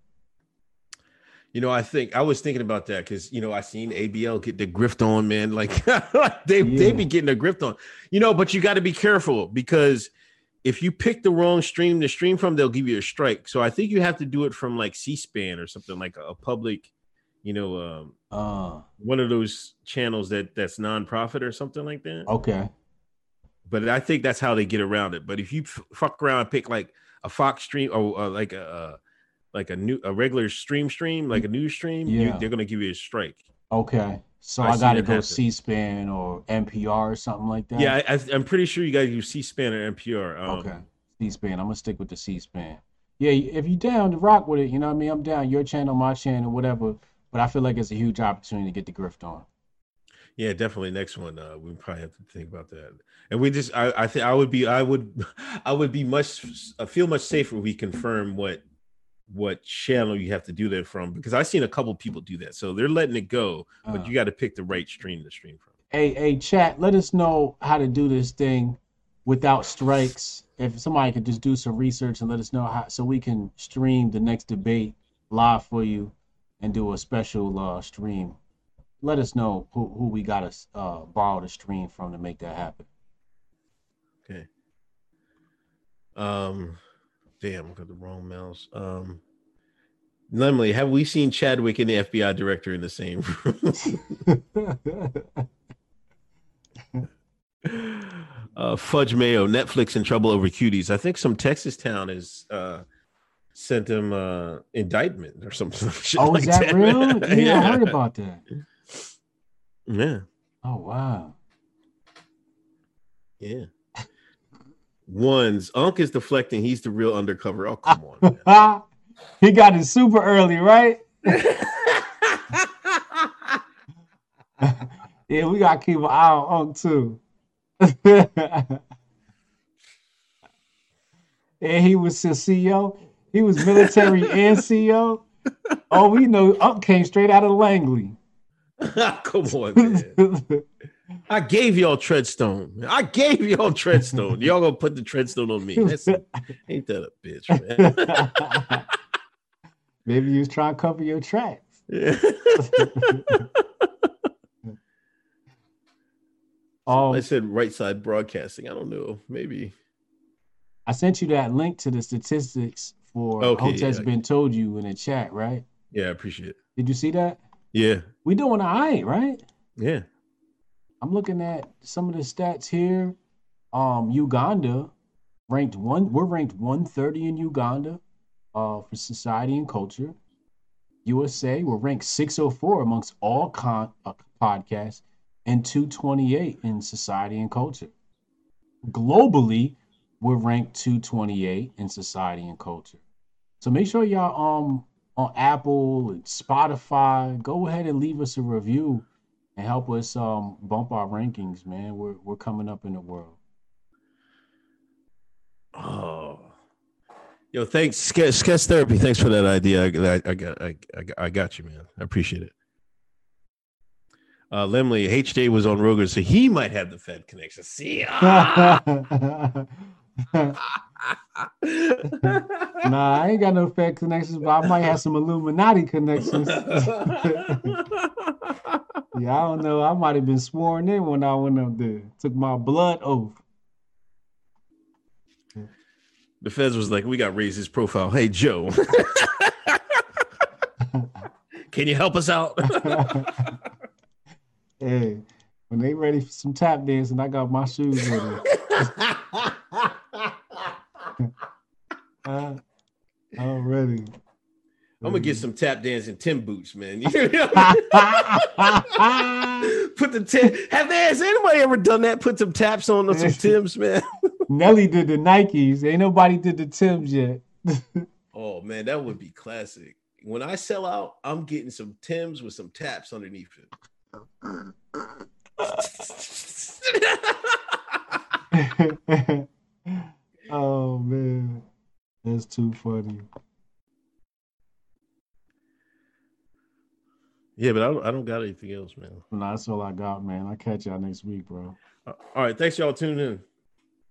You know, I think I was thinking about that because you know I seen ABL get the grift on, man. Like, like they they Yeah. be getting the grift on, you know. But you got to be careful because if you pick the wrong stream to stream from, they'll give you a strike. So I think you have to do it from like C-SPAN or something like a, public, you know, um, Uh, one of those channels that that's nonprofit or something like that. okay. But I think that's how they get around it. But if you f- fuck around and pick like a Fox stream or uh, like a uh, like a new a regular stream stream like a news stream, you- Yeah. they're gonna give you a strike. Okay. So I I, gotta go. C-SPAN or NPR or something like that. Yeah, I, I'm pretty sure you guys use C-SPAN or NPR. Um, Okay. C-SPAN. I'm gonna stick with the C-SPAN. Yeah, if you down to rock with it, you know what I mean. I'm down. Your channel, my channel, whatever. But I feel like it's a huge opportunity to get the grift on. Yeah, definitely. Next one, uh, we probably have to think about that. And we just, I, I think I would be, I would, I would be much, I feel much safer if we confirm what, what channel you have to do that from because I've seen a couple people do that. So they're letting it go, but Uh. you got to pick the right stream to stream from. Hey, hey, chat. Let us know how to do this thing without strikes. If somebody could just do some research and let us know how, so we can stream the next debate live for you, and do a special uh, stream. Let us know who who we gotta uh, borrow the stream from to make that happen. Okay. Um, damn, I got the wrong mouse. Um, Lemley, have we seen Chadwick and the FBI director in the same room? uh, Fudge Mayo, Netflix in trouble over cuties. I think some Texas town has uh, sent him uh, indictment or something. oh, like is that real? man. Yeah, I heard about that. Yeah, Oh wow. yeah. One's Unc is deflecting. He's the real undercover. Oh, come on, he got it super early, right? yeah, we gotta keep an eye on Unc too. and he was the CEO. He was military and CEO. Oh, we know Unc came straight out of Langley. come on, man. I gave y'all Treadstone. I gave y'all Treadstone. Y'all gonna put the Treadstone on me. That's, ain't that a bitch, man? Maybe you was trying to cover your tracks. Um, I said right side broadcasting. I don't know. Maybe. I sent you that link to the statistics for Okay, Hotep's yeah. been told you in the chat, right? Yeah, I appreciate it. Did you see that? Yeah, We doing all right, right? yeah. I'm looking at some of the stats here. Um, Uganda ranked one. We're ranked 130 in Uganda, uh, for society and culture. USA, we're ranked 604 amongst all con- uh, podcasts, and 228 in society and culture. Globally, we're ranked 228 in society and culture. So make sure y'all um on Apple and Spotify, go ahead and leave us a review and help us um bump our rankings, man. We're we're coming up in the world. Oh, yo, thanks, sketch, sketch therapy. Thanks for that idea. I, I, I got, I, I, got- you, man. I appreciate it. Uh, Lemley, HJ was on Rogan, so he might have the Fed connection. See, ah! Nah, I ain't got no Fed connections, but I might have some Illuminati connections. Yeah, I don't know. I might have been sworn in when I went up there. Took my blood oath. the feds was like, we got his profile. Hey, Joe. Can you help us out? Hey, when they ready for some tap dancing, I got my shoes ready. Uh, I'm ready. I'm gonna get some tap dancing Tim boots, man. Put the Tim. Have they, has anybody ever done that? Put some taps on some Tims, man. Nelly did the Nikes. Ain't nobody did the Tims yet. Oh man, that would be classic. When I sell out, I'm getting some Tims with some taps underneath oh man, that's too funny. yeah, but I don't, I don't got anything else, man. Nah, that's all I got, man. I'll catch y'all next week, bro. Uh, all right, thanks y'all tuning in.